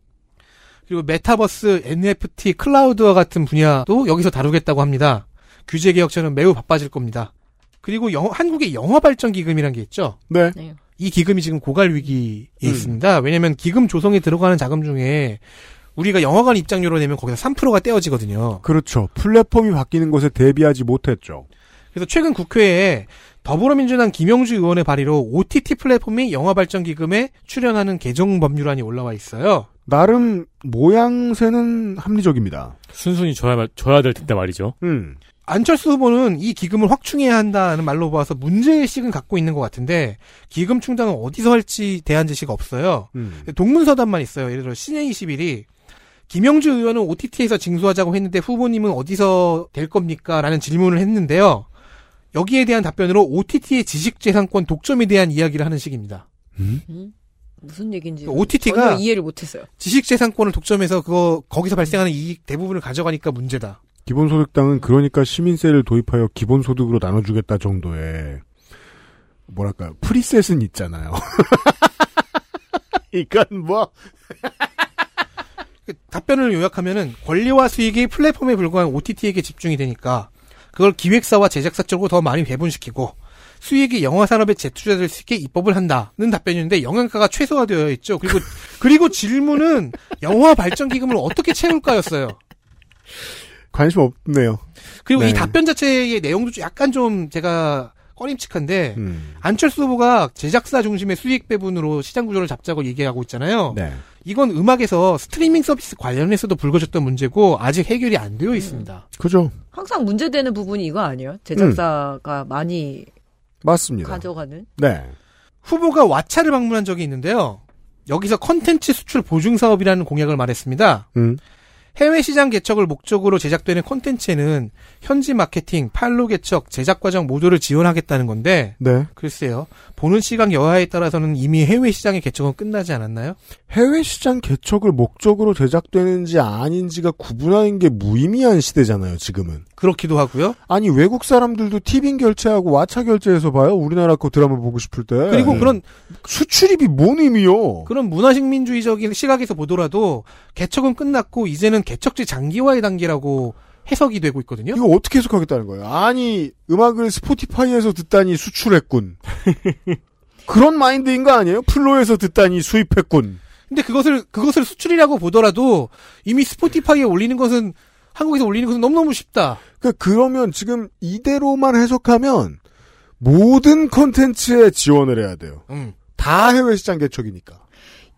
그리고 메타버스, NFT, 클라우드와 같은 분야도 여기서 다루겠다고 합니다. 규제 개혁처는 매우 바빠질 겁니다. 그리고 영- 한국의 영화 발전 기금이라는 게 있죠. 네. 네. 이 기금이 지금 고갈 위기에 음. 있습니다. 왜냐하면 기금 조성에 들어가는 자금 중에 우리가 영화관 입장료로 내면 거기서 3%가 떼어지거든요. 그렇죠. 플랫폼이 바뀌는 것에 대비하지 못했죠. 그래서 최근 국회에 더불어민주당 김영주 의원의 발의로 OTT 플랫폼이 영화 발전 기금에 출연하는 개정 법률안이 올라와 있어요. 나름 모양새는 합리적입니다. 순순히 줘야, 줘야 될 텐데 말이죠. 음. 안철수 후보는 이 기금을 확충해야 한다는 말로 봐서 문제의식은 갖고 있는 것 같은데 기금 충당은 어디서 할지 대안 제시가 없어요. 음. 동문서답만 있어요. 예를 들어 신의 21이 김영주 의원은 OTT에서 징수하자고 했는데 후보님은 어디서 될 겁니까? 라는 질문을 했는데요. 여기에 대한 답변으로 OTT의 지식재산권 독점에 대한 이야기를 하는 식입니다. 음? 무슨 얘기인지 OTT 가 전혀 이해를 못했어요. 지식재산권을 독점해서 그거 거기서 발생하는 이익 대부분을 가져가니까 문제다. 기본소득당은 그러니까 시민세를 도입하여 기본소득으로 나눠주겠다 정도의 뭐랄까 프리셋은 있잖아요. 이건 뭐그 답변을 요약하면은 권리와 수익이 플랫폼에 불과한 OTT에게 집중이 되니까 그걸 기획사와 제작사 쪽으로 더 많이 배분시키고 수익이 영화 산업에 재투자될 수 있게 입법을 한다는 답변이었는데 영양가가 최소화되어 있죠. 그리고 그리고 질문은 영화 발전 기금을 어떻게 채울까였어요. 관심 없네요. 그리고 네. 이 답변 자체의 내용도 좀 약간 좀 제가 꺼림칙한데 음. 안철수 후보가 제작사 중심의 수익 배분으로 시장 구조를 잡자고 얘기하고 있잖아요. 네. 이건 음악에서 스트리밍 서비스 관련해서도 불거졌던 문제고 아직 해결이 안 되어 있습니다. 그죠. 항상 문제되는 부분이 이거 아니에요? 제작사가 많이 맞습니다. 가져가는? 네. 후보가 와차를 방문한 적이 있는데요. 여기서 컨텐츠 수출 보증 사업이라는 공약을 말했습니다. 음. 해외 시장 개척을 목적으로 제작되는 콘텐츠에는 현지 마케팅, 판로 개척, 제작 과정 모두를 지원하겠다는 건데 네. 글쎄요. 보는 시각 여하에 따라서는 이미 해외 시장의 개척은 끝나지 않았나요? 해외 시장 개척을 목적으로 제작되는지 아닌지가 구분하는 게 무의미한 시대잖아요, 지금은. 그렇기도 하고요. 아니 외국 사람들도 티빙 결제하고 와차 결제해서 봐요. 우리나라 거 드라마 보고 싶을 때. 그리고 그런 수출입이 뭔 의미요? 그런 문화식민주의적인 시각에서 보더라도 개척은 끝났고 이제는 개척지 장기화의 단계라고 해석이 되고 있거든요. 이거 어떻게 해석하겠다는 거예요? 아니 음악을 스포티파이에서 듣다니 수출했군. 그런 마인드인 거 아니에요? 플로에서 듣다니 수입했군. 근데 그것을 그것을 수출이라고 보더라도 이미 스포티파이에 올리는 것은 한국에서 올리는 것은 너무너무 쉽다. 그 그러면 지금 이대로만 해석하면 모든 콘텐츠에 지원을 해야 돼요. 음. 다 해외 시장 개척이니까.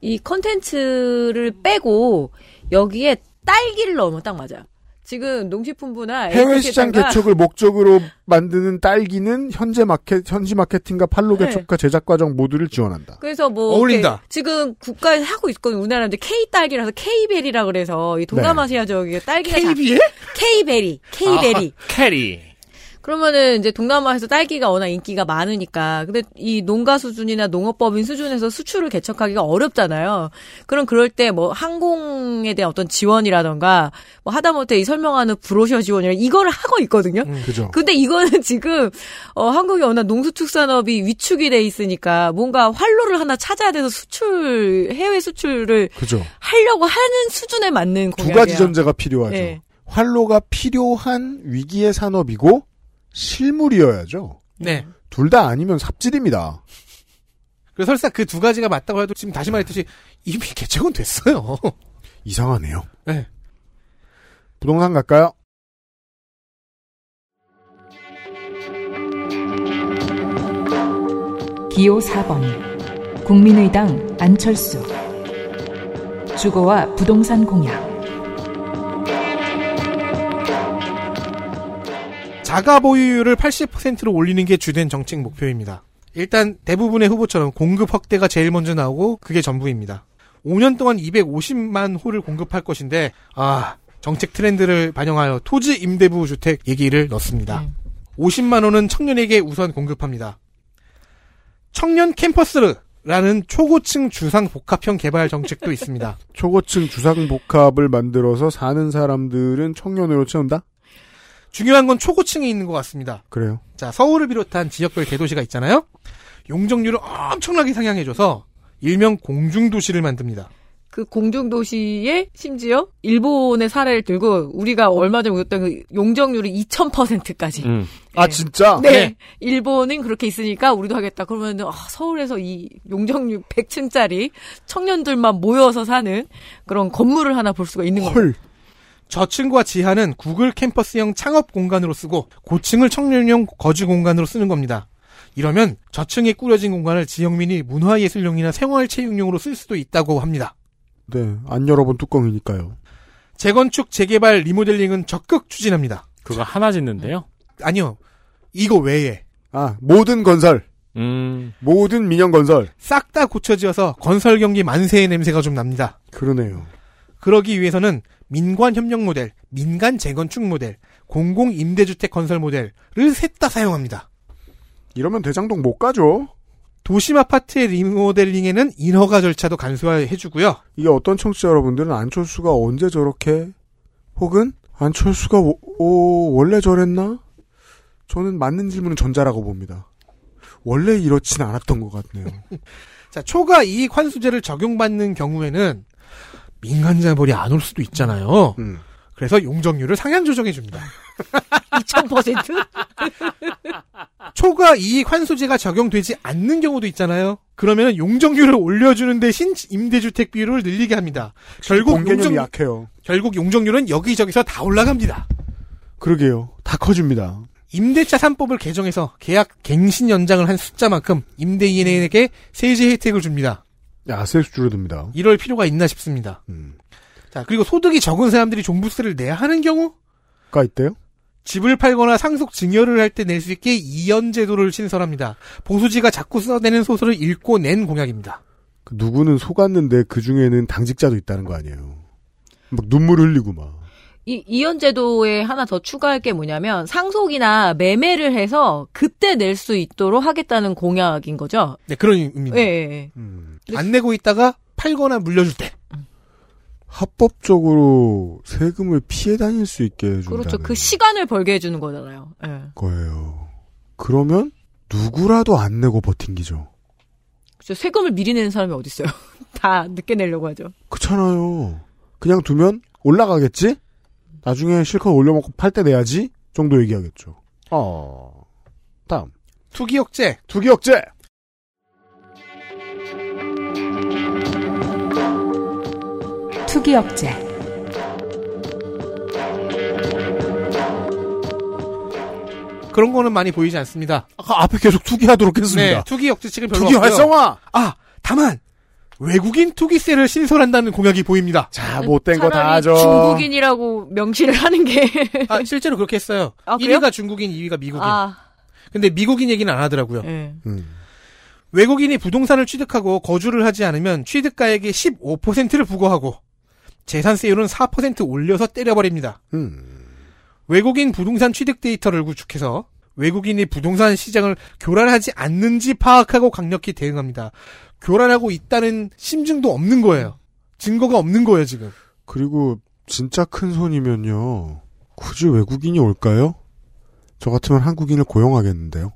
이 컨텐츠를 빼고 여기에 딸기를 넣으면 딱 맞아요. 지금 농식품부나 해외 시장 개척을 목적으로 만드는 딸기는 현재 마켓, 현지 마케팅과 판로 네. 개척과 제작 과정 모두를 지원한다. 그래서 뭐 어울린다. 지금 국가에서 하고 있거든요. 우리나라인데 K 딸기라서 K 베리라 그래서 이 동남아시아 지역에 딸기가 KBL? K 베리, K 베리. 캐리. 그러면은 이제 동남아에서 딸기가 워낙 인기가 많으니까 근데 이 농가 수준이나 농업법인 수준에서 수출을 개척하기가 어렵잖아요. 그럼 그럴 때 뭐 항공에 대한 어떤 지원이라던가 뭐 하다못해 이 설명하는 브로셔 지원이라 이거를 하고 있거든요. 그죠. 근데 이거는 지금 어 한국이 워낙 농수축산업이 위축이 돼 있으니까 뭔가 활로를 하나 찾아야 돼서 수출 해외 수출을 그죠. 하려고 하는 수준에 맞는 두 공약이에요. 가지 전제가 필요하죠. 네. 활로가 필요한 위기의 산업이고 실물이어야죠. 네. 둘 다 아니면 삽질입니다. 그래서 설사 그 두 가지가 맞다고 해도 지금 다시 말했듯이 이미 개척은 됐어요. 이상하네요. 네. 부동산 갈까요? 기호 4번 국민의당 안철수 주거와 부동산 공약 자가 보유율을 80%로 올리는 게 주된 정책 목표입니다. 일단 대부분의 후보처럼 공급 확대가 제일 먼저 나오고 그게 전부입니다. 5년 동안 250만 호를 공급할 것인데 아 정책 트렌드를 반영하여 토지 임대부 주택 얘기를 넣습니다. 50만 호는 청년에게 우선 공급합니다. 청년 캠퍼스라는 초고층 주상 복합형 개발 정책도 있습니다. 초고층 주상 복합을 만들어서 사는 사람들은 청년으로 채운다? 중요한 건 초고층에 있는 것 같습니다. 그래요. 자, 서울을 비롯한 지역별 대도시가 있잖아요. 용적률을 엄청나게 상향해줘서 일명 공중도시를 만듭니다. 그 공중도시에 심지어 일본의 사례를 들고 우리가 얼마 전에 보였던 그 용적률이 2000%까지. 아 진짜? 네. 일본은 그렇게 있으니까 우리도 하겠다. 그러면 아, 서울에서 이 용적률 100층짜리 청년들만 모여서 사는 그런 건물을 하나 볼 수가 있는 거예요. 저층과 지하는 구글 캠퍼스형 창업 공간으로 쓰고 고층을 청년용 거주 공간으로 쓰는 겁니다. 이러면 저층에 꾸려진 공간을 지역민이 문화예술용이나 생활체육용으로 쓸 수도 있다고 합니다. 네, 안 열어본 뚜껑이니까요. 재건축, 재개발, 리모델링은 적극 추진합니다. 그거 하나 짓는데요? 아니요. 이거 외에. 아, 모든 건설. 음. 모든 민영 건설. 싹 다 고쳐지어서 건설 경기 만세의 냄새가 좀 납니다. 그러네요. 그러기 위해서는 민관 협력 모델, 민간 재건축 모델, 공공 임대주택 건설 모델을 셋 다 사용합니다. 이러면 대장동 못 가죠. 도심 아파트의 리모델링에는 인허가 절차도 간소화해주고요. 이게 어떤 청취자 여러분들은 안철수가 언제 저렇게 혹은 안철수가 오, 오, 원래 저랬나? 저는 맞는 질문은 전자라고 봅니다. 원래 이렇진 않았던 것 같네요. 자, 초과 이익 환수제를 적용받는 경우에는 민간 자본이 안 올 수도 있잖아요. 음. 그래서 용적률을 상향 조정해 줍니다. 2000%? 초과 이익 환수제가 적용되지 않는 경우도 있잖아요. 그러면 용적률을 올려주는 대신 임대주택 비율을 늘리게 합니다. 결국 용적, 약해요. 결국 용적률은 여기저기서 다 올라갑니다. 그러게요. 다 커집니다. 임대차 3법을 개정해서 계약 갱신 연장을 한 숫자만큼 임대인에게 세제 혜택을 줍니다. 야, 세수 줄어듭니다. 이럴 필요가 있나 싶습니다. 음. 자, 그리고 소득이 적은 사람들이 종부세를 내야 하는 경우? 가 있대요? 집을 팔거나 상속 증여를 할 때 낼 수 있게 이연 제도를 신설합니다. 보수지가 자꾸 써내는 소설을 읽고 낸 공약입니다. 그 누구는 속았는데 그 중에는 당직자도 있다는 거 아니에요. 막 눈물 흘리고 막. 이 이연 제도에 하나 더 추가할 게 뭐냐면 상속이나 매매를 해서 그때 낼 수 있도록 하겠다는 공약인 거죠. 네, 그런 의미입니다. 예, 예. 음. 안 내고 있다가 팔거나 물려줄 때. 합법적으로 세금을 피해 다닐 수 있게 해준다는 그렇죠. 그 시간을 벌게 해주는 거잖아요. 예. 거예요. 그러면 누구라도 안 내고 버틴기죠. 그렇죠. 세금을 미리 내는 사람이 어디 있어요? 다 늦게 내려고 하죠. 그렇잖아요. 그냥 두면 올라가겠지? 나중에 실컷 올려먹고 팔 때 내야지? 정도 얘기하겠죠. 어. 다음. 투기역제. 투기역제! 투기역제 그런 거는 많이 보이지 않습니다. 아까 앞에 계속 투기하도록 했습니다. 네, 투기 역지책은 별로 투기 없고요. 활성화! 아, 다만 외국인 투기세를 신설한다는 공약이 보입니다. 자, 못된 거 다 하죠. 중국인이라고 명시를 하는 게. 아, 실제로 그렇게 했어요. 아, 그래요? 1위가 중국인, 2위가 미국인. 아, 근데 미국인 얘기는 안 하더라고요. 예. 음. 외국인이 부동산을 취득하고 거주를 하지 않으면 취득가액의 15%를 부과하고 재산세율은 4% 올려서 때려버립니다. 음. 외국인 부동산 취득 데이터를 구축해서 외국인이 부동산 시장을 교란하지 않는지 파악하고 강력히 대응합니다. 교란하고 있다는 심증도 없는 거예요. 증거가 없는 거예요, 지금. 그리고 진짜 큰 손이면요. 굳이 외국인이 올까요? 저 같으면 한국인을 고용하겠는데요.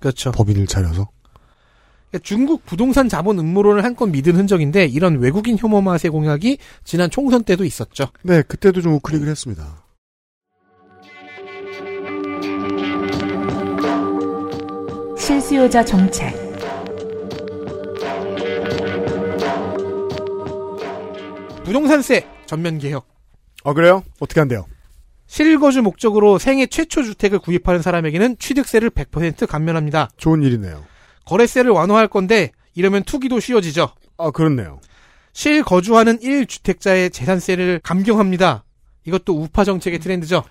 그렇죠. 법인을 차려서. 그러니까 중국 부동산 자본 음모론을 한건 믿은 흔적인데 이런 외국인 혐오 맛의 공약이 지난 총선 때도 있었죠. 네, 그때도 좀 우클릭을 했습니다. 실수요자 정책 부동산세 전면 개혁. 아, 그래요? 어떻게 한대요? 실거주 목적으로 생애 최초 주택을 구입하는 사람에게는 취득세를 100% 감면합니다. 좋은 일이네요. 거래세를 완화할 건데 이러면 투기도 쉬워지죠. 아, 그렇네요. 실 거주하는 1주택자의 재산세를 감경합니다. 이것도 우파 정책의 트렌드죠.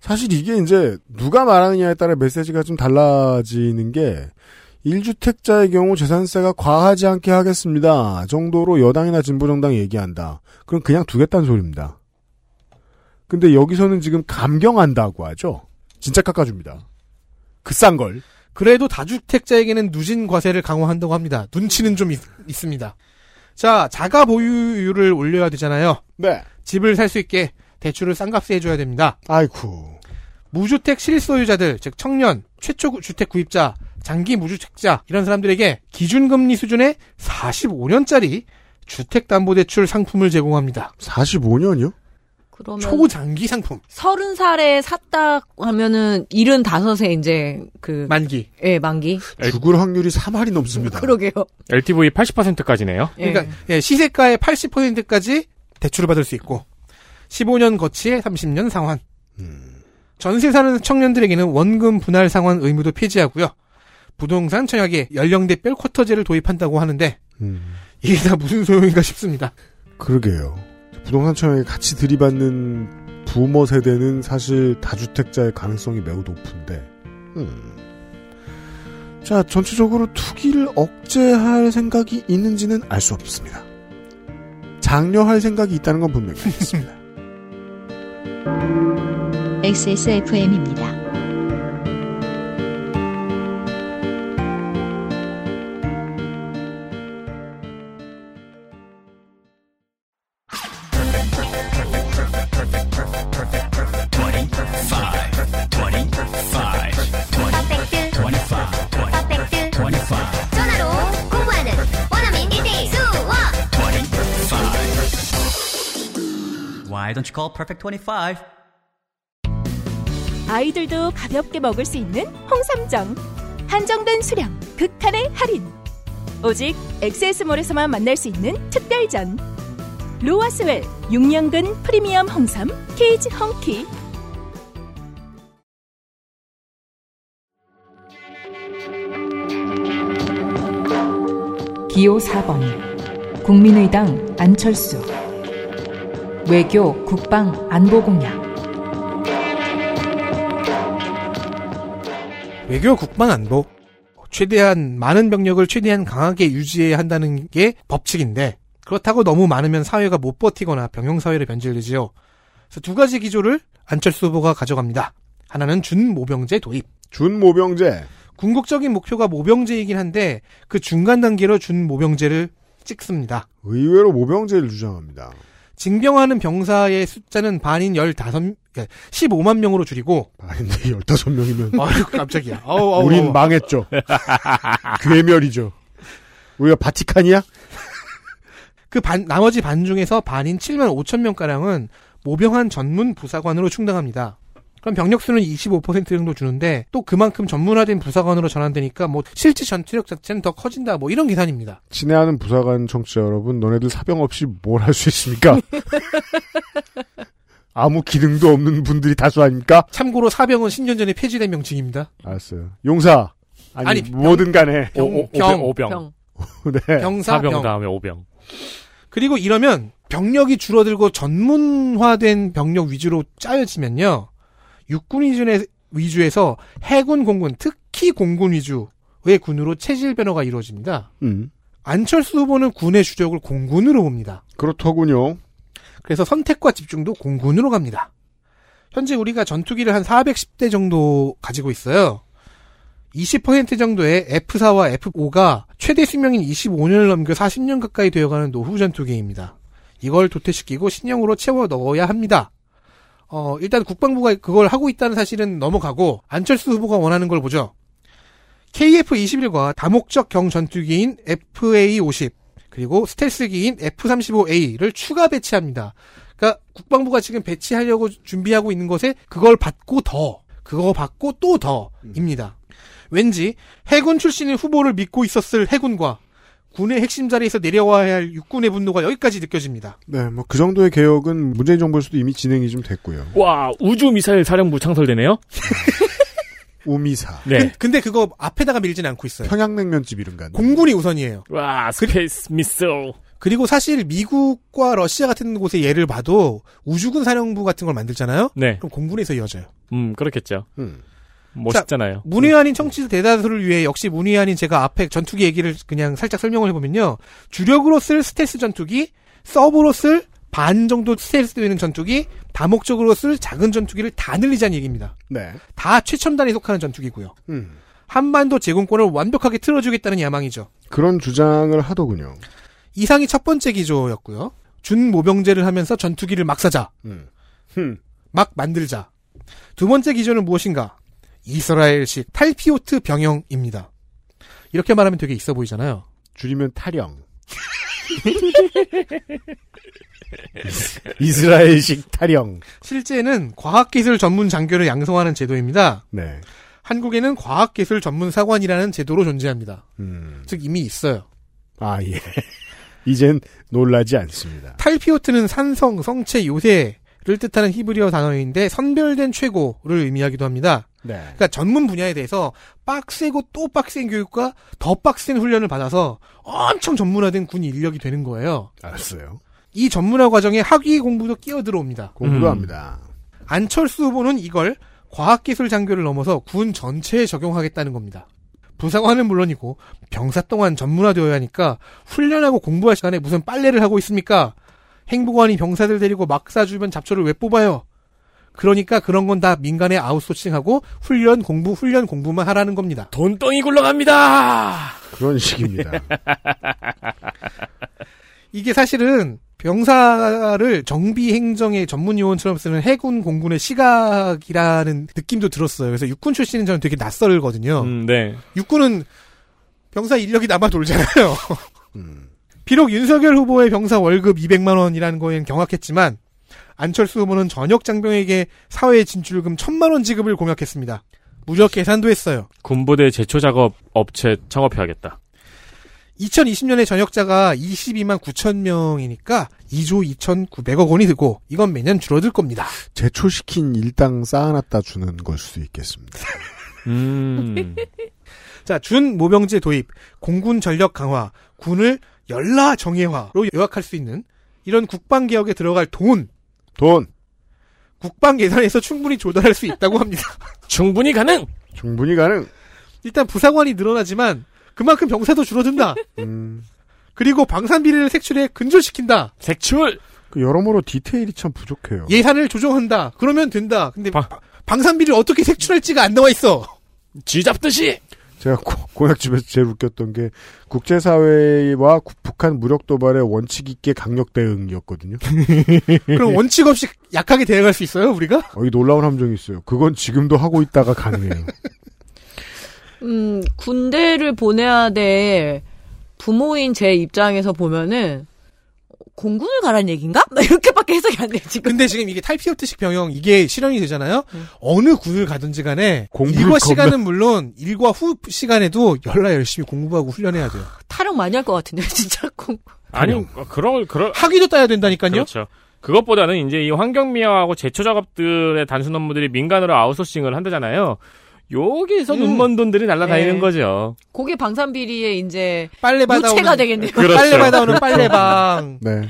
사실 이게 이제 누가 말하느냐에 따라 메시지가 좀 달라지는 게 1주택자의 경우 재산세가 과하지 않게 하겠습니다. 정도로 여당이나 진보정당이 얘기한다. 그럼 그냥 두겠다는 소리입니다. 근데 여기서는 지금 감경한다고 하죠. 진짜 깎아줍니다. 그 싼 걸. 그래도 다주택자에게는 누진 과세를 강화한다고 합니다. 눈치는 좀 있, 습니다 자, 자가 보유율을 올려야 되잖아요. 네. 집을 살 수 있게 대출을 싼 값에 해줘야 됩니다. 아이쿠. 무주택 실소유자들, 즉 청년, 최초 주택 구입자, 장기 무주택자 이런 사람들에게 기준금리 수준의 45년짜리 주택담보대출 상품을 제공합니다. 45년이요? 그러면 초장기 상품. 서른 살에 샀다 하면은 일흔 다섯에 이제 그 만기. 예, 만기. 죽을 확률이 3할이 넘습니다. 그러게요. LTV 80%까지네요. 그러니까 예, 시세가의 80%까지 대출을 받을 수 있고 15년 거치에 30년 상환. 전세 사는 청년들에게는 원금 분할 상환 의무도 폐지하고요. 부동산 청약에 연령대별 쿼터제를 도입한다고 하는데 음, 이게 다 무슨 소용인가 싶습니다. 그러게요. 부동산 청약에 같이 들이받는 부모 세대는 사실 다주택자의 가능성이 매우 높은데, 음. 자, 전체적으로 투기를 억제할 생각이 있는지는 알 수 없습니다. 장려할 생각이 있다는 건 분명히 알겠습니다. XSFM입니다. Why don't you call Perfect 25? 아이들도 가볍게 먹을 수 있는 홍삼정. 한정된 수량, 극한의 할인. 오직 엑세스몰에서만 만날 수 있는 특별전. 로아스웰 6년근 프리미엄 홍삼 케이지 헝키. 기호 4번 국민의당 안철수 외교, 국방, 안보 공약 외교 국방 안보 최대한 많은 병력을 최대한 강하게 유지해야 한다는 게 법칙인데 그렇다고 너무 많으면 사회가 못 버티거나 병영 사회로 변질되지요. 그래서 두 가지 기조를 안철수 후보가 가져갑니다. 하나는 준모병제 도입. 준모병제. 궁극적인 목표가 모병제이긴 한데 그 중간 단계로 준모병제를 찍습니다. 의외로 모병제를 주장합니다. 징병하는 병사의 숫자는 반인 15, 15만 명으로 줄이고. 아닌데, 15명이면. 아유, 깜짝이야. 아우, 아우, 우린 아우. 망했죠. 괴멸이죠. 우리가 바티칸이야? 그 반, 나머지 반 중에서 반인 7만 5천 명가량은 모병한 전문 부사관으로 충당합니다. 그럼 병력 수는 25% 정도 주는데 또 그만큼 전문화된 부사관으로 전환되니까 뭐 실제 전투력 자체는 더 커진다 뭐 이런 계산입니다. 친애하는 부사관 청취자 여러분, 너네들 사병 없이 뭘 할 수 있습니까? 아무 기능도 없는 분들이 다수 아닙니까? 참고로 사병은 10년 전에 폐지된 명칭입니다. 알았어요. 용사. 아니, 아니, 뭐든 간에. 병, 오- 오- 병, 오병. 병. 네. 병사, 사병 병. 다음에 오병. 그리고 이러면 병력이 줄어들고 전문화된 병력 위주로 짜여지면요. 육군 위주에서 해군, 공군, 특히 공군 위주의 군으로 체질 변화가 이루어집니다. 음. 안철수 후보는 군의 주력을 공군으로 봅니다. 그렇더군요. 그래서 선택과 집중도 공군으로 갑니다. 현재 우리가 전투기를 한 410대 정도 가지고 있어요. 20% 정도의 F4와 F5가 최대 수명인 25년을 넘겨 40년 가까이 되어가는 노후 전투기입니다. 이걸 도태시키고 신형으로 채워 넣어야 합니다. 어, 일단 국방부가 그걸 하고 있다는 사실은 넘어가고 안철수 후보가 원하는 걸 보죠. KF-21과 다목적 경 전투기인 FA-50 그리고 스텔스기인 F-35A를 추가 배치합니다. 그러니까 국방부가 지금 배치하려고 준비하고 있는 것에 그걸 받고 더, 그거 받고 또 더입니다. 왠지 해군 출신의 후보를 믿고 있었을 해군과 군의 핵심 자리에서 내려와야 할 육군의 분노가 여기까지 느껴집니다. 네, 뭐 그 정도의 개혁은 문재인 정부에서도 이미 진행이 좀 됐고요. 와, 우주 미사일 사령부 창설되네요? 우미사. 네. 근데 그거 앞에다가 밀진 않고 있어요. 평양냉면집 이름 같네. 공군이 우선이에요. 와, space missile. 그리고 사실 미국과 러시아 같은 곳의 예를 봐도 우주군 사령부 같은 걸 만들잖아요. 네. 그럼 공군에서 이어져요. 음, 그렇겠죠. 음. 멋있잖아요. 문외한인 청취자 대다수를 위해 역시 문외한인 제가 앞에 전투기 얘기를 그냥 살짝 설명을 해보면요. 주력으로 쓸 스텔스 전투기, 서브로 쓸 반 정도 스텔스 되는 전투기, 다목적으로 쓸 작은 전투기를 다 늘리자는 얘기입니다. 네. 다 최첨단에 속하는 전투기고요. 음. 한반도 제공권을 완벽하게 틀어주겠다는 야망이죠. 그런 주장을 하더군요. 이상이 첫 번째 기조였고요. 준모병제를 하면서 전투기를 막 사자. 음. 흠. 막 만들자. 두 번째 기조는 무엇인가? 이스라엘식 탈피오트 병영입니다. 이렇게 말하면 되게 있어 보이잖아요. 줄이면 탈영. 이스라엘식 탈영. 실제는 과학기술 전문 장교를 양성하는 제도입니다. 네. 한국에는 과학기술 전문 사관이라는 제도로 존재합니다. 음. 즉 이미 있어요. 아, 예. 이젠 놀라지 않습니다. 탈피오트는 산성, 성체, 요새를 뜻하는 히브리어 단어인데 선별된 최고를 의미하기도 합니다. 네. 그러니까 전문 분야에 대해서 빡세고 또 빡센 교육과 더 빡센 훈련을 받아서 엄청 전문화된 군 인력이 되는 거예요. 알았어요. 이 전문화 과정에 학위 공부도 끼어 들어옵니다. 공부도 음. 합니다. 안철수 후보는 이걸 과학기술 장교를 넘어서 군 전체에 적용하겠다는 겁니다. 부사관은 물론이고 병사 동안 전문화되어야 하니까 훈련하고 공부할 시간에 무슨 빨래를 하고 있습니까? 행보관이 병사들 데리고 막사 주변 잡초를 왜 뽑아요? 그러니까 그런 건 다 민간에 아웃소싱하고 훈련 공부 훈련 공부만 하라는 겁니다. 돈덩이 굴러갑니다! 그런 식입니다. 이게 사실은 병사를 정비 행정의 전문 요원처럼 쓰는 해군 공군의 시각이라는 느낌도 들었어요. 그래서 육군 출신은 저는 되게 낯설거든요. 음, 네. 육군은 병사 인력이 남아 돌잖아요. 음. 비록 윤석열 후보의 병사 월급 200만 원이라는 거에는 경악했지만 안철수 후보는 전역 장병에게 사회 진출금 1000만 원 지급을 공약했습니다. 무적 계산도 했어요. 군부대 제초 작업 업체 창업해야겠다. 2020년에 전역자가 22만 9천 명이니까 2조 2,900억 원이 들고 이건 매년 줄어들 겁니다. 제초시킨 일당 쌓아놨다 주는 걸 수도 있겠습니다. 음. 자, 준 모병제 도입, 공군 전력 강화, 군을 연라 정예화로 요약할 수 있는 이런 국방 개혁에 들어갈 돈, 돈 국방 예산에서 충분히 조달할 수 있다고 합니다. 충분히 가능! 충분히 가능. 일단 부사관이 늘어나지만 그만큼 병사도 줄어든다. 음. 그리고 방산비리를 색출해 근절시킨다. 색출! 그 여러모로 디테일이 참 부족해요. 예산을 조정한다. 그러면 된다. 근데 방산비를 어떻게 색출할지가 안 나와 있어. 쥐 잡듯이! 제가 고- 공약집에서 제일 웃겼던 게 국제사회와 구- 북한 무력 도발에 원칙 있게 강력 대응이었거든요. 그럼 원칙 없이 약하게 대응할 수 있어요, 우리가? 어, 이 놀라운 함정이 있어요. 그건 지금도 하고 있다가 가능해요. 음, 군대를 보내야 될 부모인 제 입장에서 보면은 공군을 가라는 얘기인가? 막 이렇게밖에 해석이 안 돼요, 지금. 근데 지금 이게 탈피어트식 병영 이게 실현이 되잖아요. 음. 어느 군을 가든지 간에 공부를 일과 겁나- 시간은 물론 일과 후 시간에도 열라 열심히 공부하고 훈련해야 돼요. 타령 많이 할 것 같은데, 진짜 공. 아니 그럴 그럴 학위도 따야 된다니까요. 그렇죠. 그것보다는 이제 이 환경미화하고 제초 작업들의 단순 업무들이 민간으로 아웃소싱을 한다잖아요. 여기서 음. 눈먼 돈들이 날아다니는 네. 거죠. 그게 방산비리의 이제 빨래 받아오는 유체가 되겠네요. 그렇죠. 빨래 받아오는 빨래방. 네.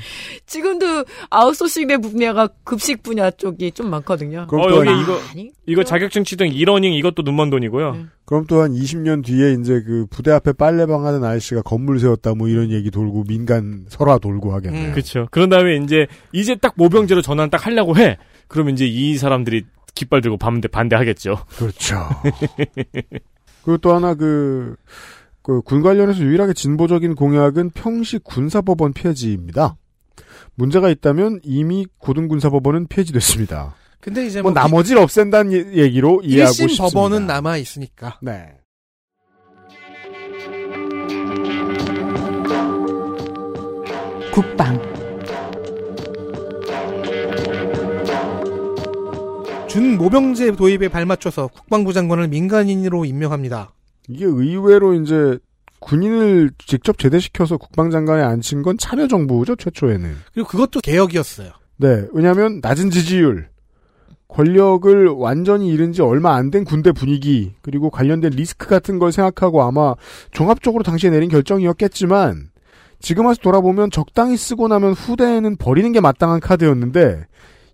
지금도 아웃소싱 된 분야가 급식 분야 쪽이 좀 많거든요. 그럼 어, 여기 이거 아니, 이거 자격증 취득 e-learning 이것도 눈먼 돈이고요. 그럼 또 한 20년 뒤에 이제 그 부대 앞에 빨래방 하는 아저씨가 건물 세웠다 뭐 이런 얘기 돌고 민간 설화 돌고 하겠네요. 그렇죠. 그런 다음에 이제 이제 딱 모병제로 전환 딱 하려고 해. 그러면 이제 이 사람들이 깃발 들고 반대 반대하겠죠. 그렇죠. 그리고 또 하나 그, 그, 군 관련해서 유일하게 진보적인 공약은 평시 군사법원 폐지입니다. 문제가 있다면 이미 고등군사법원은 폐지됐습니다. 근데 이제 뭐, 뭐, 나머지를 없앤다는 예- 얘기로 이해하고 1심 싶습니다. 법원은 남아 있으니까. 네. 국방 준 모병제 도입에 발맞춰서 국방부 장관을 민간인으로 임명합니다. 이게 의외로 이제 군인을 직접 제대시켜서 국방장관에 앉힌 건 참여 정부죠, 최초에는. 그리고 그것도 개혁이었어요. 네, 왜냐하면 낮은 지지율, 권력을 완전히 잃은 지 얼마 안 된 군대 분위기, 그리고 관련된 리스크 같은 걸 생각하고 아마 종합적으로 당시에 내린 결정이었겠지만, 지금 와서 돌아보면 적당히 쓰고 나면 후대에는 버리는 게 마땅한 카드였는데,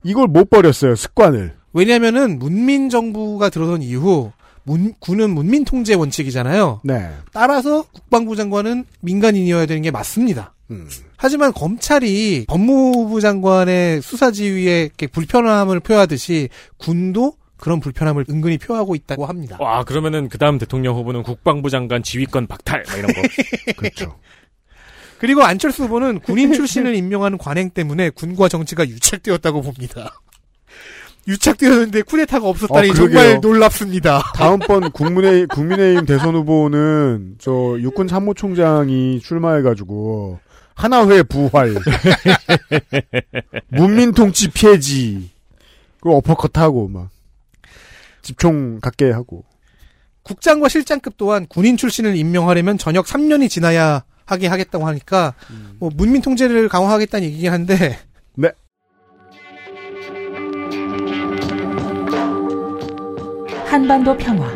이걸 못 버렸어요, 습관을. 왜냐면은 문민 정부가 들어선 이후 문- 군은 문민 통제 원칙이잖아요. 네. 따라서 국방부 장관은 민간인이어야 되는 게 맞습니다. 음. 하지만 검찰이 법무부 장관의 수사 지휘에 이렇게 불편함을 표하듯이 군도 그런 불편함을 은근히 표하고 있다고 합니다. 와 그러면은 그 다음 대통령 후보는 국방부 장관 지휘권 박탈 막 이런 거. 그렇죠. 그리고 안철수 후보는 군인 출신을 임명하는 관행 때문에 군과 정치가 유착되었다고 봅니다. 유착되었는데 쿠데타가 없었다니 어, 그러게요. 정말 놀랍습니다. 다음번 국민의, 국민의힘 대선 후보는 저 육군 참모총장이 출마해가지고 하나회 부활, 문민통치 폐지, 그 어퍼컷하고 막 집총 갖게 하고. 국장과 실장급 또한 군인 출신을 임명하려면 전역 3년이 지나야 하게 하겠다고 하니까 뭐 문민 통제를 강화하겠다는 얘기긴 한데 네. 한반도 평화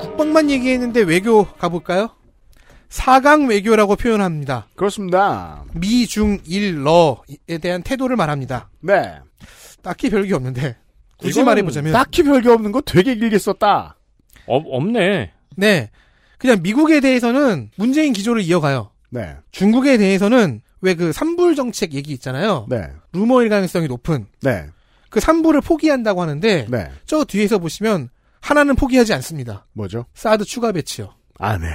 국방만 얘기했는데 외교 가볼까요? 사강 외교라고 표현합니다. 그렇습니다. 미, 중, 일, 러에 대한 태도를 말합니다. 네. 딱히 별게 없는데 굳이 말해보자면 딱히 별게 없는 거 되게 길게 썼다. 없, 없네. 네 그냥 미국에 대해서는 문재인 기조를 이어가요. 네. 중국에 대해서는 왜그 삼불 정책 얘기 있잖아요. 네. 루머일 가능성이 높은 네. 그 삼불을 포기한다고 하는데 네. 저 뒤에서 보시면 하나는 포기하지 않습니다. 뭐죠? 사드 추가 배치요. 아, 네.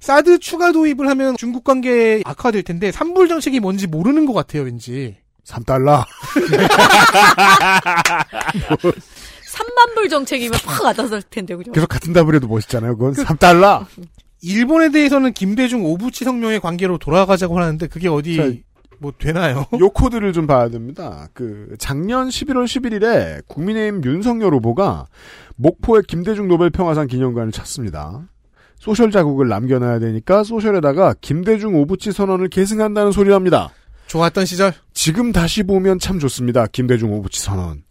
사드 추가 도입을 하면 중국 관계 악화될 텐데 삼불 정책이 뭔지 모르는 것 같아요, 왠지. 3달러. 3만 불 정책이면 팍 와닿았을 텐데, 그죠? 계속 같은 답을 해도 멋있잖아요. 그건 3달러. 일본에 대해서는 김대중 오부치 성명의 관계로 돌아가자고 하는데 그게 어디 자, 뭐 되나요? 요 코드를 좀 봐야 됩니다. 그 작년 11월 11일에 국민의힘 윤석열 후보가 목포의 김대중 노벨 평화상 기념관을 찾습니다. social 자국을 남겨놔야 되니까 social에다가 김대중 오부치 선언을 계승한다는 소리를 합니다. 좋았던 시절. 지금 다시 보면 참 좋습니다. 김대중 오부치 선언.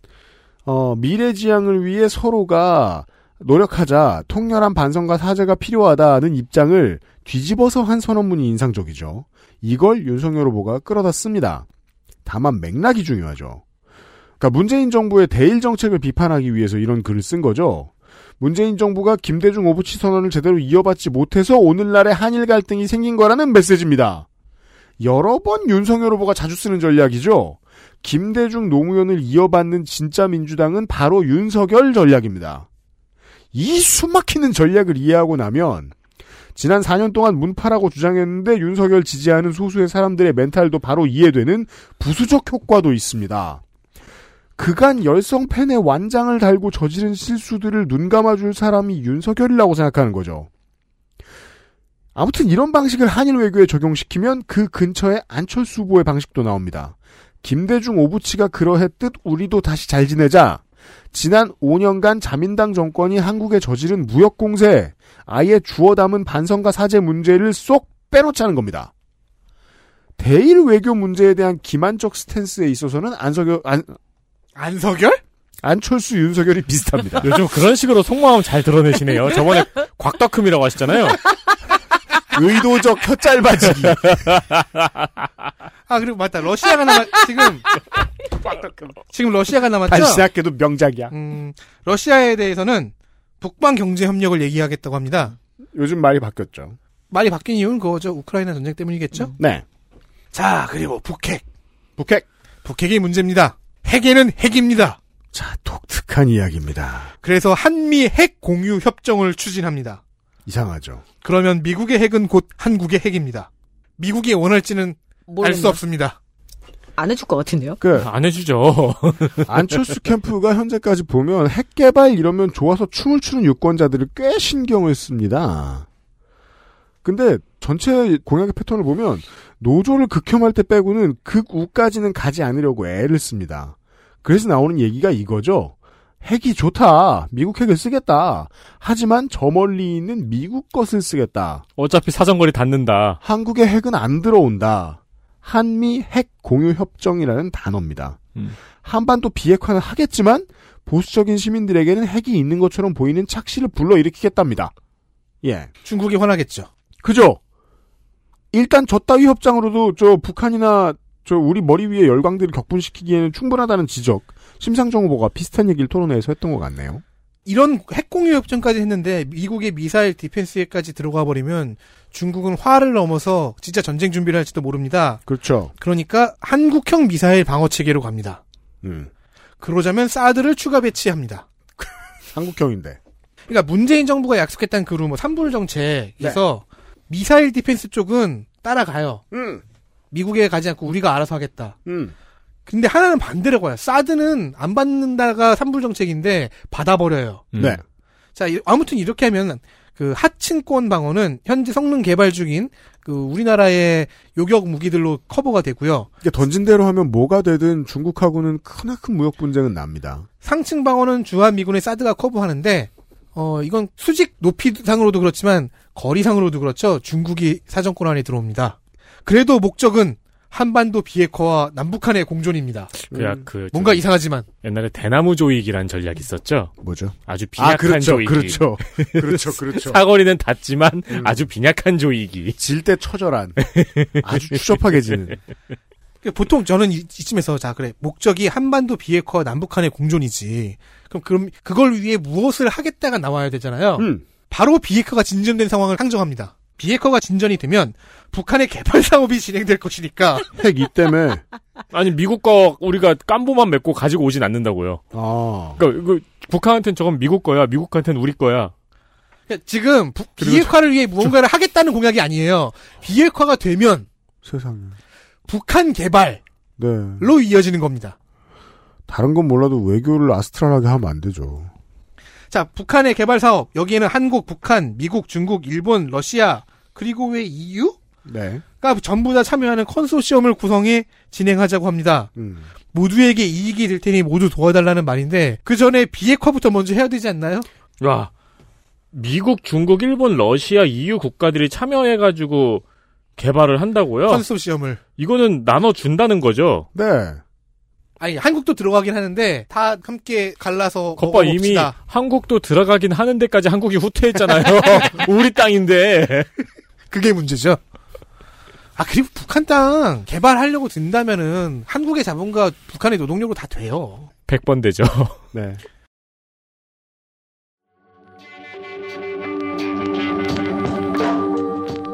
어, 미래 지향을 위해 서로가 노력하자 통렬한 반성과 사죄가 필요하다는 입장을 뒤집어서 한 선언문이 인상적이죠. 이걸 윤석열 후보가 끌어다 씁니다. 다만 맥락이 중요하죠. 그러니까 문재인 정부의 대일 정책을 비판하기 위해서 이런 글을 쓴 거죠. 문재인 정부가 김대중 오부치 선언을 제대로 이어받지 못해서 오늘날의 한일 갈등이 생긴 거라는 메시지입니다. 여러 번 윤석열 후보가 자주 쓰는 전략이죠. 김대중 노무현을 이어받는 진짜 민주당은 바로 윤석열 전략입니다. 이 숨막히는 전략을 이해하고 나면 지난 4년 동안 문파라고 주장했는데 윤석열 지지하는 소수의 사람들의 멘탈도 바로 이해되는 부수적 효과도 있습니다. 그간 열성 팬의 완장을 달고 저지른 실수들을 눈 감아줄 사람이 윤석열이라고 생각하는 거죠. 아무튼 이런 방식을 한일 외교에 적용시키면 그 근처에 안철수 후보의 방식도 나옵니다. 김대중 오부치가 그러했듯 우리도 다시 잘 지내자. 지난 5년간 자민당 정권이 한국에 저지른 무역 공세, 아예 주워 담은 반성과 사죄 문제를 쏙 빼놓자는 겁니다. 대일 외교 문제에 대한 기만적 스탠스에 있어서는 안석열 안 안석열? 안철수 윤석열이 비슷합니다. 요즘 그런 식으로 속마음 잘 드러내시네요. 저번에 곽덕흠이라고 하시잖아요. 의도적 혀 짧아지기. 아 그리고 맞다 러시아가 남았 지금 지금 러시아가 남았죠. 다시 생각해도 명작이야. 음, 러시아에 대해서는 북방 경제 협력을 얘기하겠다고 합니다. 요즘 말이 바뀌었죠. 말이 바뀐 이유는 그거죠. 우크라이나 전쟁 때문이겠죠. 네. 자 그리고 북핵. 북핵. 북핵이 문제입니다. 핵에는 핵입니다. 자 독특한 이야기입니다. 그래서 한미 핵 공유 협정을 추진합니다. 이상하죠. 그러면 미국의 핵은 곧 한국의 핵입니다. 미국이 원할지는 알 수. 없습니다. 안 해줄 것 같은데요? 그 안 해주죠. 안철수 캠프가 현재까지 보면 핵 개발 이러면 좋아서 춤을 추는 유권자들을 꽤 신경을 씁니다. 근데 전체 공약의 패턴을 보면 노조를 극혐할 때 빼고는 극우까지는 가지 않으려고 애를 씁니다. 그래서 나오는 얘기가 이거죠. 핵이 좋다. 미국 핵을 쓰겠다. 하지만 저 멀리 있는 미국 것을 쓰겠다. 어차피 사정거리 닿는다. 한국의 핵은 안 들어온다. 한미 핵 공유 협정이라는 단어입니다. 음. 한반도 비핵화는 하겠지만 보수적인 시민들에게는 핵이 있는 것처럼 보이는 착시를 불러일으키겠답니다. 예. 중국이 화나겠죠. 그죠? 일단 저 따위 협상으로도 저 북한이나 저 우리 머리 위에 열광들을 격분시키기에는 충분하다는 지적. 심상정 후보가 비슷한 얘기를 토론회에서 했던 것 같네요. 이런 핵공유 협정까지 했는데 미국의 미사일 디펜스에까지 들어가 버리면 중국은 화를 넘어서 진짜 전쟁 준비를 할지도 모릅니다. 그렇죠. 그러니까 한국형 미사일 방어 체계로 갑니다. 음. 그러자면 사드를 추가 배치합니다. 한국형인데. 그러니까 문재인 정부가 약속했던 그루 뭐 3불 정책에서 미사일 디펜스 쪽은 따라가요. 음. 미국에 가지 않고 우리가 알아서 하겠다. 음. 근데 하나는 반대로 가요. 사드는 안 받는다가 3불 정책인데 받아버려요. 음. 네. 자, 이- 아무튼 이렇게 하면 그 하층권 방어는 현재 성능 개발 중인 그 우리나라의 요격 무기들로 커버가 되고요. 이게 던진 대로 하면 뭐가 되든 중국하고는 크나큰 무역 분쟁은 납니다. 상층 방어는 주한 미군의 사드가 커버하는데 어 이건 수직 높이상으로도 그렇지만 거리상으로도 그렇죠. 중국이 사정권 안에 들어옵니다. 그래도 목적은 한반도 비핵화와 남북한의 공존입니다. 그야 그 뭔가 저- 이상하지만 옛날에 대나무 조이기란 전략 있었죠. 뭐죠? 아주 빈약한 아, 그렇죠. 조이기. 그렇죠. 그렇죠. 그렇죠. 사거리는 닿지만 아주 빈약한 조이기. 질때 처절한. 아주 추접하게 지는. 그 보통 저는 이, 이쯤에서 자 그래 목적이 한반도 비핵화 남북한의 공존이지. 그럼 그럼 그걸 위해 무엇을 하겠다가 나와야 되잖아요. 음. 바로 비핵화가 진전된 상황을 상정합니다. 비핵화가 진전이 되면 북한의 개발 사업이 진행될 것이니까 핵 이 때문에. 아니 미국과 우리가 깐보만 맺고 가지고 오진 않는다고요. 아. 그러니까 이거 북한한테는 저건 미국 거야. 미국한테는 우리 거야. 그러니까 지금 부- 비핵화를 위해 무언가를 하겠다는 공약이 아니에요. 비핵화가 되면 세상에. 북한 개발로 네. 이어지는 겁니다. 다른 건 몰라도 외교를 아스트랄하게 하면 안 되죠. 자, 북한의 개발 사업 여기에는 한국, 북한, 미국, 중국, 일본, 러시아 그리고 왜 EU? 네. 가 전부 다 참여하는 컨소시엄을 구성해 진행하자고 합니다. 음. 모두에게 이익이 될 테니 모두 도와달라는 말인데 그 전에 비핵화부터 먼저 해야 되지 않나요? 와 미국, 중국, 일본, 러시아, EU 국가들이 참여해가지고 개발을 한다고요? 컨소시엄을. 이거는 나눠 준다는 거죠. 네. 아니 한국도 들어가긴 하는데 다 함께 갈라서 거봐 이미. 한국도 들어가긴 하는 데까지 한국이 후퇴했잖아요. 우리 땅인데. 그게 문제죠. 아 그리고 북한 땅 개발하려고 든다면은 한국의 자본과 북한의 노동력으로 다 돼요. 100번 되죠. 네.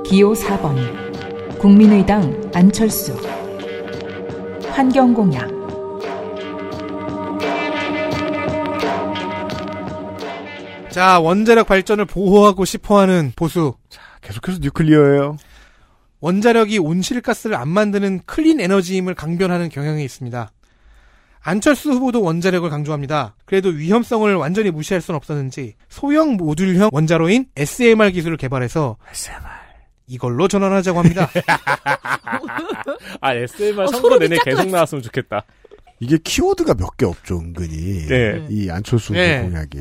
기호 4번 국민의당 안철수 환경공약 자, 원자력 발전을 보호하고 싶어하는 보수. 계속해서 뉴클리어예요. 원자력이 온실가스를 안 만드는 클린 에너지임을 강변하는 경향이 있습니다. 안철수 후보도 원자력을 강조합니다. 그래도 위험성을 완전히 무시할 수는 없었는지 소형 모듈형 원자로인 SMR 기술을 개발해서 이걸로 전환하자고 합니다. 아, SMR 어, 선거 소름이 내내 쫙 계속. 나왔으면 좋겠다. 이게 키워드가 몇 개 없죠, 은근히. 네. 이 안철수 후보 네. 공약이.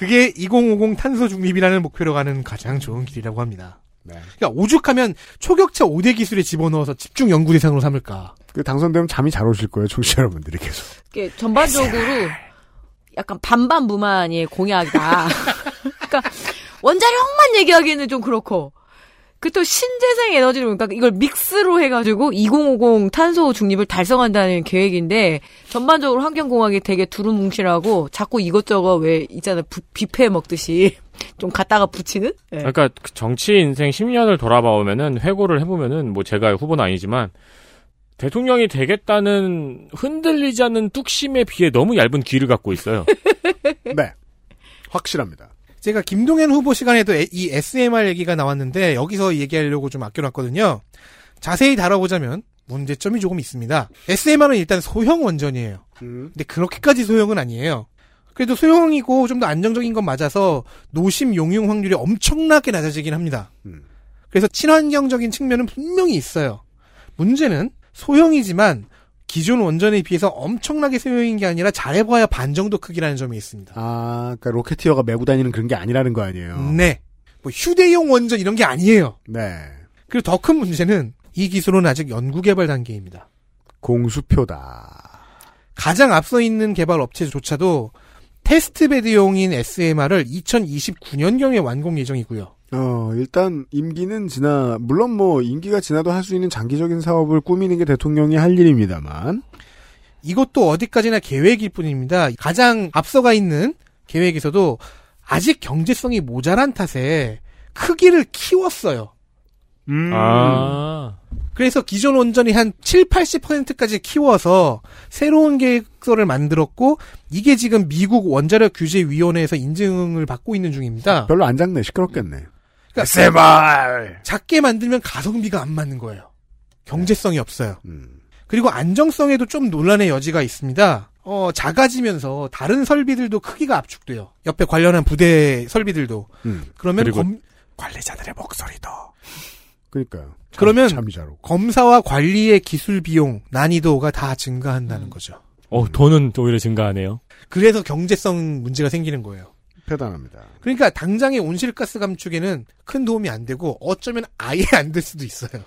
그게 2050 탄소 중립이라는 목표로 가는 가장 좋은 길이라고 합니다. 네. 그러니까 오죽하면 초격차 5대 기술에 집어넣어서 집중 연구 대상으로 삼을까. 그 당선되면 잠이 잘 오실 거예요, 청취자 여러분들이 계속. 이게 전반적으로 약간 반반무만의 공약이다. 그러니까 원자력만 얘기하기에는 좀 그렇고 그 또 신재생 에너지로 그러니까 이걸 믹스로 해가지고 2050 탄소 중립을 달성한다는 계획인데 전반적으로 환경공학이 되게 두루뭉실하고 자꾸 이것저것 왜 있잖아요 부- 뷔페 먹듯이 좀 갖다가 붙이는 예. 그러니까 그 정치 인생 10년을 돌아봐 오면은 회고를 해보면은 뭐 제가 후보는 아니지만 대통령이 되겠다는 흔들리지 않는 뚝심에 비해 너무 얇은 귀를 갖고 있어요. 네. 확실합니다. 제가 김동연 후보 시간에도 에- 이 SMR 얘기가 나왔는데 여기서 얘기하려고 좀 아껴놨거든요. 자세히 다뤄보자면 문제점이 조금 있습니다. SMR은 일단 소형 원전이에요. 근데 그렇게까지 소형은 아니에요. 그래도 소형이고 좀 더 안정적인 건 맞아서 노심 용융 확률이 엄청나게 낮아지긴 합니다. 그래서 친환경적인 측면은 분명히 있어요. 문제는 소형이지만 기존 원전에 비해서 엄청나게 소형인 게 아니라 잘해봐야 반 정도 크기라는 점이 있습니다. 아, 그러니까 Rocketeer가 메고 다니는 그런 게 아니라는 거 아니에요. 네. 뭐 휴대용 원전 이런 게 아니에요. 네. 그리고 더 큰 문제는 이 기술은 아직 연구 개발 단계입니다. 공수표다. 가장 앞서 있는 개발 업체조차도 testbed용인 SMR을 2029년경에 완공 예정이고요. 어, 일단 임기는 지나 물론 뭐 임기가 지나도 할 수 있는 장기적인 사업을 꾸미는 게 대통령이 할 일입니다만 이것도 어디까지나 계획일 뿐입니다. 가장 앞서가 있는 계획에서도 아직 경제성이 모자란 탓에 크기를 키웠어요. 음. 아. 그래서 기존 원전이 한 7, 80%까지 키워서 새로운 계획서를 만들었고 이게 지금 미국 원자력 규제 위원회에서 인증을 받고 있는 중입니다. 별로 안 작네 시끄럽겠네. 그러니까 SMR! 작게 만들면 가성비가 안 맞는 거예요. 경제성이 없어요. 음. 그리고 안정성에도 좀 논란의 여지가 있습니다. 어, 작아지면서 다른 설비들도 크기가 압축돼요. 옆에 관련한 부대 설비들도. 음. 그러면 검, 관리자들의 목소리도. 그러니까요. 참- 그러면 참이 잘 오고. 검사와 관리의 기술 비용, 난이도가 다 증가한다는 거죠. 어, 돈은 오히려 증가하네요. 그래서 경제성 문제가 생기는 거예요. 대단합니다. 그러니까 당장의 온실가스 감축에는 큰 도움이 안 되고 어쩌면 아예 안 될 수도 있어요.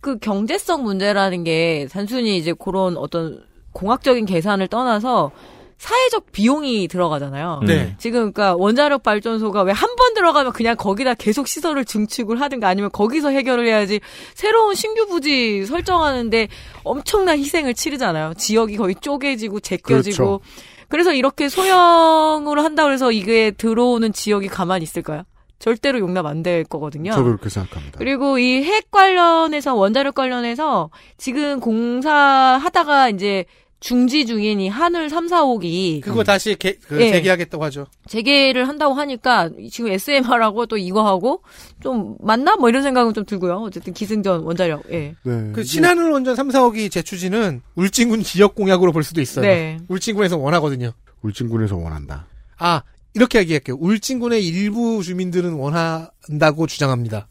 그 경제성 문제라는 게 단순히 이제 그런 어떤 공학적인 계산을 떠나서 사회적 비용이 들어가잖아요. 네. 지금 그러니까 원자력 발전소가 왜 한 번 들어가면 그냥 거기다 계속 시설을 증축을 하든가 아니면 거기서 해결을 해야지 새로운 신규 부지 설정하는데 엄청난 희생을 치르잖아요. 지역이 거의 쪼개지고 제껴지고 그렇죠. 그래서 이렇게 소형으로 한다고 해서 이게 들어오는 지역이 가만히 있을까요? 절대로 용납 안 될 거거든요. 저도 그렇게 생각합니다. 그리고 이 핵 관련해서 원자력 관련해서 지금 공사하다가 이제 중지 중인 이 한울 3, 4, 5기 그거 다시 개, 그 예. 재개하겠다고 하죠. 재개를 한다고 하니까 지금 SMR하고 또 이거 하고 좀 맞나 뭐 이런 생각은 좀 들고요. 어쨌든 기승전 원자력. 예. 네. 그 신한울 원전 3, 4호기 재추진은 울진군 지역 공약으로 볼 수도 있어요. 네. 울진군에서 원하거든요. 울진군에서 원한다. 아, 이렇게 얘기할게요. 울진군의 일부 주민들은 원한다고 주장합니다.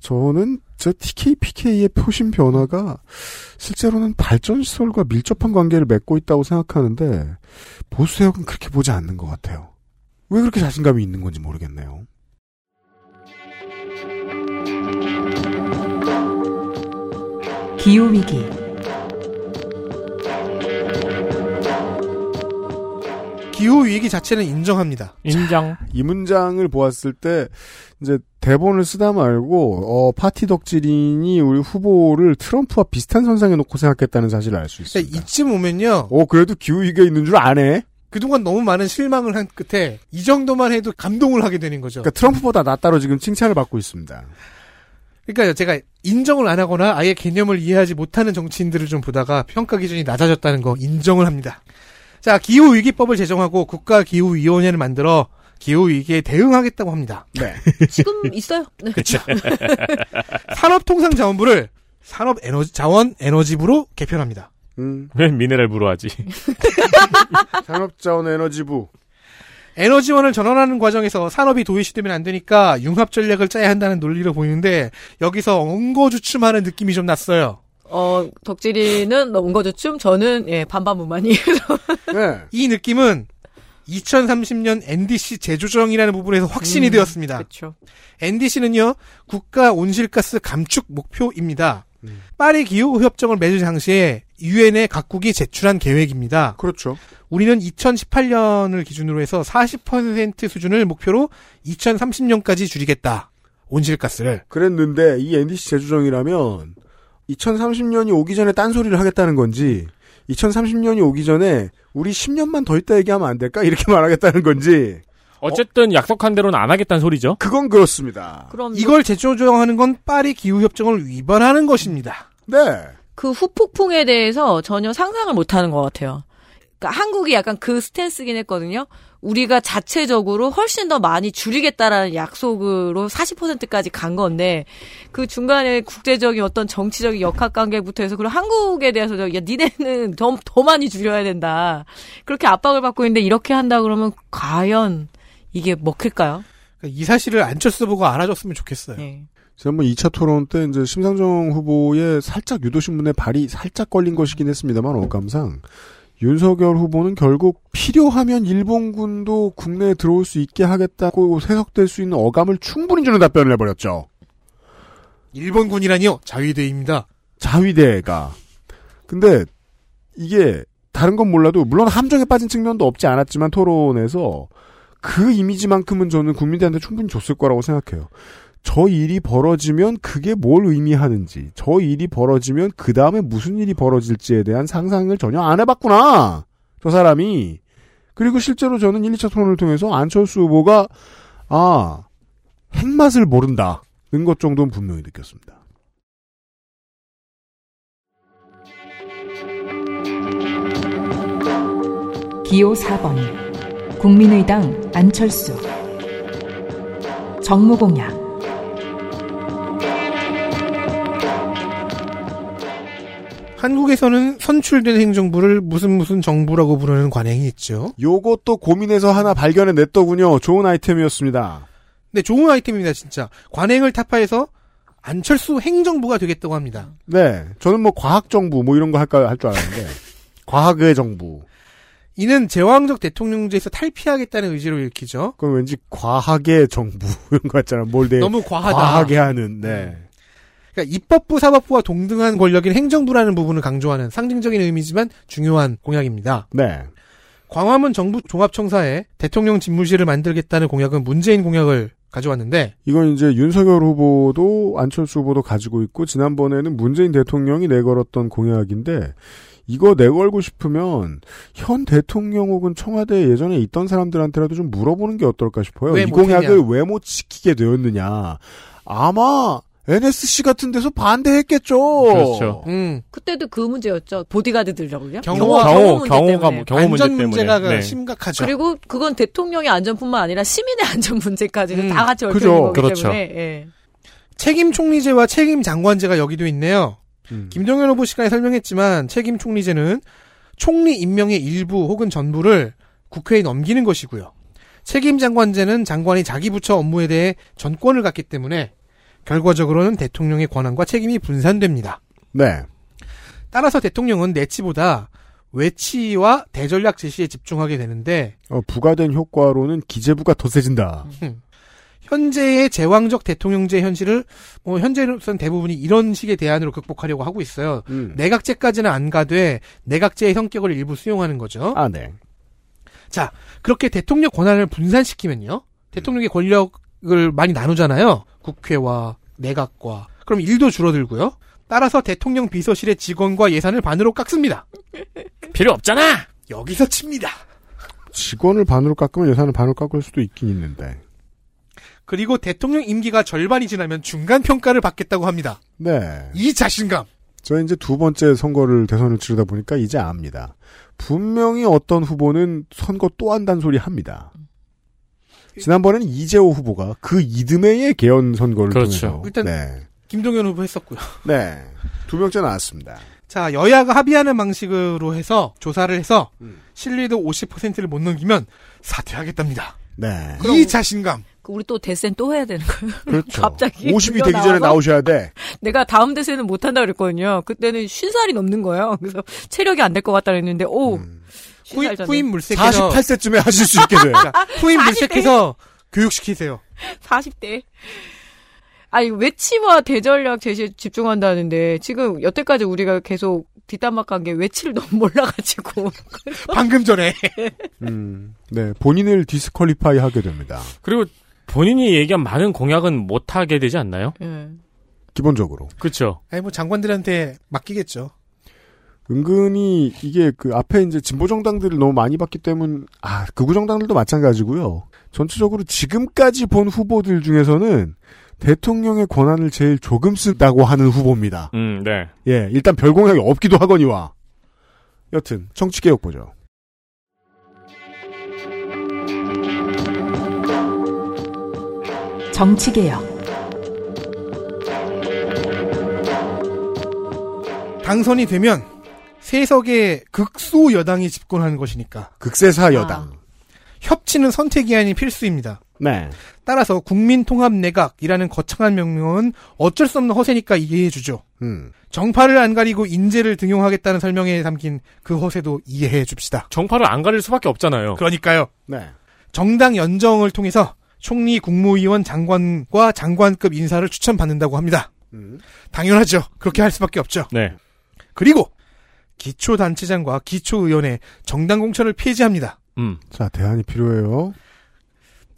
저는 저 TK, PK의 표심 변화가 실제로는 발전 시설과 밀접한 관계를 맺고 있다고 생각하는데 보수 세력은 그렇게 보지 않는 것 같아요. 왜 그렇게 자신감이 있는 건지 모르겠네요. 기후 위기 기후 위기 자체는 인정합니다. 인정. 이 문장을 보았을 때 이제 대본을 쓰다 말고 어, 파티 덕질인이 우리 후보를 트럼프와 비슷한 선상에 놓고 생각했다는 사실을 알 수 있습니다. 그러니까 이쯤 오면요. 어 그래도 기후 위기가 있는 줄 아네. 그동안 너무 많은 실망을 한 끝에 이 정도만 해도 감동을 하게 되는 거죠. 그러니까 트럼프보다 낫다로 지금 칭찬을 받고 있습니다. 그러니까 제가 인정을 안 하거나 아예 개념을 이해하지 못하는 정치인들을 좀 보다가 평가 기준이 낮아졌다는 거 인정을 합니다. 자, 기후위기법을 제정하고 국가기후위원회를 만들어 기후 위기에 대응하겠다고 합니다. 네. 지금 있어요. 네. 그렇죠. 산업통상자원부를 산업에너지자원 에너지부로 개편합니다. 음. 왜 미네랄부로 하지? 산업자원에너지부. 에너지원을 전환하는 과정에서 산업이 도외시되면 안 되니까 융합 전략을 짜야 한다는 논리로 보이는데 여기서 엉거주춤하는 느낌이 좀 났어요. 어, 덕질이는 온거주춤, 저는, 예, 반반무만이에요. 네. 이 느낌은 2030년 NDC 재조정이라는 부분에서 확신이 음, 되었습니다. 그렇죠. NDC는요, 국가 온실가스 감축 목표입니다. 음. 파리 기후 협정을 맺을 당시에 유엔에 각국이 제출한 계획입니다. 그렇죠. 우리는 2018년을 기준으로 해서 40% 수준을 목표로 2030년까지 줄이겠다. 온실가스를. 그랬는데 이 NDC 재조정이라면 2030년이 오기 전에 딴소리를 하겠다는 건지 2030년이 오기 전에 우리 10년만 더 있다 얘기하면 안 될까? 이렇게 말하겠다는 건지 어쨌든 약속한 대로는 안 하겠다는 소리죠. 그건 그렇습니다. 그럼 이걸 재조정하는 건 파리 기후 협정을 위반하는 것입니다. 네. 그 후폭풍에 대해서 전혀 상상을 못 하는 것 같아요. 그러니까 한국이 약간 그 스탠스긴 했거든요. 우리가 자체적으로 훨씬 더 많이 줄이겠다라는 약속으로 40%까지 간 건데 그 중간에 국제적인 어떤 정치적인 역학관계부터 해서 그리고 한국에 대해서 야 니네는 더, 더 많이 줄여야 된다. 그렇게 압박을 받고 있는데 이렇게 한다 그러면 과연 이게 먹힐까요? 그러니까 이 사실을 안철수 보고 알아줬으면 좋겠어요. 네. 지난번 2차 토론 때 이제 심상정 후보의 살짝 유도신문에 발이 살짝 걸린 것이긴 했습니다만 어감상 윤석열 후보는 결국 필요하면 일본군도 국내에 들어올 수 있게 하겠다고 해석될 수 있는 어감을 충분히 주는 답변을 해버렸죠. 일본군이라니요? 자위대입니다. 자위대가. 근데 이게 다른 건 몰라도 물론 함정에 빠진 측면도 없지 않았지만 토론에서 그 이미지만큼은 저는 국민들한테 충분히 줬을 거라고 생각해요. 저 일이 벌어지면 그게 뭘 의미하는지, 저 일이 벌어지면 그 다음에 무슨 일이 벌어질지에 대한 상상을 전혀 안 해봤구나. 저 사람이. 그리고 실제로 저는 1, 2차 토론을 통해서 안철수 후보가, 아, 핵맛을 모른다. 는것 정도는 분명히 느꼈습니다. 기호 4번 국민의당 안철수 정무공약 한국에서는 선출된 행정부를 무슨 무슨 정부라고 부르는 관행이 있죠. 요것도 고민해서 하나 발견해 냈더군요. 좋은 아이템이었습니다. 네, 좋은 아이템입니다, 진짜. 관행을 타파해서 안철수 행정부가 되겠다고 합니다. 네. 저는 뭐 과학정부 뭐 이런 거 할까 할 줄 알았는데. 과학의 정부. 이는 제왕적 대통령제에서 탈피하겠다는 의지로 읽히죠. 그건 왠지 과학의 정부 이런 거 같잖아. 뭘 내. 너무 과하다. 과하게 하는, 네. 그러니까 입법부, 사법부와 동등한 권력인 행정부라는 부분을 강조하는 상징적인 의미지만 중요한 공약입니다. 네. 광화문 정부 종합청사에 대통령 집무실을 만들겠다는 공약은 문재인 공약을 가져왔는데 이건 이제 윤석열 후보도 안철수 후보도 가지고 있고 지난번에는 문재인 대통령이 내걸었던 공약인데 이거 내걸고 싶으면 현 대통령 혹은 청와대에 예전에 있던 사람들한테라도 좀 물어보는 게 어떨까 싶어요. 왜 이? 공약을 왜 못 지키게 되었느냐. 아마 NSC 같은 데서 반대했겠죠. 그렇죠. 음, 그때도 그 문제였죠. 보디가드들하고요. 경호, 경호, 문제 경호가 때문에. 경호 문제 안전 문제가 때문에. 네. 심각하죠. 그리고 그건 대통령의 안전뿐만 아니라 시민의 안전 문제까지는 음, 다 같이 얽혀. 있는 거기 그렇죠. 때문에 예. 책임 총리제와 책임 장관제가 여기도 있네요. 음. 김정현 후보 시간에 설명했지만 책임 총리제는 총리 임명의 일부 혹은 전부를 국회에 넘기는 것이고요. 책임 장관제는 장관이 자기 부처 업무에 대해 전권을 갖기 때문에 결과적으로는 대통령의 권한과 책임이 분산됩니다. 네. 따라서 대통령은 내치보다 외치와 대전략 제시에 집중하게 되는데 어, 부가된 효과로는 기재부가 더 세진다. 현재의 제왕적 대통령제 현실을 뭐 현재로서는 대부분이 이런 식의 대안으로 극복하려고 하고 있어요. 음. 내각제까지는 안 가되 내각제의 성격을 일부 수용하는 거죠. 아, 네. 자, 그렇게 대통령 권한을 분산시키면요. 대통령의 권력을 많이 나누잖아요. 국회와 내각과. 그럼 일도 줄어들고요. 따라서 대통령 비서실의 직원과 예산을 반으로 깎습니다. 필요 없잖아. 여기서 칩니다. 직원을 반으로 깎으면 예산을 반으로 깎을 수도 있긴 있는데. 그리고 대통령 임기가 절반이 지나면 중간 평가를 받겠다고 합니다. 네. 이 자신감. 저 이제 두 번째 선거를 대선을 치르다 보니까 이제 압니다. 분명히 어떤 후보는 선거 또 한다는 소리 합니다. 지난번에는 이재호 후보가 그 이듬해의 개헌 선거를 그렇죠. 통해서 일단 네. 김동연 후보 했었고요. 네. 두 명째 나왔습니다. 자, 여야가 합의하는 방식으로 해서 조사를 해서 음. 신뢰도 50%를 못 넘기면 사퇴하겠답니다. 네. 이 자신감. 그 우리 또 대센 또 해야 되는 거예요. 그렇죠. 갑자기 50이 되기 전에 나와서 나오셔야 돼. 내가 다음 대세는 못한다 그랬거든요. 그때는 50살이 넘는 거예요. 그래서 체력이 안 될 것 같다 그랬는데 오 음. 후임, 50살 전에. 후임 물색해서 48세쯤에 하실 수 있게 돼요. 후임 40대. 물색해서 교육시키세요. 40대. 아니 외치와 대전략 제시에 집중한다는데 지금 여태까지 우리가 계속 뒷담화한 게 외치를 너무 몰라가지고 방금 전에 음, 네. 본인을 디스퀄리파이 하게 됩니다. 그리고 본인이 얘기한 많은 공약은 못 하게 되지 않나요? 예. 기본적으로. 그렇죠. 아니 뭐 장관들한테 맡기겠죠. 은근히 이게 그 앞에 이제 진보 정당들을 너무 많이 봤기 때문 아 극우 정당들도 마찬가지고요. 전체적으로 지금까지 본 후보들 중에서는 대통령의 권한을 제일 조금 쓴다고 하는 후보입니다. 음, 네. 예, 일단 별 공약이 없기도 하거니와. 여튼 정치 개혁 보죠. 정치 개혁. 당선이 되면 세석의 극소 여당이 집권하는 것이니까 극세사 여당. 협치는 선택이 아닌 필수입니다. 네. 따라서 국민통합내각이라는 거창한 명명은 어쩔 수 없는 허세니까 이해해주죠. 음. 정파를 안 가리고 인재를 등용하겠다는 설명에 담긴 그 허세도 이해해 줍시다. 정파를 안 가릴 수밖에 없잖아요. 그러니까요. 네. 정당 연정을 통해서 총리, 국무위원, 장관과 장관급 인사를 추천받는다고 합니다. 음. 당연하죠. 그렇게 할 수밖에 없죠. 네. 그리고 기초단체장과 기초의원의 정당 공천을 폐지합니다. 음. 자, 대안이 필요해요.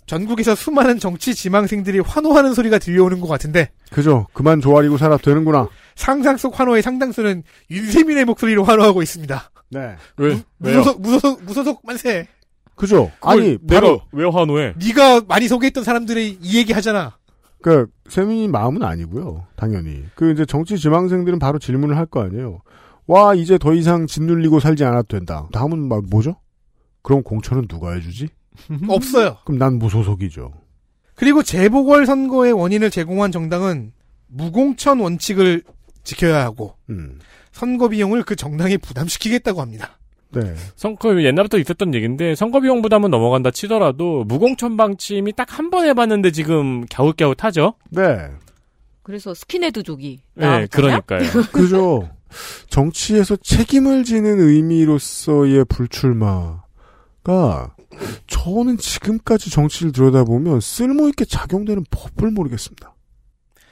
전국에서 수많은 정치 지망생들이 환호하는 소리가 들려오는 것 같은데 그죠. 그만 조아리고 살아 되는구나. 상상 속 환호의 상당수는 윤세민의 목소리로 환호하고 있습니다. 네. 왜, 왜요? 무소속 무소속 무소속 만세. 그죠. 아니, 내가 바로, 왜 환호해? 네가 많이 소개했던 사람들이 이 얘기 하잖아. 그, 세민이 마음은 아니고요. 당연히. 그, 이제 정치 지망생들은 바로 질문을 할 거 아니에요. 와, 이제 더 이상 짓눌리고 살지 않아도 된다. 다음은 막 뭐죠? 그럼 공천은 누가 해주지? 없어요. 그럼 난 무소속이죠. 그리고 재보궐 선거의 원인을 제공한 정당은 무공천 원칙을 지켜야 하고 음. 선거 비용을 그 정당에 부담시키겠다고 합니다. 네. 선거 옛날부터 있었던 얘기인데 선거 비용 부담은 넘어간다 치더라도 무공천 방침이 딱 한 번 해봤는데 지금 갸웃갸웃하죠. 네. 그래서 스킨헤드족이 네, 나왔잖아요. 그러니까요. 그죠. 정치에서 책임을 지는 의미로서의 불출마가 저는 지금까지 정치를 들여다보면 쓸모있게 작용되는 법을 모르겠습니다.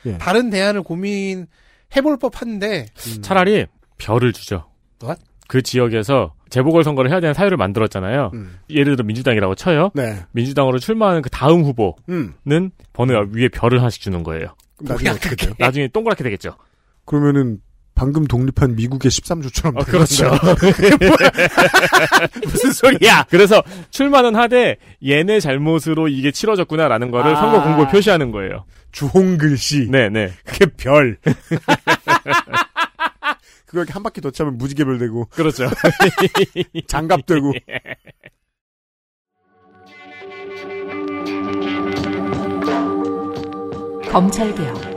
예. 다른 대안을 고민해볼 법한데 음. 차라리 별을 주죠. What? 그 지역에서 재보궐 선거를 해야 되는 사유를 만들었잖아요. 음. 예를 들어 민주당이라고 쳐요. 네. 민주당으로 출마하는 그 다음 후보는 음. 번호 위에 별을 하나씩 주는 거예요. 나중에 어떻게 돼요? 나중에 동그랗게 되겠죠. 그러면은 방금 독립한 미국의 13조처럼 아, 그렇죠. 무슨 소리야? 그래서 출마는 하되 얘네 잘못으로 이게 치러졌구나라는 거를 아. 선거 공고에 표시하는 거예요. 주홍 글씨. 네네. 그게 별. 그거 이렇게 한 바퀴 더 차면 무지개별 되고 그렇죠. 장갑 되고. 검찰개혁.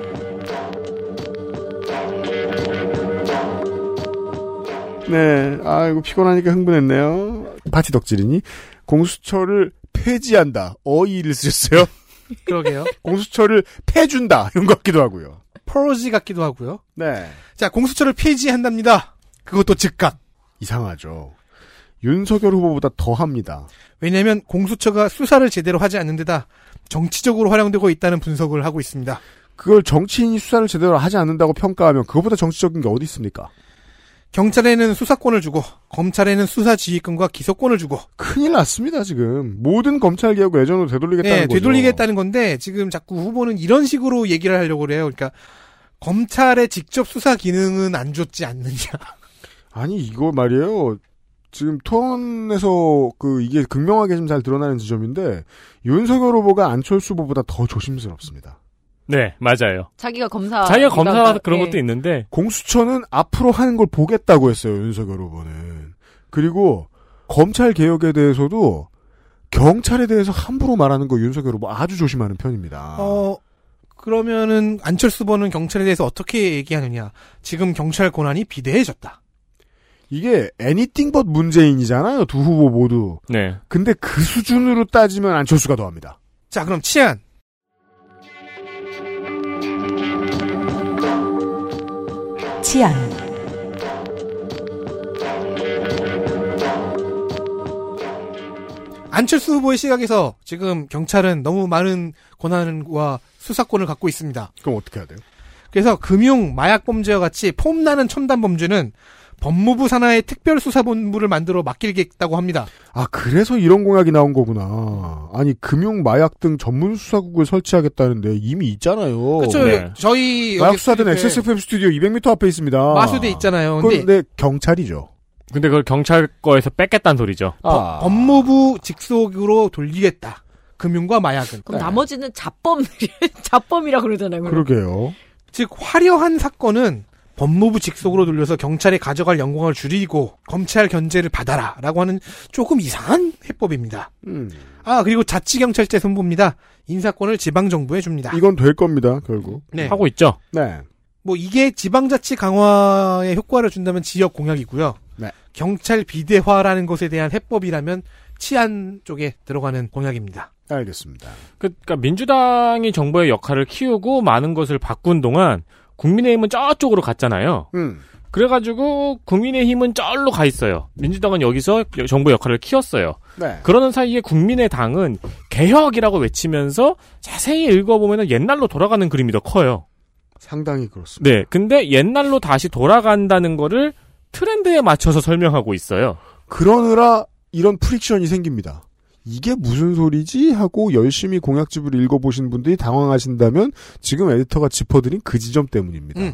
네. 아이고 피곤하니까 흥분했네요. 파티 덕질이니 공수처를 폐지한다. 어이를 쓰셨어요. 그러게요. 공수처를 패준다. 이런 것 같기도 하고요. 퍼러지 같기도 하고요. 네. 자, 공수처를 폐지한답니다. 그것도 즉각. 이상하죠. 윤석열 후보보다 더 합니다. 왜냐하면 공수처가 수사를 제대로 하지 않는 데다 정치적으로 활용되고 있다는 분석을 하고 있습니다. 그걸 정치인이 수사를 제대로 하지 않는다고 평가하면 그거보다 정치적인 게 어디 있습니까? 경찰에는 수사권을 주고 검찰에는 수사 지휘권과 기소권을 주고 큰일 났습니다, 지금. 모든 검찰 개혁을 예전으로 되돌리겠다는 네, 거죠. 되돌리겠다는 건데 지금 자꾸 후보는 이런 식으로 얘기를 하려고 그래요. 그러니까 검찰의 직접 수사 기능은 안 줬지 않느냐. 아니, 이거 말이에요. 지금 토론에서 그 이게 극명하게 좀 잘 드러나는 지점인데 윤석열 후보가 안철수 후보보다 더 조심스럽습니다. 네, 맞아요. 자기가 검사. 자기가 검사 위반과- 그런 예. 것도 있는데 공수처는 앞으로 하는 걸 보겠다고 했어요, 윤석열 후보는. 그리고 검찰 개혁에 대해서도 경찰에 대해서 함부로 말하는 거 윤석열 후보 아주 조심하는 편입니다. 어, 그러면은 안철수 후보는 경찰에 대해서 어떻게 얘기하느냐. 지금 경찰 권한이 비대해졌다. 이게 애니띵 벗 문재인이잖아요, 두 후보 모두. 네. 근데 그 수준으로 따지면 안철수가 더합니다. 자, 그럼 치안. 치안, 안철수 후보의 시각에서 지금 경찰은 너무 많은 권한과 수사권을 갖고 있습니다. 그럼 어떻게 해야 돼요? 그래서 금융, 마약 범죄와 같이 폼나는 첨단 범죄는 법무부 산하의 특별수사본부를 만들어 맡기겠다고 합니다. 아, 그래서 이런 공약이 나온 거구나. 아니, 금융, 마약 등 전문 수사국을 설치하겠다는데 이미 있잖아요. 그렇죠. 네. 저희 마약 스튜디오에 XSFM 스튜디오 200m 앞에 있습니다. 마수대 있잖아요. 근데 근데 경찰이죠. 근데 그걸 경찰 거에서 뺐겠다는 소리죠. 아. 법무부 직속으로 돌리겠다. 금융과 마약은. 그럼 나머지는 자범, 자범이라 그러잖아요. 그럼. 그러게요. 즉 화려한 사건은 법무부 직속으로 돌려서 경찰이 가져갈 영광을 줄이고 검찰 견제를 받아라라고 하는 조금 이상한 해법입니다. 음. 아 그리고 자치경찰제 선보입니다. 인사권을 지방 정부에 줍니다. 이건 될 겁니다, 결국. 네. 하고 있죠. 네. 뭐 이게 지방자치 강화에 효과를 준다면 지역 공약이고요. 네. 경찰 비대화라는 것에 대한 해법이라면 치안 쪽에 들어가는 공약입니다. 알겠습니다. 그러니까 민주당이 정부의 역할을 키우고 많은 것을 바꾼 동안 국민의힘은 저쪽으로 갔잖아요. 음. 그래가지고 국민의힘은 쩔로 가 있어요. 민주당은 여기서 정부 역할을 키웠어요. 네. 그러는 사이에 국민의당은 개혁이라고 외치면서 자세히 읽어보면 옛날로 돌아가는 그림이 더 커요. 상당히 그렇습니다. 네, 근데 옛날로 다시 돌아간다는 거를 트렌드에 맞춰서 설명하고 있어요. 그러느라 이런 friction이 생깁니다. 이게 무슨 소리지? 하고 열심히 공약집을 읽어보신 분들이 당황하신다면 지금 에디터가 짚어드린 그 지점 때문입니다. 음.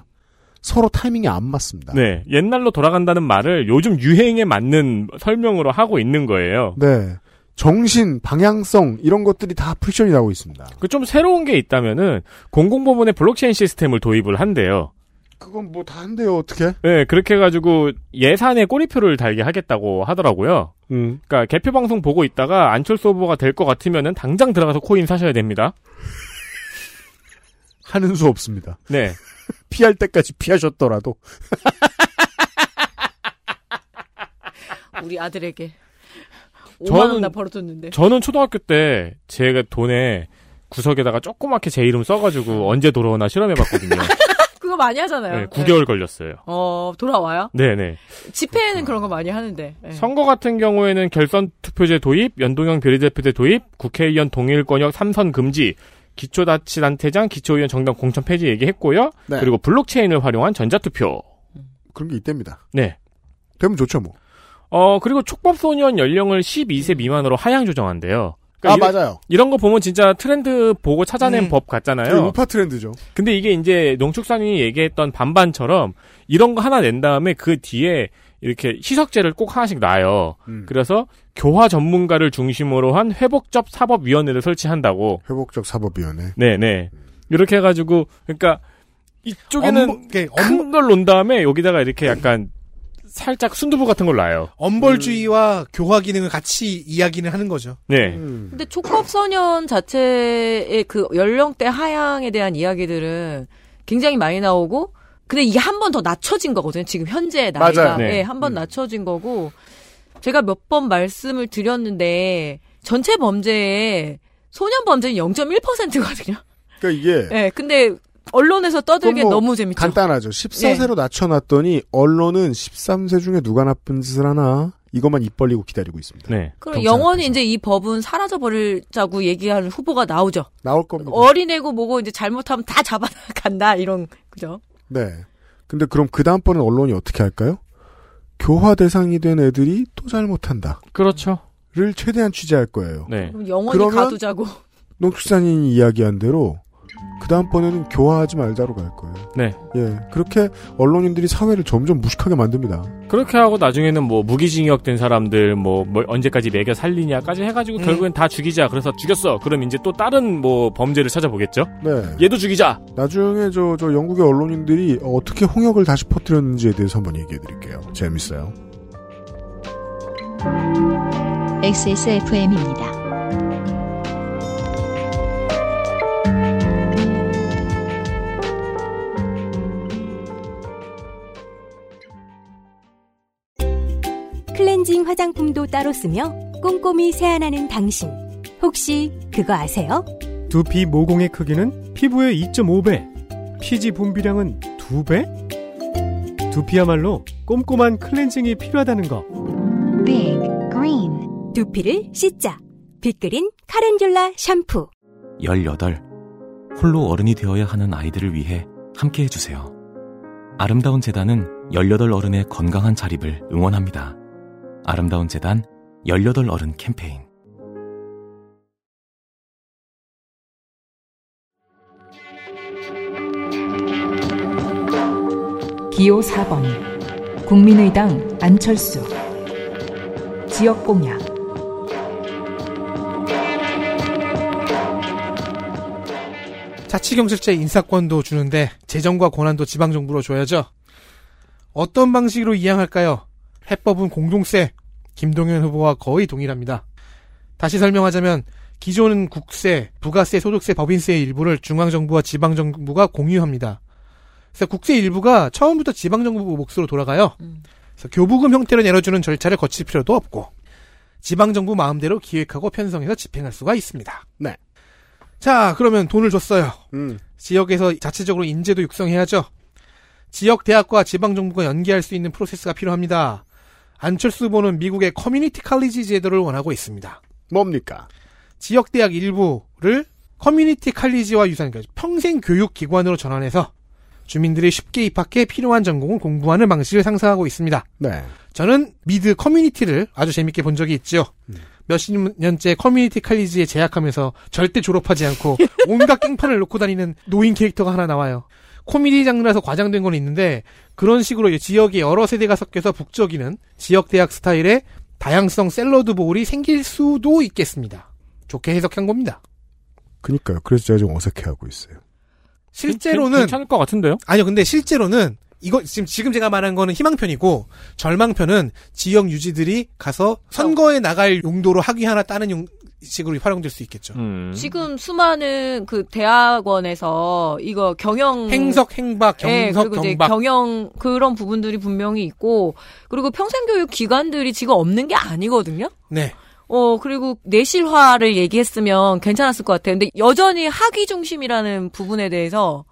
서로 타이밍이 안 맞습니다. 네, 옛날로 돌아간다는 말을 요즘 유행에 맞는 설명으로 하고 있는 거예요. 네. 정신, 방향성 이런 것들이 다 friction이 나고 있습니다. 그 좀 새로운 게 있다면은 공공부문에 블록체인 시스템을 도입을 한대요. 그건 뭐 다 한대요, 어떻게? 네, 그렇게 해가지고 예산에 꼬리표를 달게 하겠다고 하더라고요. 음. 그러니까 개표 방송 보고 있다가 안철수 후보가 될 것 같으면은 당장 들어가서 코인 사셔야 됩니다. 하는 수 없습니다. 네. 피할 때까지 피하셨더라도. 우리 아들에게 5만 저는- 원나 벌어줬는데. 저는 초등학교 때 제가 돈에 구석에다가 조그맣게 제 이름 써가지고 언제 돌아오나 실험해봤거든요. 그거 많이 하잖아요. 네, 9개월 걸렸어요. 어, 돌아와요? 네네. 집회에는 그런 거 많이 하는데. 네. 선거 같은 경우에는 결선 투표제 도입, 연동형 비례대표제 도입, 국회의원 동일 권역 3선 금지, 기초자치단체장, 기초의원 정당 공천 폐지 얘기했고요. 네. 그리고 블록체인을 활용한 전자투표. 그런 게 있답니다. 네. 되면 좋죠, 뭐. 어, 그리고 촉법소년 연령을 12세 미만으로 하향 조정한대요. 아, 이런- 맞아요. 이런 거 보면 진짜 트렌드 보고 찾아낸 음. 법그 같잖아요. 우파 트렌드죠. 근데 이게 이제 농축산인이 얘기했던 반반처럼 이런 거 하나 낸 다음에 그 뒤에 이렇게 희석제를 꼭 하나씩 놔요. 음. 그래서 교화 전문가를 중심으로 한 회복적 사법위원회를 설치한다고. 회복적 사법위원회. 네네. 이렇게 해가지고 그러니까 이쪽에는 업무- 이게 큰걸 놓은 다음에 여기다가 이렇게 약간 살짝 순두부 같은 걸 놔요. 엄벌주의와 교화 기능을 같이 이야기는 하는 거죠. 네. 음. 근데 촉법 소년 자체의 그 연령대 하향에 대한 이야기들은 굉장히 많이 나오고, 근데 이게 한 번 더 낮춰진 거거든요. 지금 현재 나이가. 맞아요. 네. 네, 한번 낮춰진 거고, 제가 몇 번 말씀을 드렸는데, 전체 범죄에 소년 범죄는 0.1%거든요. 그러니까 이게 네, 근데 언론에서 떠들기 그건 뭐 너무 재밌죠. 간단하죠. 14세로 낮춰놨더니 언론은 13세 중에 누가 나쁜 짓을 하나 이것만 입 벌리고 기다리고 있습니다. 네. 그럼 영원히 이제 이 법은 사라져 버리자고 얘기하는 후보가 나오죠. 나올 겁니다. 어린애고 뭐고 이제 잘못하면 다 잡아간다 이런 그죠? 네. 근데 그럼 그 다음번엔 언론이 어떻게 할까요? 교화 대상이 된 애들이 또 잘못한다. 그렇죠. 를 최대한 취재할 거예요. 네. 그럼 영원히 그러면- 가두자고. 농축산인이 이야기한 대로 그 다음번에는 교화하지 말자로 갈 거예요. 네. 예. 그렇게 언론인들이 사회를 점점 무식하게 만듭니다. 그렇게 하고 나중에는 뭐 무기징역된 사람들 뭐, 뭐 언제까지 매겨 살리냐까지 해가지고 음. 결국엔 다 죽이자. 그래서 죽였어. 그럼 이제 또 다른 뭐 범죄를 찾아보겠죠. 네. 얘도 죽이자. 나중에 저, 저 영국의 언론인들이 어떻게 홍역을 다시 퍼뜨렸는지에 대해서 한번 얘기해 드릴게요. 재밌어요. XSFM입니다. 클렌징 화장품도 따로 쓰며 꼼꼼히 세안하는 당신. 혹시 그거 아세요? 두피 모공의 크기는 피부의 2.5배, 피지 분비량은 2배? 두피야말로 꼼꼼한 클렌징이 필요하다는 거. Big Green 두피를 씻자. 빅그린 카렌듈라 샴푸. 18. 홀로 어른이 되어야 하는 아이들을 위해 함께 해주세요. 아름다운 재단은 18 어른의 건강한 자립을 응원합니다. 아름다운 재단 18 어른 캠페인. 기호 4번 국민의당 안철수 지역 공약 자치경찰제 인사권도 주는데 재정과 권한도 지방정부로 줘야죠. 어떤 방식으로 이양할까요? 해법은 공동세. 김동연 후보와 거의 동일합니다. 다시 설명하자면 기존은 국세, 부가세, 소득세, 법인세의 일부를 중앙정부와 지방정부가 공유합니다. 그래서 국세 일부가 처음부터 지방정부 몫으로 돌아가요. 그래서 교부금 형태로 내려주는 절차를 거칠 필요도 없고 지방정부 마음대로 기획하고 편성해서 집행할 수가 있습니다. 네. 자, 그러면 돈을 줬어요. 음. 지역에서 자체적으로 인재도 육성해야죠. 지역 대학과 지방 정부가 연계할 수 있는 프로세스가 필요합니다. 안철수 후보는 미국의 커뮤니티 칼리지 제도를 원하고 있습니다. 뭡니까? 지역 대학 일부를 커뮤니티 칼리지와 유사한 그러니까 평생 교육 기관으로 전환해서 주민들이 쉽게 입학해 필요한 전공을 공부하는 방식을 상상하고 있습니다. 네. 저는 미드 Community를 아주 재밌게 본 적이 있죠. 몇십 년째 커뮤니티 칼리지에 재학하면서 절대 졸업하지 않고 온갖 깽판을 놓고 다니는 노인 캐릭터가 하나 나와요. 코미디 장르라서 과장된 건 있는데 그런 식으로 지역의 여러 세대가 섞여서 북적이는 지역 대학 스타일의 다양성 salad bowl이 생길 수도 있겠습니다. 좋게 해석한 겁니다. 그니까요. 그래서 제가 좀 어색해하고 있어요. 실제로는 괜찮을 것 같은데요? 아니요, 근데 실제로는 이거 지금 지금 제가 말한 거는 희망편이고 절망편은 지역 유지들이 가서 선거에 나갈 용도로 학위 하나 따는 용, 식으로 활용될 수 있겠죠. 음. 지금 수많은 그 대학원에서 이거 경영 행석, 행박, 예, 경석, 그리고 이제 경박. 경영 그런 부분들이 분명히 있고 그리고 평생 교육 기관들이 지금 없는 게 아니거든요. 네. 어 그리고 내실화를 얘기했으면 괜찮았을 것 같아요. 근데 여전히 학위 중심이라는 부분에 대해서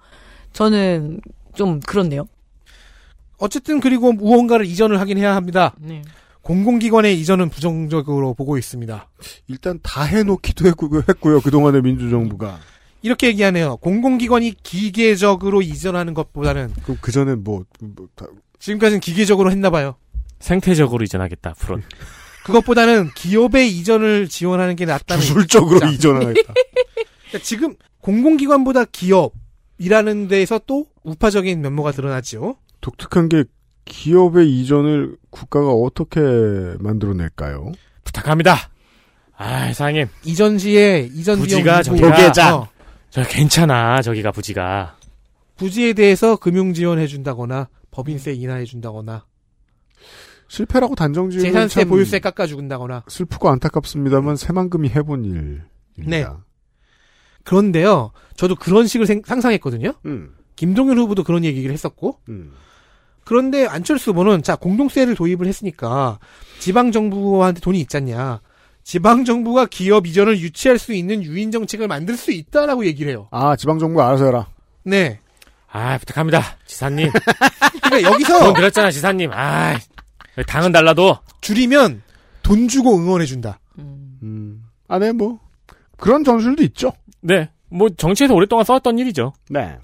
저는 좀 그렇네요. 어쨌든 그리고 무언가를 이전을 하긴 해야 합니다. 네. 공공기관의 이전은 부정적으로 보고 있습니다. 일단 다 해놓기도 했고요, 했고요 그동안의 민주정부가. 이렇게 얘기하네요. 공공기관이 기계적으로 이전하는 것보다는 그럼 그 전에 뭐, 뭐 다, 지금까지는 기계적으로 했나봐요. 생태적으로 이전하겠다, 앞으로는. 그것보다는 기업의 이전을 지원하는 게 낫다는 기술적으로. 이전하겠다. 그러니까 지금 공공기관보다 기업이라는 데에서 또 우파적인 면모가 드러나죠. 독특한 게 기업의 이전을 국가가 어떻게 만들어낼까요? 부탁합니다. 아, 사장님. 이전 시에 이전 부지가 저기가. 어, 저 괜찮아. 저기가 부지가. 부지에 대해서 금융 지원해 준다거나 법인세 인하해 준다거나 실패라고 단정 지으면 재산세 참 보유세 깎아 준다거나 슬프고 안타깝습니다만 새만금이 해본 일입니다. 네. 그런데요. 저도 그런 식을 생- 상상했거든요. 음, 김동연 후보도 그런 얘기를 했었고 음. 그런데 안철수 후보는 자 공동세를 도입을 했으니까 지방 정부한테 돈이 있잖냐. 지방 정부가 기업 이전을 유치할 수 있는 유인 정책을 만들 수 있다라고 얘기를 해요. 아, 지방 정부 알아서 해라. 네. 아, 부탁합니다. 지사님. 그러니까 여기서 돈 드렸잖아, 지사님. 아, 당은 달라도. 줄이면 돈 주고 응원해 준다. 음. 아, 네, 뭐. 그런 전술도 있죠. 네. 뭐, 정치에서 오랫동안 써왔던 일이죠. 네.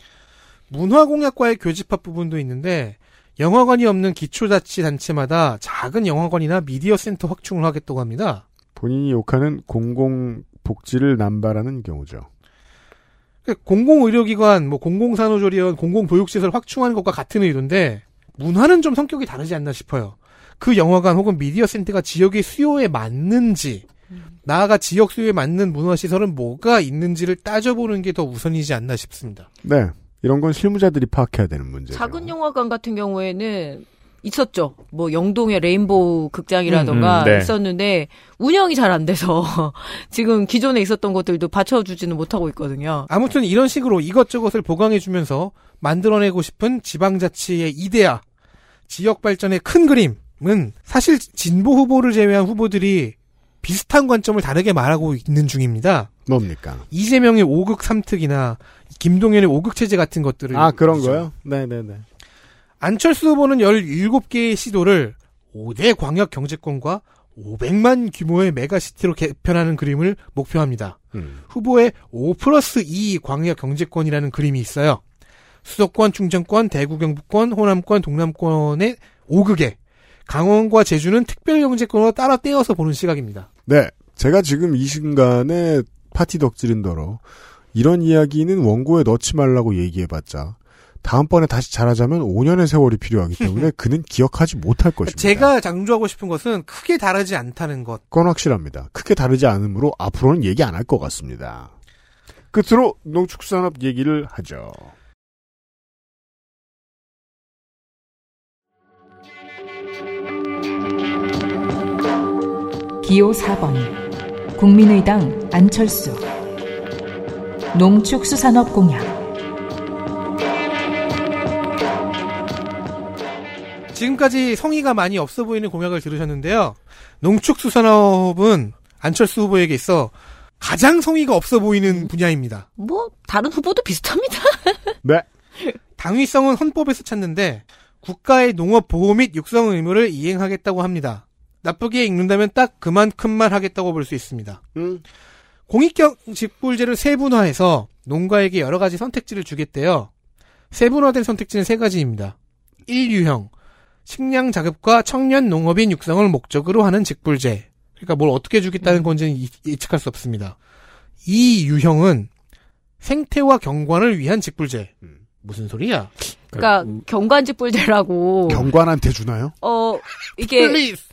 문화공약과의 교집합 부분도 있는데 영화관이 없는 기초자치단체마다 작은 영화관이나 미디어 센터 확충을 하겠다고 합니다. 본인이 욕하는 공공복지를 남발하는 경우죠. 공공의료기관, 뭐 공공산후조리원, 공공보육시설 확충하는 것과 같은 의도인데 문화는 좀 성격이 다르지 않나 싶어요. 그 영화관 혹은 미디어 센터가 지역의 수요에 맞는지 나아가 지역 수요에 맞는 문화시설은 뭐가 있는지를 따져보는 게 더 우선이지 않나 싶습니다. 네. 이런 건 실무자들이 파악해야 되는 문제죠. 작은 영화관 같은 경우에는 있었죠. 뭐 영동의 레인보우 극장이라던가 음, 음, 네. 있었는데 운영이 잘 안 돼서 지금 기존에 있었던 것들도 받쳐주지는 못하고 있거든요. 아무튼 이런 식으로 이것저것을 보강해주면서 만들어내고 싶은 지방자치의 이데아, 지역 발전의 큰 그림은 사실 진보 후보를 제외한 후보들이 비슷한 관점을 다르게 말하고 있는 중입니다. 뭡니까? 이재명의 5극 3특이나 김동연의 5극 체제 같은 것들을 아, 그런 얘기죠. 거요? 네네네. 안철수 후보는 17개의 시도를 5대 광역 경제권과 500만 규모의 메가시티로 개편하는 그림을 목표합니다. 음. 후보의 5 플러스 2 광역 경제권이라는 그림이 있어요. 수도권, 충청권, 대구, 경북권, 호남권, 동남권의 5극에 강원과 제주는 특별 경제권으로 따라 떼어서 보는 시각입니다. 네. 제가 지금 이 순간에 파티 덕질인더러 이런 이야기는 원고에 넣지 말라고 얘기해봤자 다음번에 다시 잘하자면 5년의 세월이 필요하기 때문에 그는 기억하지 못할 것입니다. 제가 강조하고 싶은 것은 크게 다르지 않다는 것. 그건 확실합니다. 크게 다르지 않으므로 앞으로는 얘기 안 할 것 같습니다. 끝으로 농축산업 얘기를 하죠. 기호 4번 국민의당 안철수 농축수산업 공약 지금까지 성의가 많이 없어 보이는 공약을 들으셨는데요. 농축수산업은 안철수 후보에게 있어 가장 성의가 없어 보이는 분야입니다. 뭐 다른 후보도 비슷합니다. 네. 당위성은 헌법에서 찾는데 국가의 농업 보호 및 육성 의무를 이행하겠다고 합니다. 나쁘게 읽는다면 딱 그만큼만 하겠다고 볼 수 있습니다. 음. 공익경 직불제를 세분화해서 농가에게 여러 가지 선택지를 주겠대요. 세분화된 선택지는 세 가지입니다. 1유형, 식량 자급과 청년 농업인 육성을 목적으로 하는 직불제. 그러니까 뭘 어떻게 주겠다는 건지는 이- 예측할 수 없습니다. 2유형은 생태와 경관을 위한 직불제. 무슨 소리야? 그러니까 경관직불제라고 경관한테 주나요? 어 이게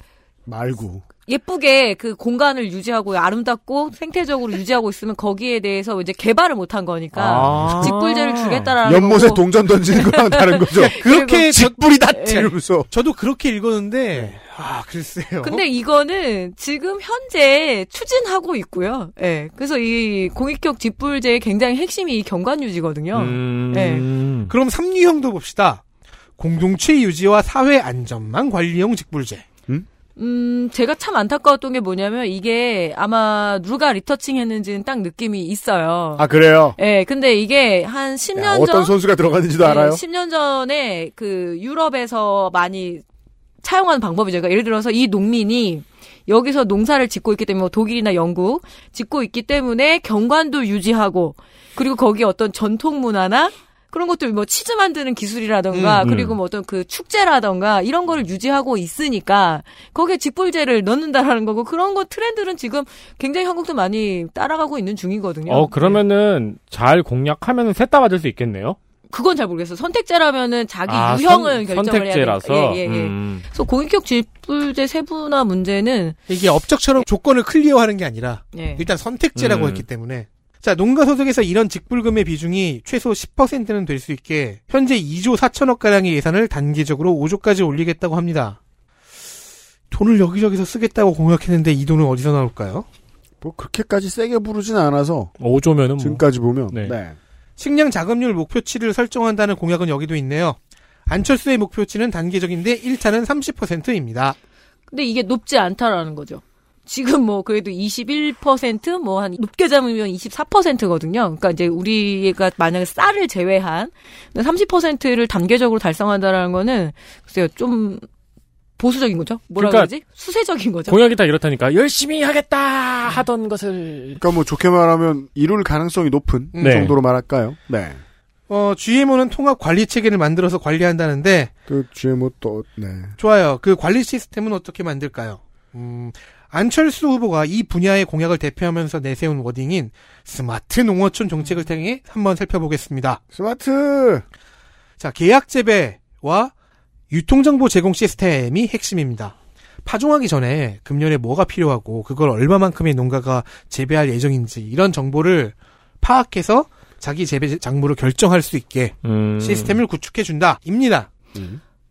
말고. 예쁘게 그 공간을 유지하고 아름답고 생태적으로 유지하고 있으면 거기에 대해서 이제 개발을 못한 거니까 아. 직불제를 주겠다라는 연못에 거고. 동전 던지는 거랑 다른 거죠. 그렇게 직불이다 예. 이러면서. 저도 그렇게 읽었는데 아 글쎄요. 근데 이거는 지금 현재 추진하고 있고요. 예. 그래서 이 공익격 직불제의 굉장히 핵심이 이 경관 유지거든요. 음. 예. 그럼 3유형도 봅시다. 공동체 유지와 사회 안전망 관리용 직불제. 음, 제가 참 안타까웠던 게 뭐냐면 이게 아마 누가 리터칭 했는지는 딱 느낌이 있어요. 아, 그래요? 예, 근데 이게 한 10년 야, 전 어떤 선수가 들어갔는지도 네, 알아요? 10년 전에 그 유럽에서 많이 차용하는 방법이죠. 그러니까 예를 들어서 이 농민이 여기서 농사를 짓고 있기 때문에 뭐 독일이나 영국 짓고 있기 때문에 경관도 유지하고 그리고 거기 어떤 전통 문화나 그런 것들 뭐 치즈 만드는 기술이라던가 음, 음. 그리고 뭐 어떤 그 축제라던가 이런 거를 유지하고 있으니까 거기에 직불제를 넣는다라는 거고 그런 거 트렌드는 지금 굉장히 한국도 많이 따라가고 있는 중이거든요. 어 그러면은 잘 공략하면은 셋다 받을 수 있겠네요. 그건 잘 모르겠어요. 선택제라면은 자기 아, 유형을 선- 결정을 선택제라서? 해야 되니까. 예, 예, 예. 음. 그래서 공익격 직불제 세분화 문제는 이게 업적처럼 조건을 클리어하는 게 아니라 예. 일단 선택제라고 음. 했기 때문에 자 농가 소득에서 이런 직불금의 비중이 최소 10%는 될 수 있게 현재 2조 4천억 가량의 예산을 단기적으로 5조까지 올리겠다고 합니다. 돈을 여기저기서 쓰겠다고 공약했는데 이 돈은 어디서 나올까요? 뭐 그렇게까지 세게 부르진 않아서 5조면은 뭐. 지금까지 보면 네. 네. 식량 자급률 목표치를 설정한다는 공약은 여기도 있네요. 안철수의 목표치는 단기적인데 1차는 30%입니다. 근데 이게 높지 않다라는 거죠. 지금 뭐 그래도 21%뭐 한 높게 잡으면 24%거든요. 그러니까 이제 우리가 만약에 쌀을 제외한 30%를 단계적으로 달성한다라는 거는 글쎄요 좀 보수적인 거죠. 뭐라 그러니까 그러지? 수세적인 거죠. 공약이 다 이렇다니까 열심히 하겠다 하던 것을 그러니까 뭐 좋게 말하면 이룰 가능성이 높은 네. 정도로 말할까요? 네. 어, GMO는 통합 관리 체계를 만들어서 관리한다는데 그 GMO 또 네. 좋아요. 그 관리 시스템은 어떻게 만들까요? 음, 안철수 후보가 이 분야의 공약을 대표하면서 내세운 wording인 스마트 농어촌 정책을 통해 한번 살펴보겠습니다. 스마트! 자, 계약 재배와 유통정보 제공 시스템이 핵심입니다. 파종하기 전에 금년에 뭐가 필요하고 그걸 얼마만큼의 농가가 재배할 예정인지 이런 정보를 파악해서 자기 재배 작물을 결정할 수 있게 음. 시스템을 구축해 준다입니다.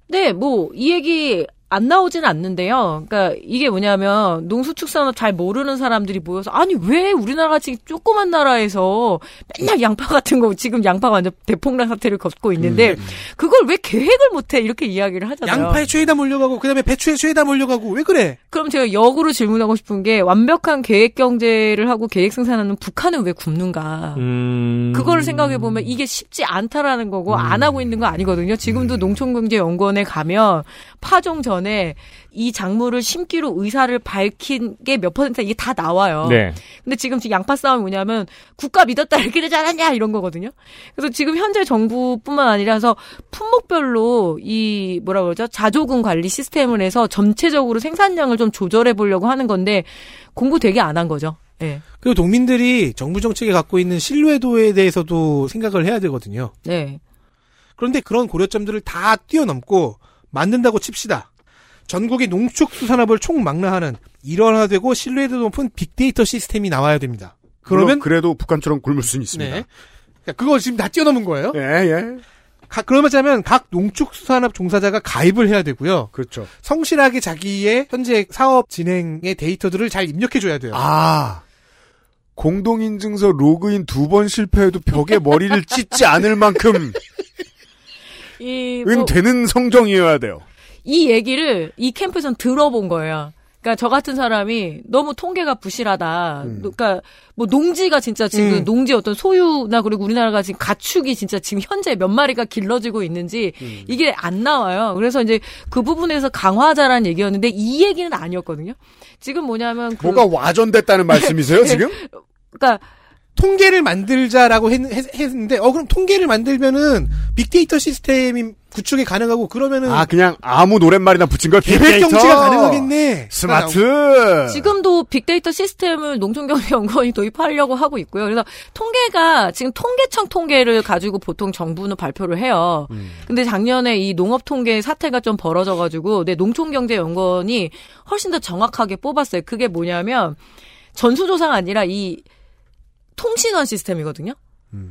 네, 뭐, 이 얘기 안 나오진 않는데요. 그러니까 이게 뭐냐면 농수축산업 잘 모르는 사람들이 모여서 아니 왜 우리나라가 지금 조그만 나라에서 맨날 양파 같은 거 지금 양파 완전 대폭락 사태를 겪고 있는데 그걸 왜 계획을 못해 이렇게 이야기를 하잖아요. 양파에 최에다 몰려가고 그다음에 배추에 최에다 몰려가고 왜 그래? 그럼 제가 역으로 질문하고 싶은 게 완벽한 계획 경제를 하고 계획 생산하는 북한은 왜 굶는가? 음. 그거를 생각해 보면 이게 쉽지 않다라는 거고 안 하고 있는 거 아니거든요. 지금도 농촌경제연구원에 가면 파종 전에 이 작물을 심기로 의사를 밝힌 게 몇 퍼센트 이게 다 나와요. 네. 근데 지금 지금 양파 싸움이 뭐냐면 국가 믿었다 이렇게 되지 않았냐 이런 거거든요. 그래서 지금 현재 정부뿐만 아니라서 품목별로 이 뭐라 그러죠 자조금 관리 시스템을 해서 전체적으로 생산량을 좀 조절해 보려고 하는 건데 공부 되게 안 한 거죠. 예. 그리고 농민들이 정부 정책에 갖고 있는 신뢰도에 대해서도 생각을 해야 되거든요. 네. 그런데 그런 고려점들을 다 뛰어넘고 만든다고 칩시다. 전국의 농축수산업을 총망라하는 일원화되고 신뢰도 높은 빅데이터 시스템이 나와야 됩니다. 그러면 그러면 그래도 북한처럼 굶을 수는 있습니다. 네. 그러니까 그거 지금 다 뛰어넘은 거예요. 예, 예. 가- 그러자면 각 농축수산업 종사자가 가입을 해야 되고요. 그렇죠. 성실하게 자기의 현재 사업 진행의 데이터들을 잘 입력해줘야 돼요. 아. 공동인증서 로그인 두 번 실패해도 벽에 머리를 찢지 않을 만큼 이 뭐- 은 되는 성정이어야 돼요. 이 얘기를 이 캠프에선 들어본 거예요. 그러니까 저 같은 사람이 너무 통계가 부실하다. 그러니까 뭐 농지가 진짜 지금 음. 농지 어떤 소유나 그리고 우리나라가 지금 가축이 진짜 지금 현재 몇 마리가 길러지고 있는지 이게 안 나와요. 그래서 이제 그 부분에서 강화하자라는 얘기였는데 이 얘기는 아니었거든요. 지금 뭐냐면 그 뭐가 와전됐다는 말씀이세요, 지금? 그러니까 통계를 만들자라고 했, 는데 어 그럼 통계를 만들면은 빅데이터 시스템이 구축이 가능하고 그러면은 아, 그냥 아무 노랫말이나 붙인 걸 빅데이터. 경제가 가능하겠네. 스마트. 지금도 빅데이터 시스템을 농촌경제연구원이 도입하려고 하고 있고요. 그래서 통계가 지금 통계청 통계를 가지고 보통 정부는 발표를 해요. 근데 작년에 이 농업 통계 사태가 좀 벌어져 가지고 내 농촌경제연구원이 훨씬 더 정확하게 뽑았어요. 그게 뭐냐면 전수조사가 아니라 이 통신원 시스템이거든요.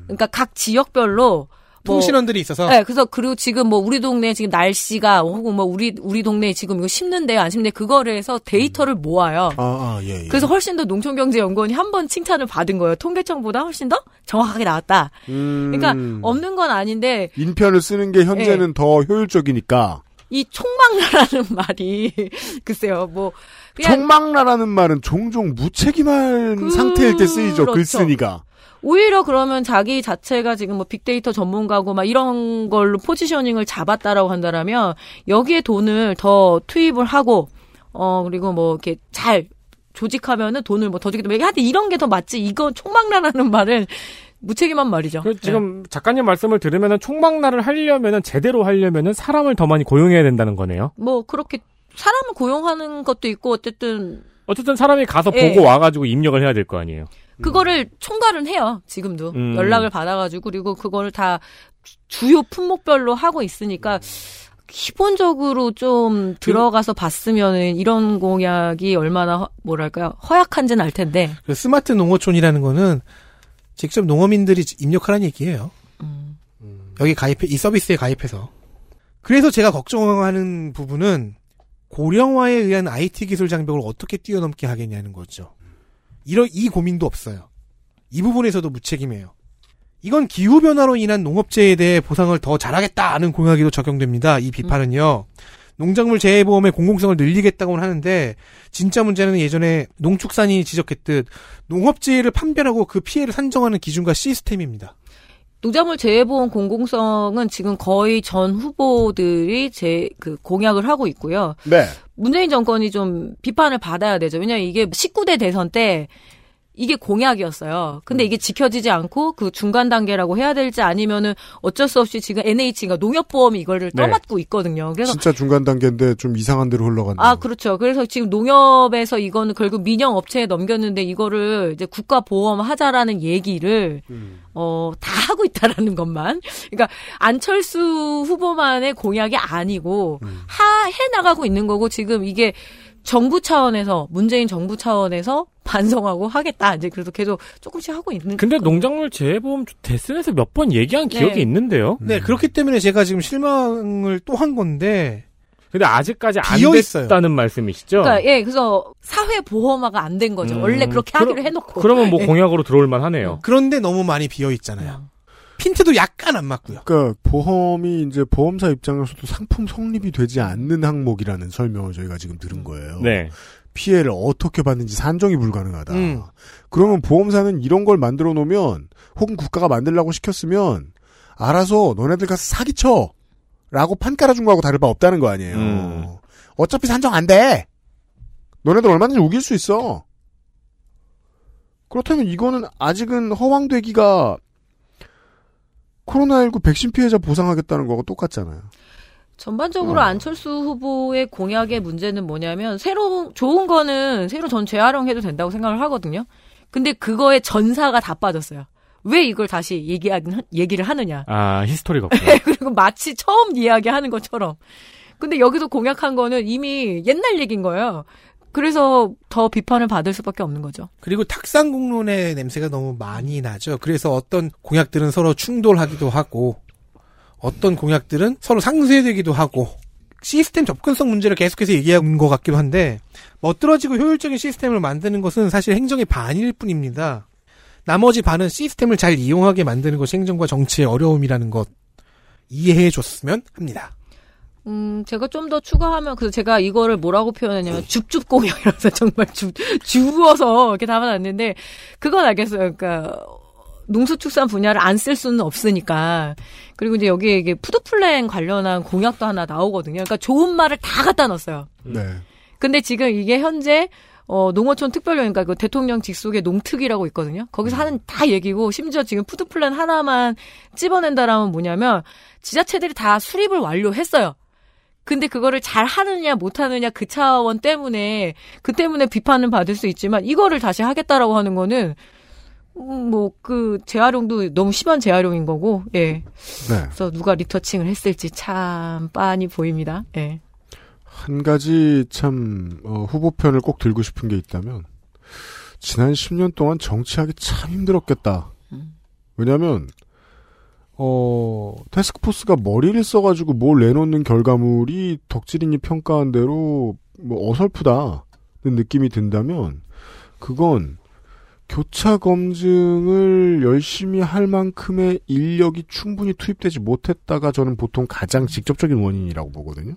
그러니까 각 지역별로 뭐- 통신원들이 있어서 네, 그래서 그리고 지금 뭐 우리 동네 지금 날씨가 혹은 뭐 우리 우리 동네 지금 이거 심는데요, 안 심는데 그거를 해서 데이터를 모아요. 아, 아, 예, 예. 그래서 훨씬 더 농촌경제연구원이 한 번 칭찬을 받은 거예요. 통계청보다 훨씬 더 정확하게 나왔다. 음, 그러니까 없는 건 아닌데 인편을 쓰는 게 현재는 예. 더 효율적이니까. 이 총망라라는 말이 글쎄요, 뭐 총망라라는 말은 종종 무책임한 그- 상태일 때 쓰이죠. 그렇죠. 글쓰니가. 오히려 그러면 자기 자체가 지금 뭐 빅데이터 전문가고 막 이런 걸로 포지셔닝을 잡았다라고 한다라면 여기에 돈을 더 투입을 하고 어 그리고 뭐 이렇게 잘 조직하면은 돈을 뭐 더 주기도 하여튼 이런 게 더 맞지 이거 총망라라는 말은 무책임한 말이죠. 그 지금 작가님 말씀을 들으면은 총망라를 하려면은 제대로 하려면은 사람을 더 많이 고용해야 된다는 거네요. 뭐 그렇게 사람을 고용하는 것도 있고 어쨌든 어쨌든 사람이 가서 예. 보고 와가지고 입력을 해야 될 거 아니에요. 그거를 총괄은 해요. 지금도 음. 연락을 받아가지고 그리고 그거를 다 주요 품목별로 하고 있으니까 기본적으로 좀 들어가서 봤으면은 이런 공약이 얼마나 허- 뭐랄까요 허약한지는 알 텐데 그 스마트 농어촌이라는 거는 직접 농어민들이 입력하라는 얘기예요. 음. 여기 가입해 이 서비스에 가입해서. 그래서 제가 걱정하는 부분은 고령화에 의한 IT 기술 장벽을 어떻게 뛰어넘게 하겠냐는 거죠. 이런 이 고민도 없어요. 이 부분에서도 무책임해요. 이건 기후 변화로 인한 농업재해에 대해 보상을 더 잘하겠다는 공약에도 적용됩니다. 이 비판은요. 농작물 재해보험의 공공성을 늘리겠다고는 하는데 진짜 문제는 예전에 농축산인이 지적했듯 농업재해를 판별하고 그 피해를 산정하는 기준과 시스템입니다. 농작물 재해보험 공공성은 지금 거의 전 후보들이 제 그 공약을 하고 있고요. 네. 문재인 정권이 좀 비판을 받아야 되죠. 왜냐하면 이게 19대 대선 때 이게 공약이었어요. 근데 이게 지켜지지 않고 그 중간 단계라고 해야 될지 아니면은 어쩔 수 없이 지금 NH가 농협보험이 이거를 네. 떠맡고 있거든요. 그래서 진짜 중간 단계인데 좀 이상한 데로 흘러간다. 아, 그렇죠. 그래서 지금 농협에서 이거는 결국 민영 업체에 넘겼는데 이거를 이제 국가 보험 하자라는 얘기를 어, 다 하고 있다라는 것만. 그러니까 안철수 후보만의 공약이 아니고 하, 해 나가고 있는 거고 지금 이게 정부 차원에서 문재인 정부 차원에서 반성하고 하겠다. 이제 그래서 계속 조금씩 하고 있는 근데 농작물 재해보험 대선에서 몇 번 얘기한 기억이 네. 있는데요. 네, 그렇기 때문에 제가 지금 실망을 또 한 건데. 근데 아직까지 안 비어 있어요. 됐다는 말씀이시죠? 그러니까 예, 그래서 사회 보험화가 안 된 거죠. 음, 원래 그렇게 그러- 하기로 해놓고. 그러면 뭐 예. 공약으로 들어올 만하네요. 그런데 너무 많이 비어 있잖아요. 핀트도 약간 안 맞고요. 그러니까 보험이 이제 보험사 입장에서도 상품 성립이 되지 않는 항목이라는 설명을 저희가 지금 들은 거예요. 네. 피해를 어떻게 받는지 산정이 불가능하다. 음. 그러면 보험사는 이런 걸 만들어 놓으면 혹은 국가가 만들라고 시켰으면 알아서 너네들 가서 사기쳐 라고 판 깔아준 거하고 다를 바 없다는 거 아니에요. 음. 어차피 산정 안 돼. 너네들 얼마든지 우길 수 있어. 그렇다면 이거는 아직은 허황되기가 코로나19 백신 피해자 보상하겠다는 거하고 똑같잖아요. 전반적으로 어. 안철수 후보의 공약의 문제는 뭐냐면 새로 좋은 거는 새로 전 재활용해도 된다고 생각을 하거든요. 근데 그거에 전사가 다 빠졌어요. 왜 이걸 다시 얘기하, 얘기를 하느냐. 아, 히스토리가 없고. 그리고 마치 처음 이야기하는 것처럼. 근데 여기서 공약한 거는 이미 옛날 얘기인 거예요. 그래서 더 비판을 받을 수밖에 없는 거죠. 그리고 탁상공론의 냄새가 너무 많이 나죠. 그래서 어떤 공약들은 서로 충돌하기도 하고, 어떤 공약들은 서로 상쇄되기도 하고, 시스템 접근성 문제를 계속해서 얘기하는 것 같기도 한데, 멋들어지고 효율적인 시스템을 만드는 것은 사실 행정의 반일 뿐입니다. 나머지 반은 시스템을 잘 이용하게 만드는 것이 행정과 정치의 어려움이라는 것, 이해해 줬으면 합니다. 음, 제가 좀 더 추가하면, 그래서 제가 이거를 뭐라고 표현했냐면, 줍줍 공약이라서 정말 줍, 주워서 이렇게 담아놨는데, 그건 알겠어요. 그러니까, 농수축산 분야를 안 쓸 수는 없으니까. 그리고 이제 여기에 이게 푸드플랜 관련한 공약도 하나 나오거든요. 그러니까 좋은 말을 다 갖다 넣었어요. 네. 근데 지금 이게 현재 어, 농어촌 특별령, 그러니까 그 대통령 직속의 농특이라고 있거든요. 거기서 하는 다 얘기고, 심지어 지금 푸드플랜 하나만 찝어낸다라면 뭐냐면, 지자체들이 다 수립을 완료했어요. 근데 그거를 잘 하느냐 못 하느냐 그 차원 때문에 그 때문에 비판은 받을 수 있지만 이거를 다시 하겠다라고 하는 거는 음, 뭐 그 재활용도 너무 심한 재활용인 거고 예 네. 그래서 누가 리터칭을 했을지 참 빤히 보입니다 예한 가지 참 어, 후보편을 꼭 들고 싶은 게 있다면 지난 10년 동안 정치하기 참 힘들었겠다. 왜냐하면 어 테스크포스가 머리를 써가지고 뭘 내놓는 결과물이 덕질인이 평가한 대로 뭐 어설프다는 느낌이 든다면 그건 교차 검증을 열심히 할 만큼의 인력이 충분히 투입되지 못했다가 저는 보통 가장 직접적인 원인이라고 보거든요.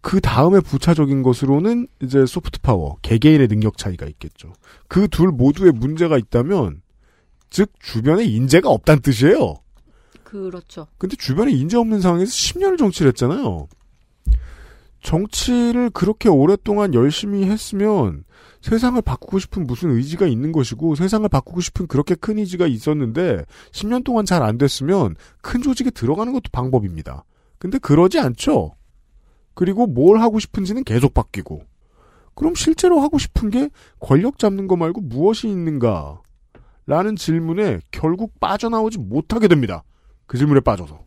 그 다음에 부차적인 것으로는 이제 소프트 파워, 개개인의 능력 차이가 있겠죠. 그 둘 모두에 문제가 있다면, 즉, 주변에 인재가 없다는 뜻이에요. 그렇죠 근데 주변에 인재 없는 상황에서 10년을 정치를 했잖아요. 정치를 그렇게 오랫동안 열심히 했으면 세상을 바꾸고 싶은 무슨 의지가 있는 것이고 세상을 바꾸고 싶은 그렇게 큰 의지가 있었는데 10년 동안 잘 안 됐으면 큰 조직에 들어가는 것도 방법입니다. 근데 그러지 않죠. 그리고 뭘 하고 싶은지는 계속 바뀌고. 그럼 실제로 하고 싶은 게 권력 잡는 거 말고 무엇이 있는가? 라는 질문에 결국 빠져나오지 못하게 됩니다. 그 질문에 빠져서.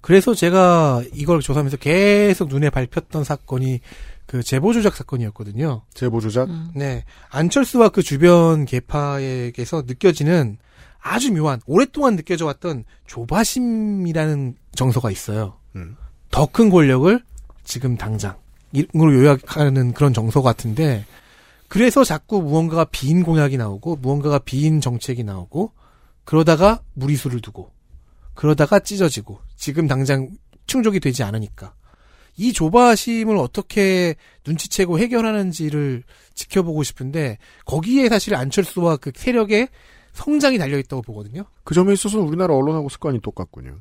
그래서 제가 이걸 조사하면서 계속 눈에 밟혔던 사건이 그 제보 조작 사건이었거든요. 제보 조작? 네. 안철수와 그 주변 계파에게서 느껴지는 아주 묘한 오랫동안 느껴져 왔던 조바심이라는 정서가 있어요. 음. 더큰 권력을 지금 당장 으로 요약하는 그런 정서 같은데 그래서 자꾸 무언가가 빈 공약이 나오고 무언가가 빈 정책이 나오고 그러다가 무리수를 두고 그러다가 찢어지고 지금 당장 충족이 되지 않으니까 이 조바심을 어떻게 눈치채고 해결하는지를 지켜보고 싶은데 거기에 사실 안철수와 그 세력의 성장이 달려 있다고 보거든요. 그 점에 있어서 우리나라 언론하고 습관이 똑같군요.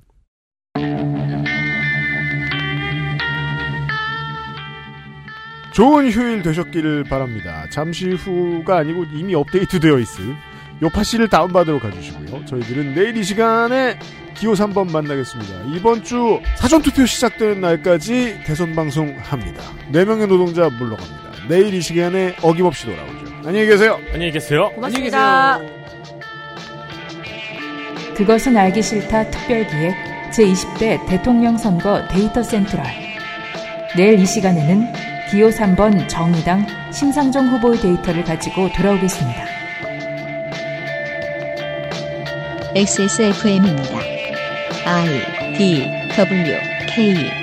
좋은 휴일 되셨기를 바랍니다. 잠시 후가 아니고 이미 업데이트 되어 있을 요파 씨를 다운받으러 가주시고요. 저희들은 내일 이 시간에 기호 3번 만나겠습니다. 이번 주 사전투표 시작되는 날까지 대선 방송 합니다. 4명의 노동자 물러갑니다. 내일 이 시간에 어김없이 돌아오죠. 안녕히 계세요. 안녕히 계세요. 고맙습니다. 그것은 알기 싫다 특별기획 제20대 대통령 선거 데이터 센트럴. 내일 이 시간에는 기호 3번 정의당 심상정 후보의 데이터를 가지고 돌아오겠습니다. XSFM입니다. I D W K